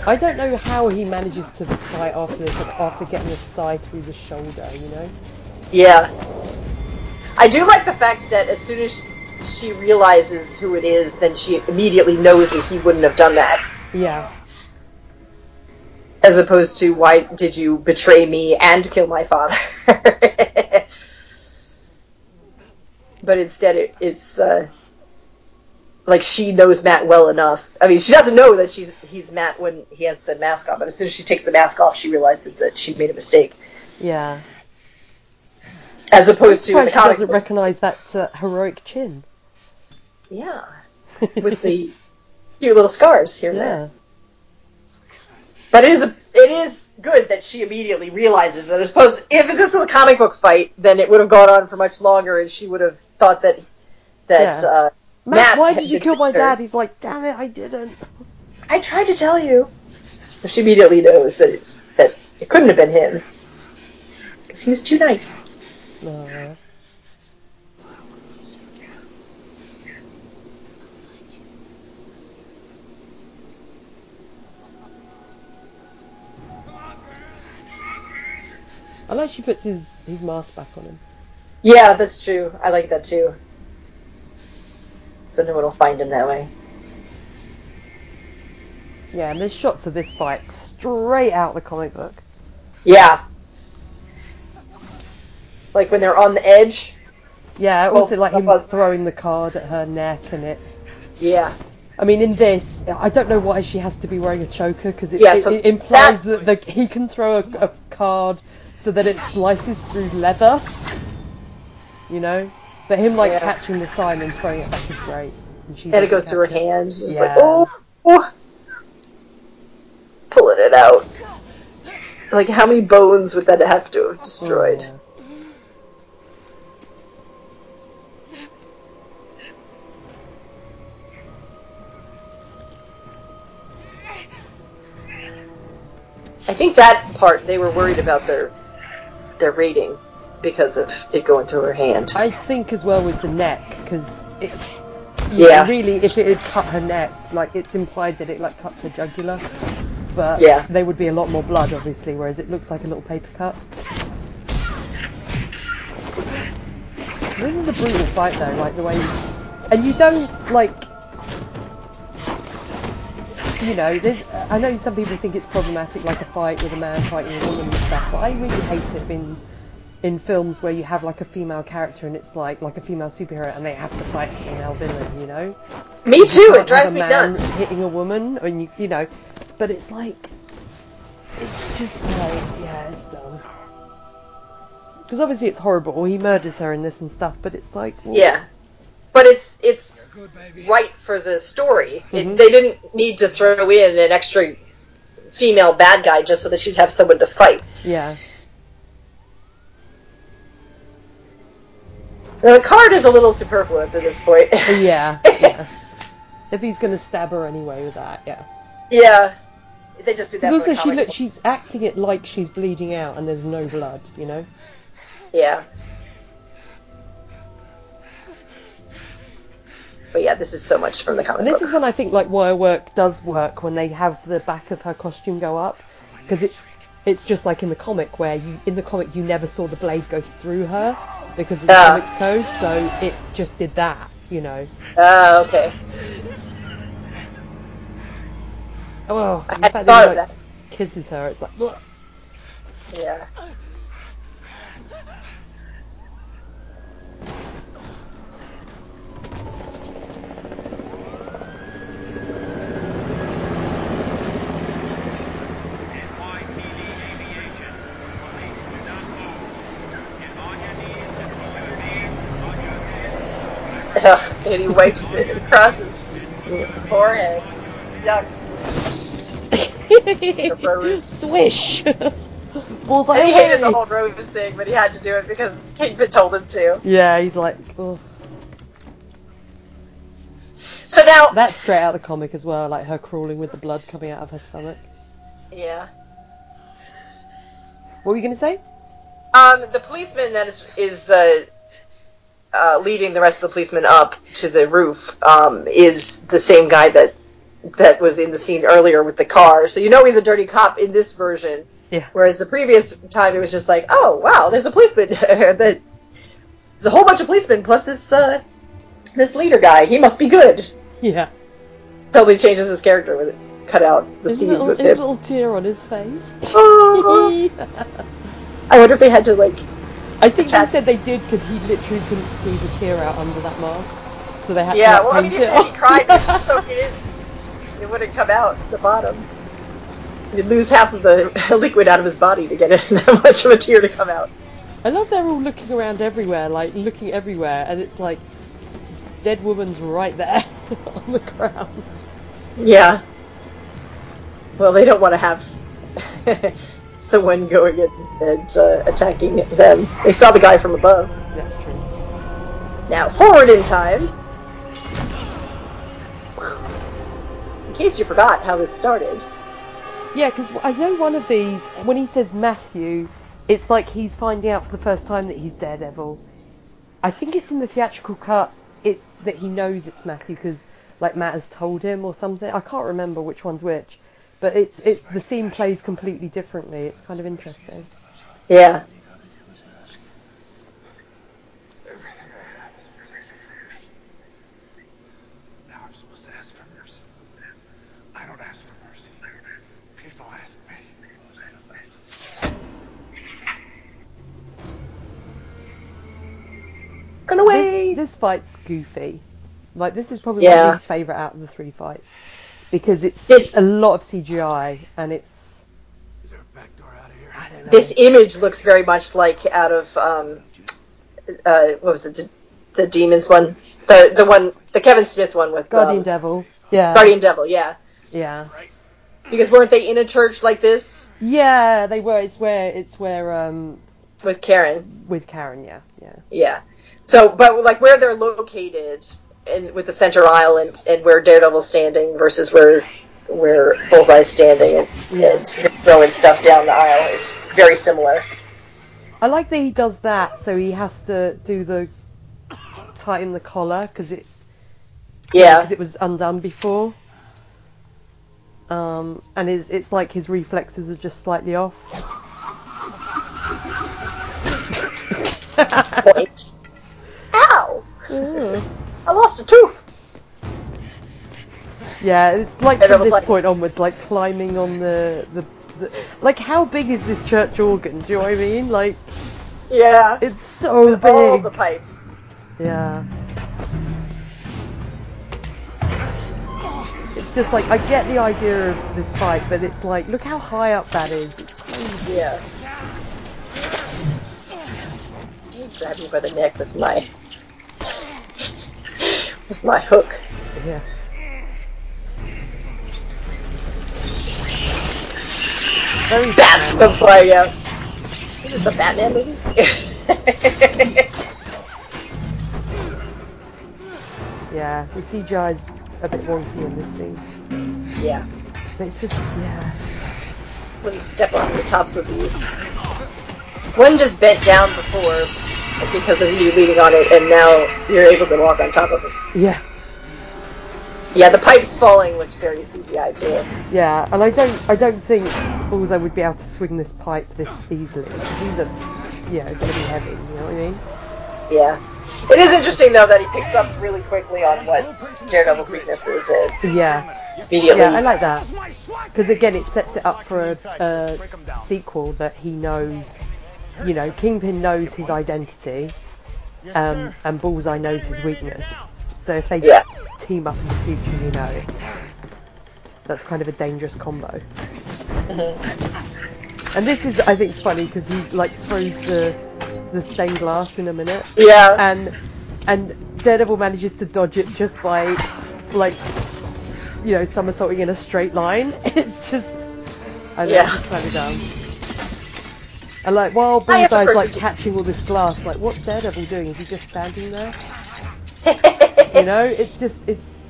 I don't know how he manages to fight after this, after getting a scythe through the shoulder. You know? Yeah. I do like the fact that as soon as she realizes who it is, then she immediately knows that he wouldn't have done that. Yeah. As opposed to, why did you betray me and kill my father? but instead, it, it's uh, like she knows Matt well enough. I mean, she doesn't know that she's he's Matt when he has the mask on, but as soon as she takes the mask off, she realizes that she made a mistake. Yeah. As opposed to she doesn't recognise that uh, heroic chin. Yeah. With the few little scars here and Yeah. there. But it is a, it is good that she immediately realizes that as opposed if this was a comic book fight, then it would have gone on for much longer and she would have thought that that Yeah. uh Matt, Matt why did you kill my her. dad? He's like, damn it, I didn't. I tried to tell you. But she immediately knows that it's that it couldn't have been him. Because he was too nice. No. I like she puts his, his mask back on him. Yeah, that's true. I like that too. So no one will find him that way. Yeah, and there's shots of this fight straight out the comic book. Yeah. Like when they're on the edge. Yeah, Well, also like him well- throwing the card at her neck and it. Yeah. I mean, in this, I don't know why she has to be wearing a choker because it, Yeah, it, so it implies that, the, he can throw a, a card so that it slices through leather. You know, but him like Yeah. catching the sign and throwing it back is great. And, And it goes through her hands. It's Yeah. like, oh, oh. Pulling it out. Like, how many bones would that have to have destroyed? Oh, I think that part they were worried about their their rating because of it going through her hand. I think as well with the neck because it. you Yeah. know, really, if it had cut her neck, like it's implied that it like cuts her jugular, but Yeah. there would be a lot more blood, obviously, whereas it looks like a little paper cut. This is a brutal fight though, like the way, and you don't like, you know, there's. I know some people think it's problematic, like a fight with a man fighting a woman and stuff, but I really hate it in in films where you have like a female character and it's like like a female superhero and they have to fight a female villain, you know. Me You too, it drives me nuts. Hitting a woman, and you you know, but it's like it's just like yeah, it's dumb. Because obviously it's horrible. He murders her in this and stuff, but it's like well, Yeah. But it's it's right for the story. Mm-hmm. It, they didn't need to throw in an extra female bad guy just so that she'd have someone to fight. yeah, Now, the card is a little superfluous at this point. yeah, yeah. If he's gonna stab her anyway with that, yeah. yeah. They just did that. Also she comic look, she's acting it like she's bleeding out and there's no blood, you know. Yeah. But yeah, this is so much from the comic And this book. is when I think like wire work does work when they have the back of her costume go up because it's it's just like in the comic where you in the comic you never saw the blade go through her because of the Ah. comics code, so it just did that, you know. Ah, okay. Oh, I the fact that he like that. kisses her, it's like ugh. Yeah. and he wipes it across his forehead. Yuck. the. Swish. Bullseye. And he hated the whole rose thing, but he had to do it because Kingpin told him to. Yeah, he's like, oh. So now, That's straight out of the comic as well, like her crawling with the blood coming out of her stomach. yeah. What were you gonna say? Um, the policeman that is is uh, uh, leading the rest of the policemen up to the roof um, is the same guy that that was in the scene earlier with the car. So you know he's a dirty cop in this version. Yeah. Whereas the previous time it was just like, oh wow, there's a policeman. that there's a whole bunch of policemen plus this uh, this leader guy. He must be good. Yeah. Totally changes his character with it. Cut out the scenes little, with him. little tear on his face. Oh. I wonder if they had to like. I think they said they did because he literally couldn't squeeze a tear out under that mask, so they had Yeah, to well, I mean, paint even it if he cried, would soak it in. It wouldn't come out the bottom. You'd lose half of the liquid out of his body to get it that much of a tear to come out. I love they're all looking around everywhere, like looking everywhere, and it's like dead woman's right there on the ground. Yeah. Well, they don't want to have someone going and, and uh, attacking them. They saw the guy from above. That's true. Now, forward in time. In case you forgot how this started. Yeah, because I know one of these, when he says Matthew, it's like he's finding out for the first time that he's Daredevil. I think it's in the theatrical cut, it's that he knows it's Matthew because, like, Matt has told him or something. I can't remember which one's which. But it's it, the scene plays completely differently. It's kind of interesting. Yeah. Everything I have has been taken from me. Now I'm supposed to ask for mercy. I don't ask for mercy. People ask me. Run away! This, this fight's goofy. Like, this is probably Yeah. my least favourite out of the three fights. Because it's This- a lot of CGI and it's. Is there a back door out of here? I don't know. This image looks very much like out of um, uh, what was it? The, the demons one, the the one, the Kevin Smith one with Guardian um, Devil. Yeah. Guardian Devil. Yeah, Yeah. because weren't they in a church like this Yeah, they were. It's where it's where um with Karen? with Karen. Yeah, yeah. Yeah. So, but like where they're located, and with the center aisle and, and where Daredevil's standing versus where where Bullseye's standing and, Yeah. and throwing stuff down the aisle, it's very similar. I like that he does that, so he has to do the tighten the collar because it Yeah. because it was undone before. Um, and his, it's like his reflexes are just slightly off. Ow! I lost a tooth. Yeah, it's like And from this like- point onwards, like climbing on the, the the like how big is this church organ? Do you know what I mean? Like Yeah. it's so With big. all the pipes. Yeah. It's just like I get the idea of this fight, but it's like look how high up that is. It's crazy. Yeah. Me by the neck with my with my hook. Yeah. Very Bats Batman. come flying out. Is this a Batman movie? Yeah, the CGI's a bit wonky in this scene. yeah. But it's just yeah. Let me step on the tops of these. One just bent down before because of you leaning on it, and now you're able to walk on top of it. Yeah. Yeah, the pipes falling looks very CGI too. Yeah, and I don't I don't think Bullseye would be able to swing this pipe this easily. These are yeah, gonna be heavy, you know what I mean? Yeah. It is interesting though that he picks up really quickly on what Daredevil's weakness is and Yeah. immediately Yeah, I like that. Because again, it sets it up for a, a sequel that he knows. You know, Kingpin knows his identity, um, and Bullseye knows his weakness. So if they Yeah. team up in the future, you know, it's that's kind of a dangerous combo. And this is, I think, it's funny because he like throws the the stained glass in a minute, Yeah. and and Daredevil manages to dodge it just by, like, you know, somersaulting in a straight line. It's just, I don't know, Yeah. it's kind of dumb. And like, while Bullseye's like catching all this glass, like, what's Daredevil doing? Is he just standing there? you know, it's just, it's,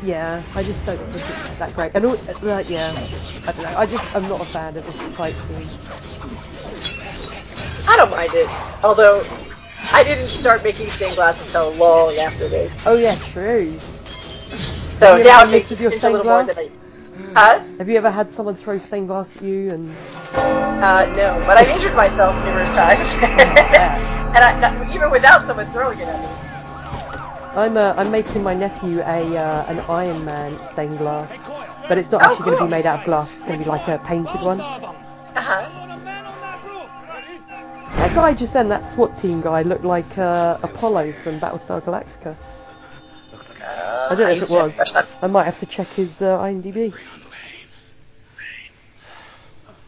yeah, I just don't think it's that great. And all, like, yeah, I don't know. I just, I'm not a fan of this fight scene. I don't mind it. Although, I didn't start making stained glass until long after this. Oh yeah, true. So Have you ever now it makes me a little more than I. Huh? Have you ever had someone throw stained glass at you and Uh, no, but I've injured myself numerous times. and I, not, even without someone throwing it at me. I'm uh, I'm making my nephew a uh, an Iron Man stained glass, but it's not Oh, actually going to be made out of glass. It's going to be like a painted one. Uh-huh. That guy just then, that SWAT team guy, looked like uh, Apollo from Battlestar Galactica. I don't know if it was. I might have to check his uh, IMDb.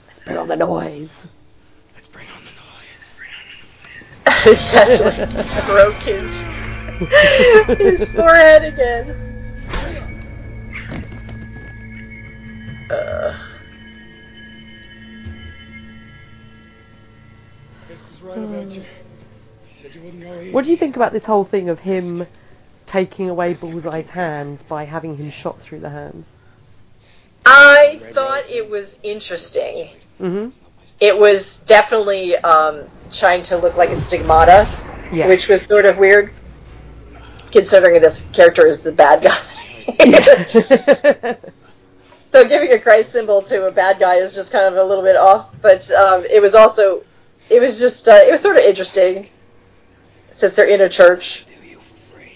Let's put on the noise. Let's bring on the noise. Yes, let's broke his his forehead again. Uh, Chris was right about you. He said you wouldn't go easy. What do you think about this whole thing of him taking away Bullseye's hands by having him shot through the hands? I thought it was interesting. Hmm It was definitely um, trying to look like a stigmata, Yeah. which was sort of weird, considering this character is the bad guy. so giving a Christ symbol to a bad guy is just kind of a little bit off. But um, it was also, it was just, uh, it was sort of interesting, since they're in a church.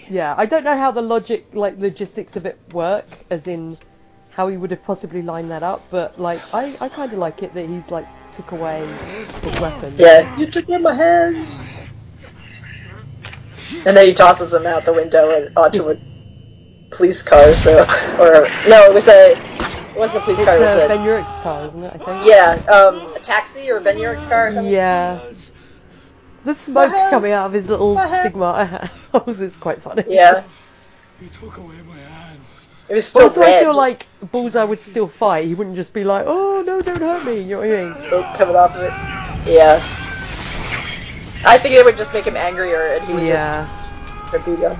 Yeah, I don't know how the logic, like logistics of it work, as in how he would have possibly lined that up, but like I, I kind of like it that he's like took away his weapon. Yeah, you took away my hands. And then he tosses him out the window and onto a police car. So, or no, it was a, it wasn't a police It's car. It was a Ben Urich's car, isn't it? I think. yeah, um, a taxi or a Ben Urich's car or something. Yeah. The smoke coming out of his little My hand. stigmata house is quite funny. Yeah, You took away my hands. It was still Also, red. I feel like Bullseye would still fight. He wouldn't just be like, "Oh no, don't hurt me." You know what I mean? Smoke coming off of it. Yeah. I think it would just make him angrier, and he would Yeah. just beat him.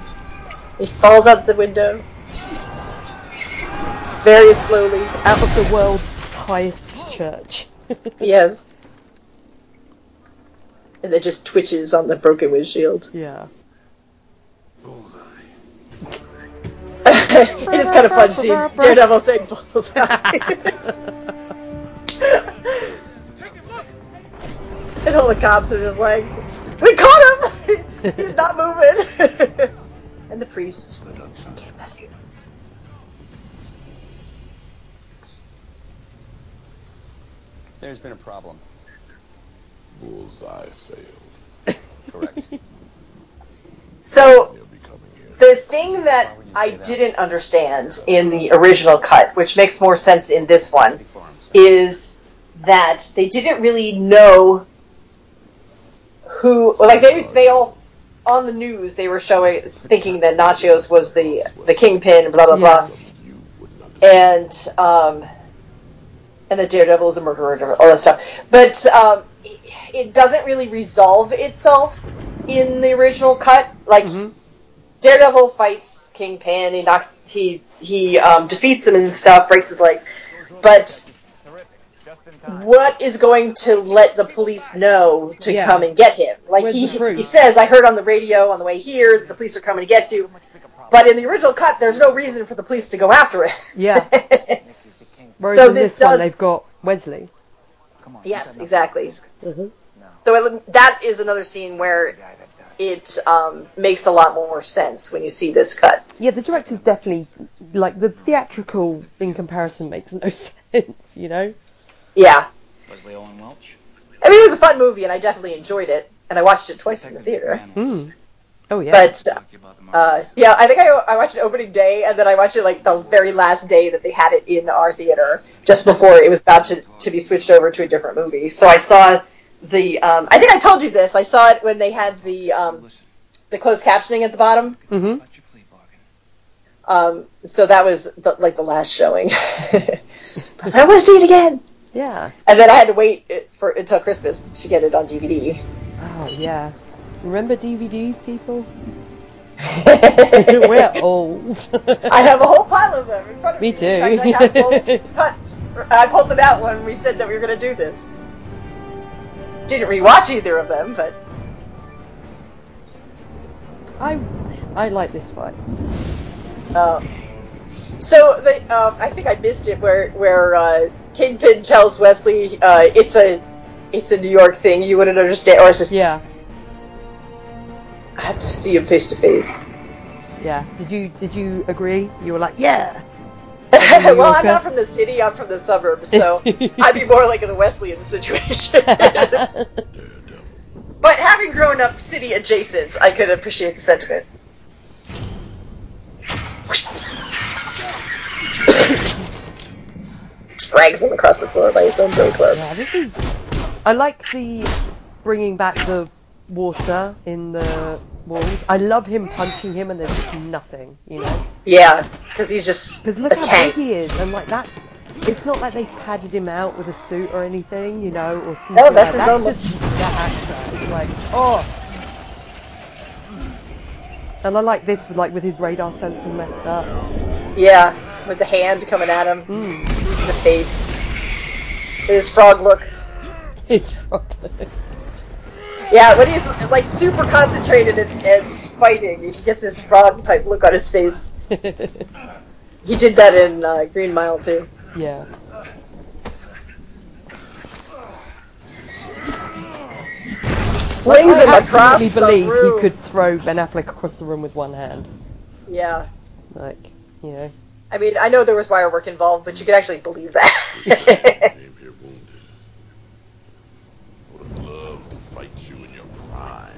He falls out the window very slowly. Out of the world's highest church. Yes. And then just twitches on the broken windshield. Yeah. Bullseye. it is kind of fun seeing Daredevil saying bullseye. and all the cops are just like, we caught him! He's not moving! and the priest. There's been a problem. Bullseye failed. Correct. So, the thing that I didn't understand in the original cut, which makes more sense in this one, is that they didn't really know who, like they they all on the news they were showing thinking that Natchios was the the kingpin, blah blah blah, and um, and that Daredevil was a murderer, all that stuff. But um, it- it doesn't really resolve itself in the original cut. Like Daredevil fights Kingpin, he knocks, he he um, defeats him and stuff, breaks his legs, but what is going to let the police know to Yeah. come and get him? Like Where's he, he says, I heard on the radio on the way here, the police are coming to get you. But in the original cut, there's no reason for the police to go after him. Yeah. Whereas So in this this, one, does- they've got Wesley. Yes, exactly. hmm So it, that is another scene where it um, makes a lot more sense when you see this cut. Yeah, the director's definitely like the theatrical in comparison makes no sense. You know. Yeah. Wesley Owen Welch. I mean, it was a fun movie, and I definitely enjoyed it, and I watched it twice in the theater. Mm. Oh yeah. But uh, yeah, I think I, I watched it opening day, and then I watched it like the very last day that they had it in our theater, just before it was about to, to be switched over to a different movie. So I saw the. Um, I think I told you this. I saw it when they had the um, the closed captioning at the bottom. Mm-hmm. Um, so that was the, like the last showing. I was like, I want to see it again. Yeah. And then I had to wait for until Christmas to get it on DVD. Oh yeah. Remember DVDs, people? We're old. I have a whole pile of them in front of me. Me too. Fact, I both cuts. I pulled them out when we said that we were going to do this. Didn't rewatch either of them, but I I like this fight. uh, so the um, I think I missed it where where uh, Kingpin tells Wesley uh, it's a it's a New York thing. You wouldn't understand, or it's Yeah. I have to see him face to face. Yeah. Did you did you agree? You were like, yeah. well, I'm not from the city. I'm from the suburbs, so I'd be more like in the Wesleyan situation. but having grown up city adjacent, I could appreciate the sentiment. Drags him across the floor by his own billy club. Yeah, this is. I like the bringing back the water in the walls. I love him punching him and there's just nothing, you know. Yeah, because he's just Because look how tank. big he is, and like that's. It's not like they padded him out with a suit or anything, you know, or CGI. No, that's his own- just that actor. It's like, oh. And I like this, like with his radar sensor messed up. Yeah, with the hand coming at him, Mm. the face, his frog look. His frog Yeah, when he's like super concentrated and, and fighting, he gets this frog type look on his face. He did that in uh, Green Mile too. yeah. Flings I him across absolutely the believe room. he could throw Ben Affleck across the room with one hand. Yeah, Like, you know. I mean, I know there was wire work involved, but you could actually believe that. Came here wounded. Would have loved to fight you in your prime.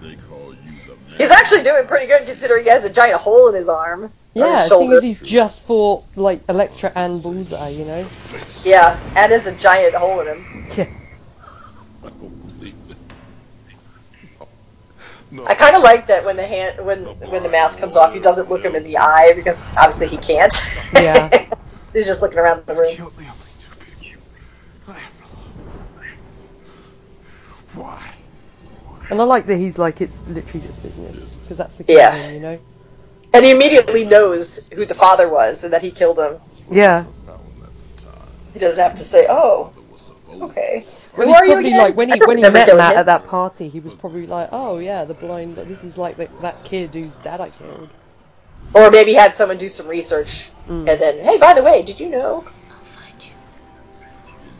They call you the man. He's actually doing pretty good considering he has a giant hole in his arm. Yeah, his seeing shoulder. as he's just for like, Elektra and Bullseye, you know? Yeah, and has a giant hole in him. Yeah. I don't believe it. No. I kind of like that when the hand when when the mask comes off, he doesn't look him in the eye because obviously he can't. Yeah. he's just looking around the room. Killed the only two people I ever loved. Why? And I like that he's like, it's literally just business. Because that's the Yeah. canon, you know? And he immediately knows who the father was and that he killed him. Yeah. He doesn't have to say, "Oh, okay." Well, Who he's are you probably again? like when he when he met Matt him. at that party, he was probably like, "Oh yeah, the blind. This is like the, that kid whose dad I killed." Or maybe had someone do some research Mm. and then, hey, by the way, did you know? I'll find you.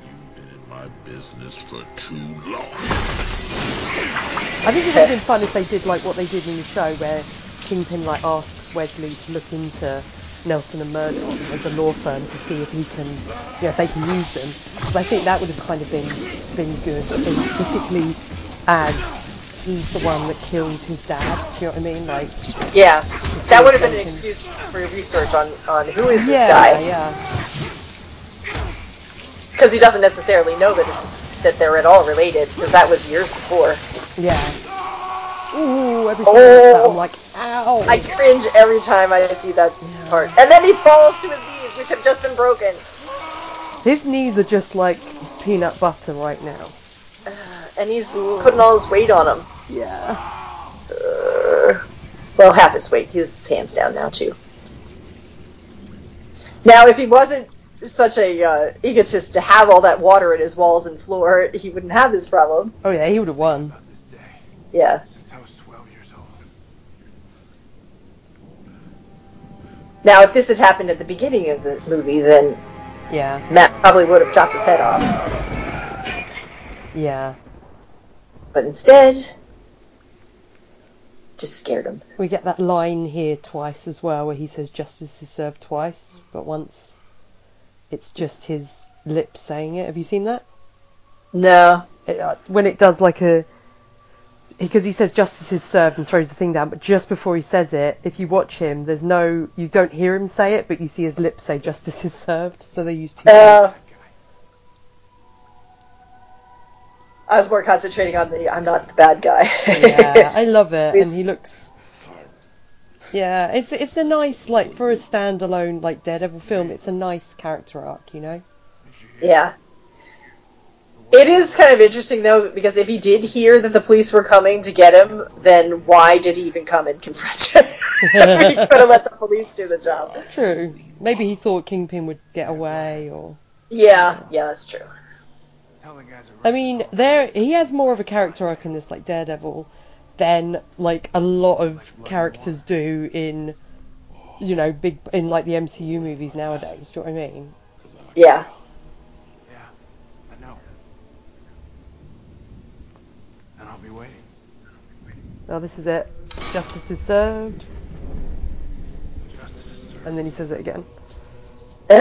You've been in my business for too long. I think it would have been fun if they did like what they did in the show, where Kingpin like asks Wesley to look into Nelson and Murdock as a law firm to see if he can, you know, if they can use them. Because I think that would have kind of been been good, think, particularly as he's the one that killed his dad. Do you know what I mean? Like, Yeah, that would have been an excuse for research on on who is this yeah, guy yeah, because he doesn't necessarily know that it's that they're at all related because that was years before. Yeah. Ooh, every time I that, I'm like, ow. I cringe every time I see that part. And then he falls to his knees, which have just been broken. His knees are just like peanut butter right now. And he's putting all his weight on them. Yeah. Uh, well, half his weight. His hands down now too. Now, if he wasn't such a uh, egotist to have all that water in his walls and floor, he wouldn't have this problem. Oh yeah, he would have won. Yeah. Since I was 12 years old. Now, if this had happened at the beginning of the movie, then Yeah. Matt probably would have chopped his head off. Yeah. But instead, just scared him. We get that line here twice as well where he says justice is served twice, but once it's just his lips saying it. Have you seen that? No. It, uh, when it does like a. Because he says justice is served and throws the thing down, but just before he says it, if you watch him, there's no. You don't hear him say it, but you see his lips say justice is served, so they use two Uh, words. I was more concentrating on the I'm not the bad guy. yeah, I love it, and he looks. Yeah, it's it's a nice like for a standalone like Daredevil film. It's a nice character arc, you know. Yeah. It is kind of interesting though, because if he did hear that the police were coming to get him, then why did he even come and confront him? he could have let the police do the job. True. Maybe he thought Kingpin would get away, or. Yeah, yeah, that's true. I mean, there he has more of a character arc in this, like Daredevil, than like a lot of characters do in, you know, big in like the MCU movies nowadays. Do you know what I mean? Yeah. I know. And I'll be waiting. Well, this is it. Justice is served. And then he says it again.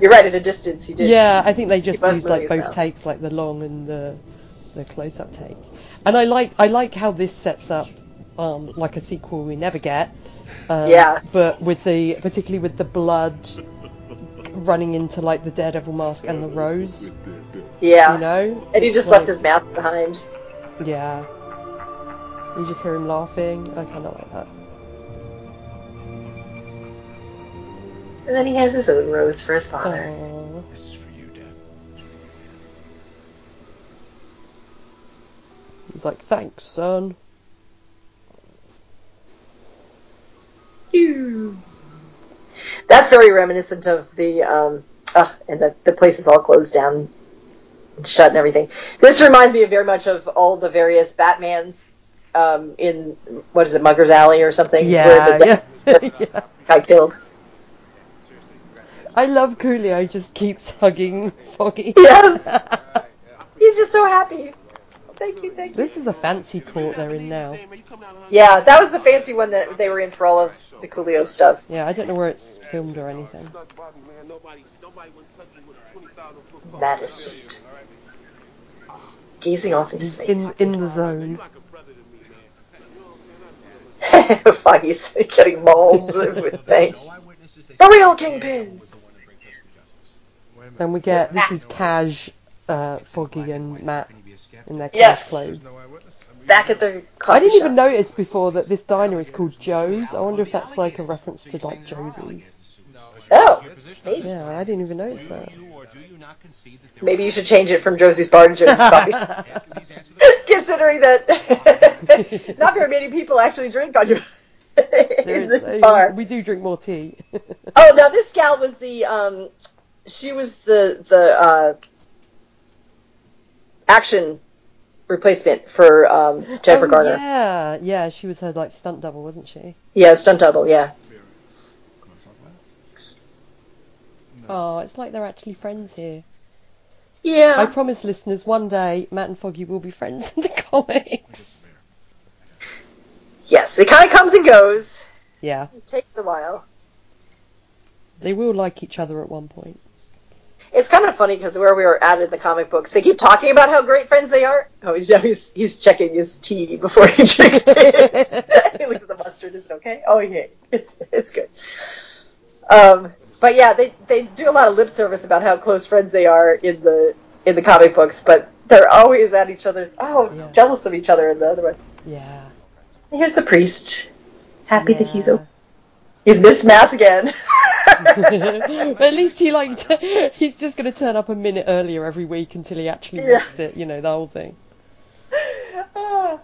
You're right. At a distance, he did. Yeah, I think they just He was used like both mouth. takes, like the long and the the close up take. And I like I like how this sets up um, like a sequel we never get. Um, Yeah. But with the particularly with the blood running into like the Daredevil mask and the rose. Yeah. You know. And he just like- left his mouth behind. Yeah. You just hear him laughing. I kind of like that. And then he has his own rose for his father. Aww. This is for you, Dad. He's like, thanks, son. That's very reminiscent of the um uh, and the the place is all closed down and shut and everything. This reminds me of very much of all the various Batmans um in what is it, Mugger's Alley or something? Yeah, where the yeah. yeah. got killed. I love Coolio just keeps hugging Foggy. Yes. He's just so happy. Thank you, thank you. This is a fancy court they're in now. Yeah, that was the fancy one that they were in for all of the Coolio stuff. Yeah, I don't know where it's filmed or anything. Matt is just gazing off into space. in in the zone. Foggy's getting mauled with thanks. The real Kingpin! Then we get this is Cash, uh, Foggy and Matt in their Cash Yes. clothes. Back at the I didn't shop. even notice before that this diner is called Joe's. I wonder if that's like a reference to like Josie's. Oh, maybe. Yeah, I didn't even notice that. Maybe you should change it from Josie's Bar to Josie's Coffee Shop. Considering that not very many people actually drink on your in this Seriously, bar. we do drink more tea. Oh, now this gal was the um, she was the the uh, action replacement for um, Jennifer oh, Garner. Yeah, yeah, she was her like stunt double, wasn't she? Yeah, stunt double. Yeah. Oh, it's like they're actually friends here. Yeah. I promise listeners, one day Matt and Foggy will be friends in the comics. Yes, it kind of comes and goes. Yeah, It takes a while. they will like each other at one point. It's kind of funny because where we were at in the comic books, they keep talking about how great friends they are. Oh, yeah, he's he's checking his tea before he drinks it. he looks at the mustard. Is it okay? Oh, yeah, it's it's good. Um, but yeah, they they do a lot of lip service about how close friends they are in the in the comic books, but they're always at each other's. Oh, Yeah. jealous of each other in the other one. Yeah. Here's the priest, happy that he's Yeah. open. He's missed mass again. but at least he like he's just gonna turn up a minute earlier every week until he actually Yeah. makes it. You know the whole thing.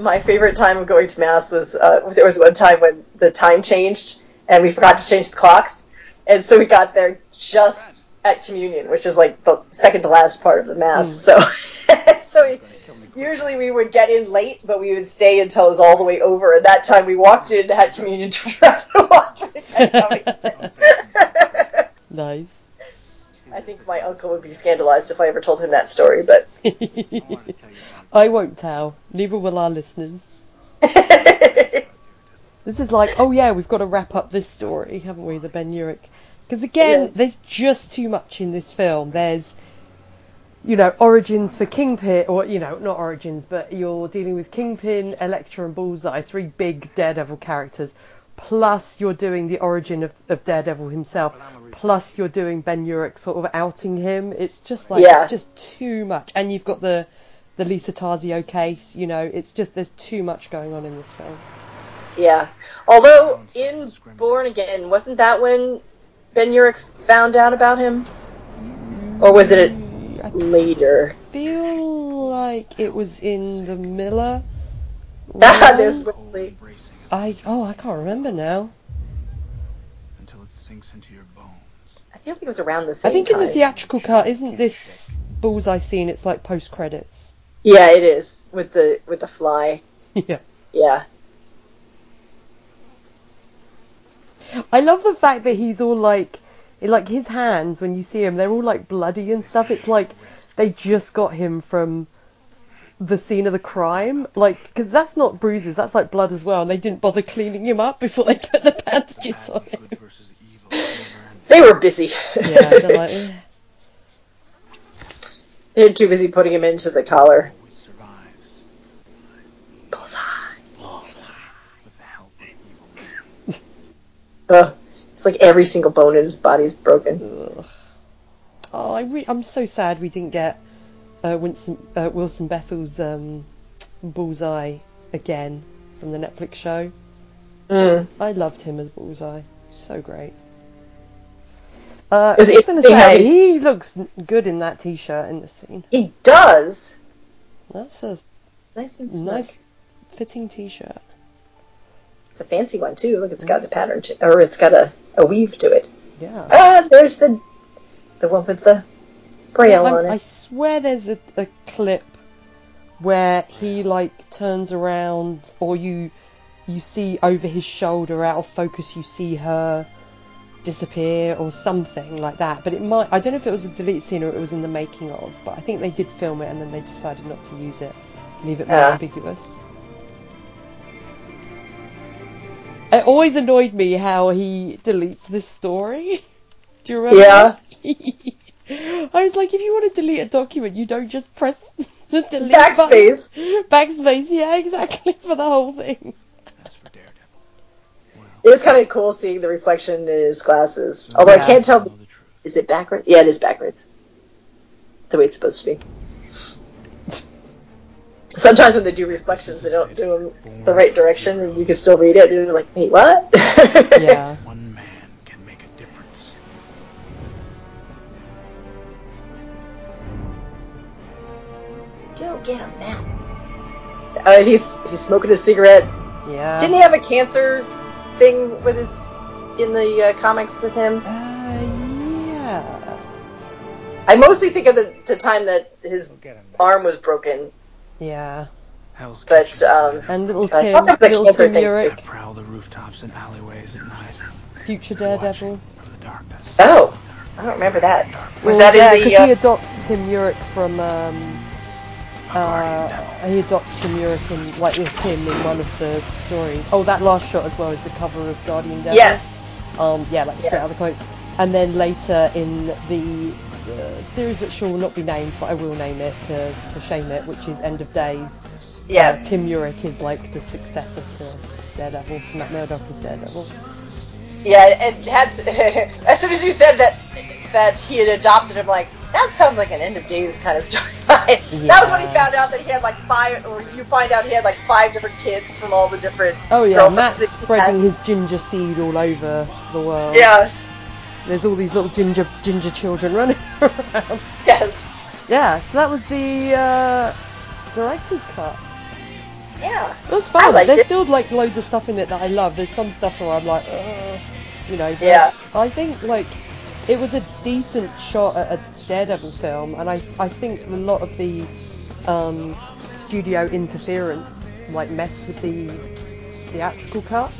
My favorite time of going to mass was uh, there was one time when the time changed and we forgot to change the clocks, and so we got there just at communion, which is like the second to last part of the mass. So, so we, usually we would get in late, but we would stay until it was all the way over. And that time we walked in, had communion, turned around, and walked back. Nice. I think my uncle would be scandalized if I ever told him that story, but I won't tell. Neither will our listeners. This is like, oh yeah, we've got to wrap up this story, haven't we? The Ben Urich. Because again, Yeah. there's just too much in this film. There's, you know, origins for Kingpin, or you know, not origins, but you're dealing with Kingpin, Elektra, and Bullseye, three big Daredevil characters. plus you're doing the origin of, of Daredevil himself, plus you're doing Ben Urich sort of outing him. It's just like Yeah. it's just too much, and you've got the the Lisa Tarzio case. You know, it's just there's too much going on in this film. Yeah. Although in Born Again, wasn't that when Ben Urich found out about him? Or was it later? feel like it was in the Miller. There's run. Whitley. I oh I can't remember now. Until it sinks into your bones. I feel like it was around the same I think in the theatrical cut, isn't this bullseye scene? It's like post credits. Yeah, it is with the with the fly. yeah. Yeah. I love the fact that he's all like, like his hands when you see him, they're all like bloody and stuff. It's like they just got him from the scene of the crime, like because that's not bruises, that's like blood as well, and they didn't bother cleaning him up before they put the bandages on him. They were busy. Yeah, they're like, "Eh." They're too busy putting him into the collar. Bullseye. Ugh. It's like every single bone in his body is broken. Ugh. Oh, I re- I'm so sad we didn't get uh, Winston, uh, Wilson Bethel's um, Bullseye again from the Netflix show. Mm. I loved him as Bullseye. So great. Uh, I was gonna say he looks good in that t-shirt in the scene. He does. That's a Nice and nice fitting t-shirt. It's a fancy one too. Look, it's got a pattern to, or it's got a, a weave to it. Yeah. Ah, there's the the one with the braille Yeah, on it. I swear there's a, a clip where he like turns around or you you see over his shoulder out of focus you see her disappear or something like that but it might I don't know if it was a delete scene or it was in the making of but I think they did film it and then they decided not to use it leave it more Yeah. ambiguous it always annoyed me how he deletes this story do you remember Yeah. I was like, if you want to delete a document, you don't just press the delete Backspace. button. Backspace, yeah, exactly for the whole thing. That's for Daredevil. Wow. It was kind of cool seeing the reflection in his glasses. Although I can't tell. Is it backwards? Yeah, it is backwards. The way it's supposed to be. Sometimes when they do reflections, they don't do them the right direction, and you can still read it. And you're like, wait, what? Yeah. One man can make a difference. Go get him now. Uh, he's he's smoking his cigarettes. Yeah. Didn't he have a cancer thing with his in the uh, comics with him? Uh, yeah. I mostly think of the, the time that his arm was broken, Yeah. Hell's but um, And little Tim, thought that little Tim thing. Urich, prowl the rooftops and alleyways at night. future Daredevil. Oh, I don't remember that. Was Well, that yeah, in 'cause the? he Uh, adopts Tim Urich from um, uh, he adopts Tim Urich in like with Tim in one of the stories. Oh, that last shot as well is the cover of Guardian Devil. Yes. Um, yeah, like straight out of the comics. And then later in the uh, series that shall not be named, but I will name it to, to shame it, which is End of Days. Yes. Uh, Tim Urich is like the successor to Daredevil, to Matt Murdock as Daredevil. yeah, and had to, as soon as you said that that he had adopted him, like that sounds like an end of days kind of storyline. That was when he found out that he had like five, or you find out he had like five different kids from all the different. Oh yeah, Matt's spreading his ginger seed all over the world. Yeah. There's all these little ginger ginger children running around. Yes. Yeah, so that was the uh, director's cut. Yeah. It was fun. There's it. still like loads of stuff in it that I love. There's some stuff where I'm like, Ugh, you know. Yeah. I think like it was a decent shot at a Daredevil film, and I I think a lot of the um, studio interference like messed with the theatrical cut.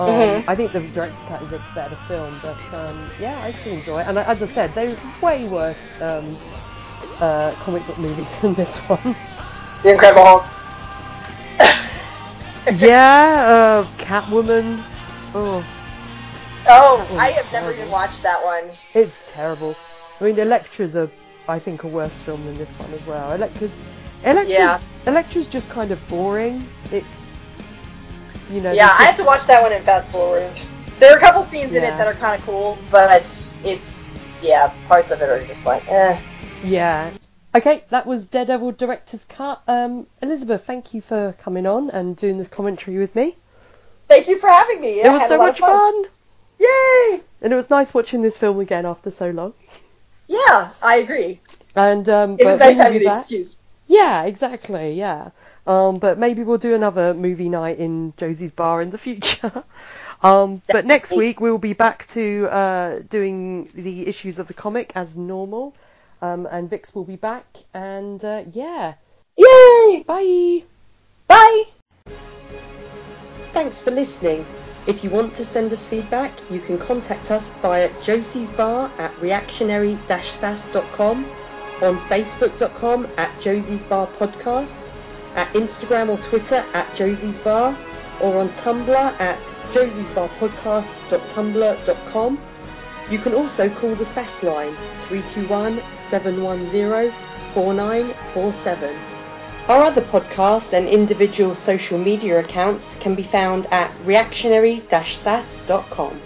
Um, Mhm. I think the director's cut is a better film, but um, yeah, I still enjoy it. And as I said, there's way worse um, uh, comic book movies than this one. The Incredible Hulk. yeah, uh, Catwoman. Oh, Oh, I have never even watched that one. it's terrible. I mean, Elektra's a, I think, a worse film than this one as well. Elektra's, Elektra's, Yeah. Elektra's just kind of boring. It's, you know. Yeah, I have to watch that one in fast forward. There are a couple scenes in it that are kind of cool, but it's yeah, parts of it are just like eh. Yeah. Okay, that was Daredevil director's cut. Um, Elizabeth, thank you for coming on and doing this commentary with me. Thank you for having me. it was so much fun. fun. Yay! And it was nice watching this film again after so long. Yeah, I agree. And um, It was nice having an excuse. Yeah, exactly. Yeah. Um, but maybe we'll do another movie night in Josie's bar in the future. um, but next week we'll be back to uh, doing the issues of the comic as normal. Um, and Vix will be back. And uh, yeah. Yay! Bye. Bye. Thanks for listening. If you want to send us feedback, you can contact us via Josie's Bar at reactionary-sass.com, on facebook.com at Josie's Bar Podcast, at Instagram or Twitter at Josie's Bar, or on Tumblr at josiesbarpodcast.tumblr.com. You can also call the SAS line 321 710 4947. Our other podcasts and individual social media accounts can be found at reactionary-sass.com.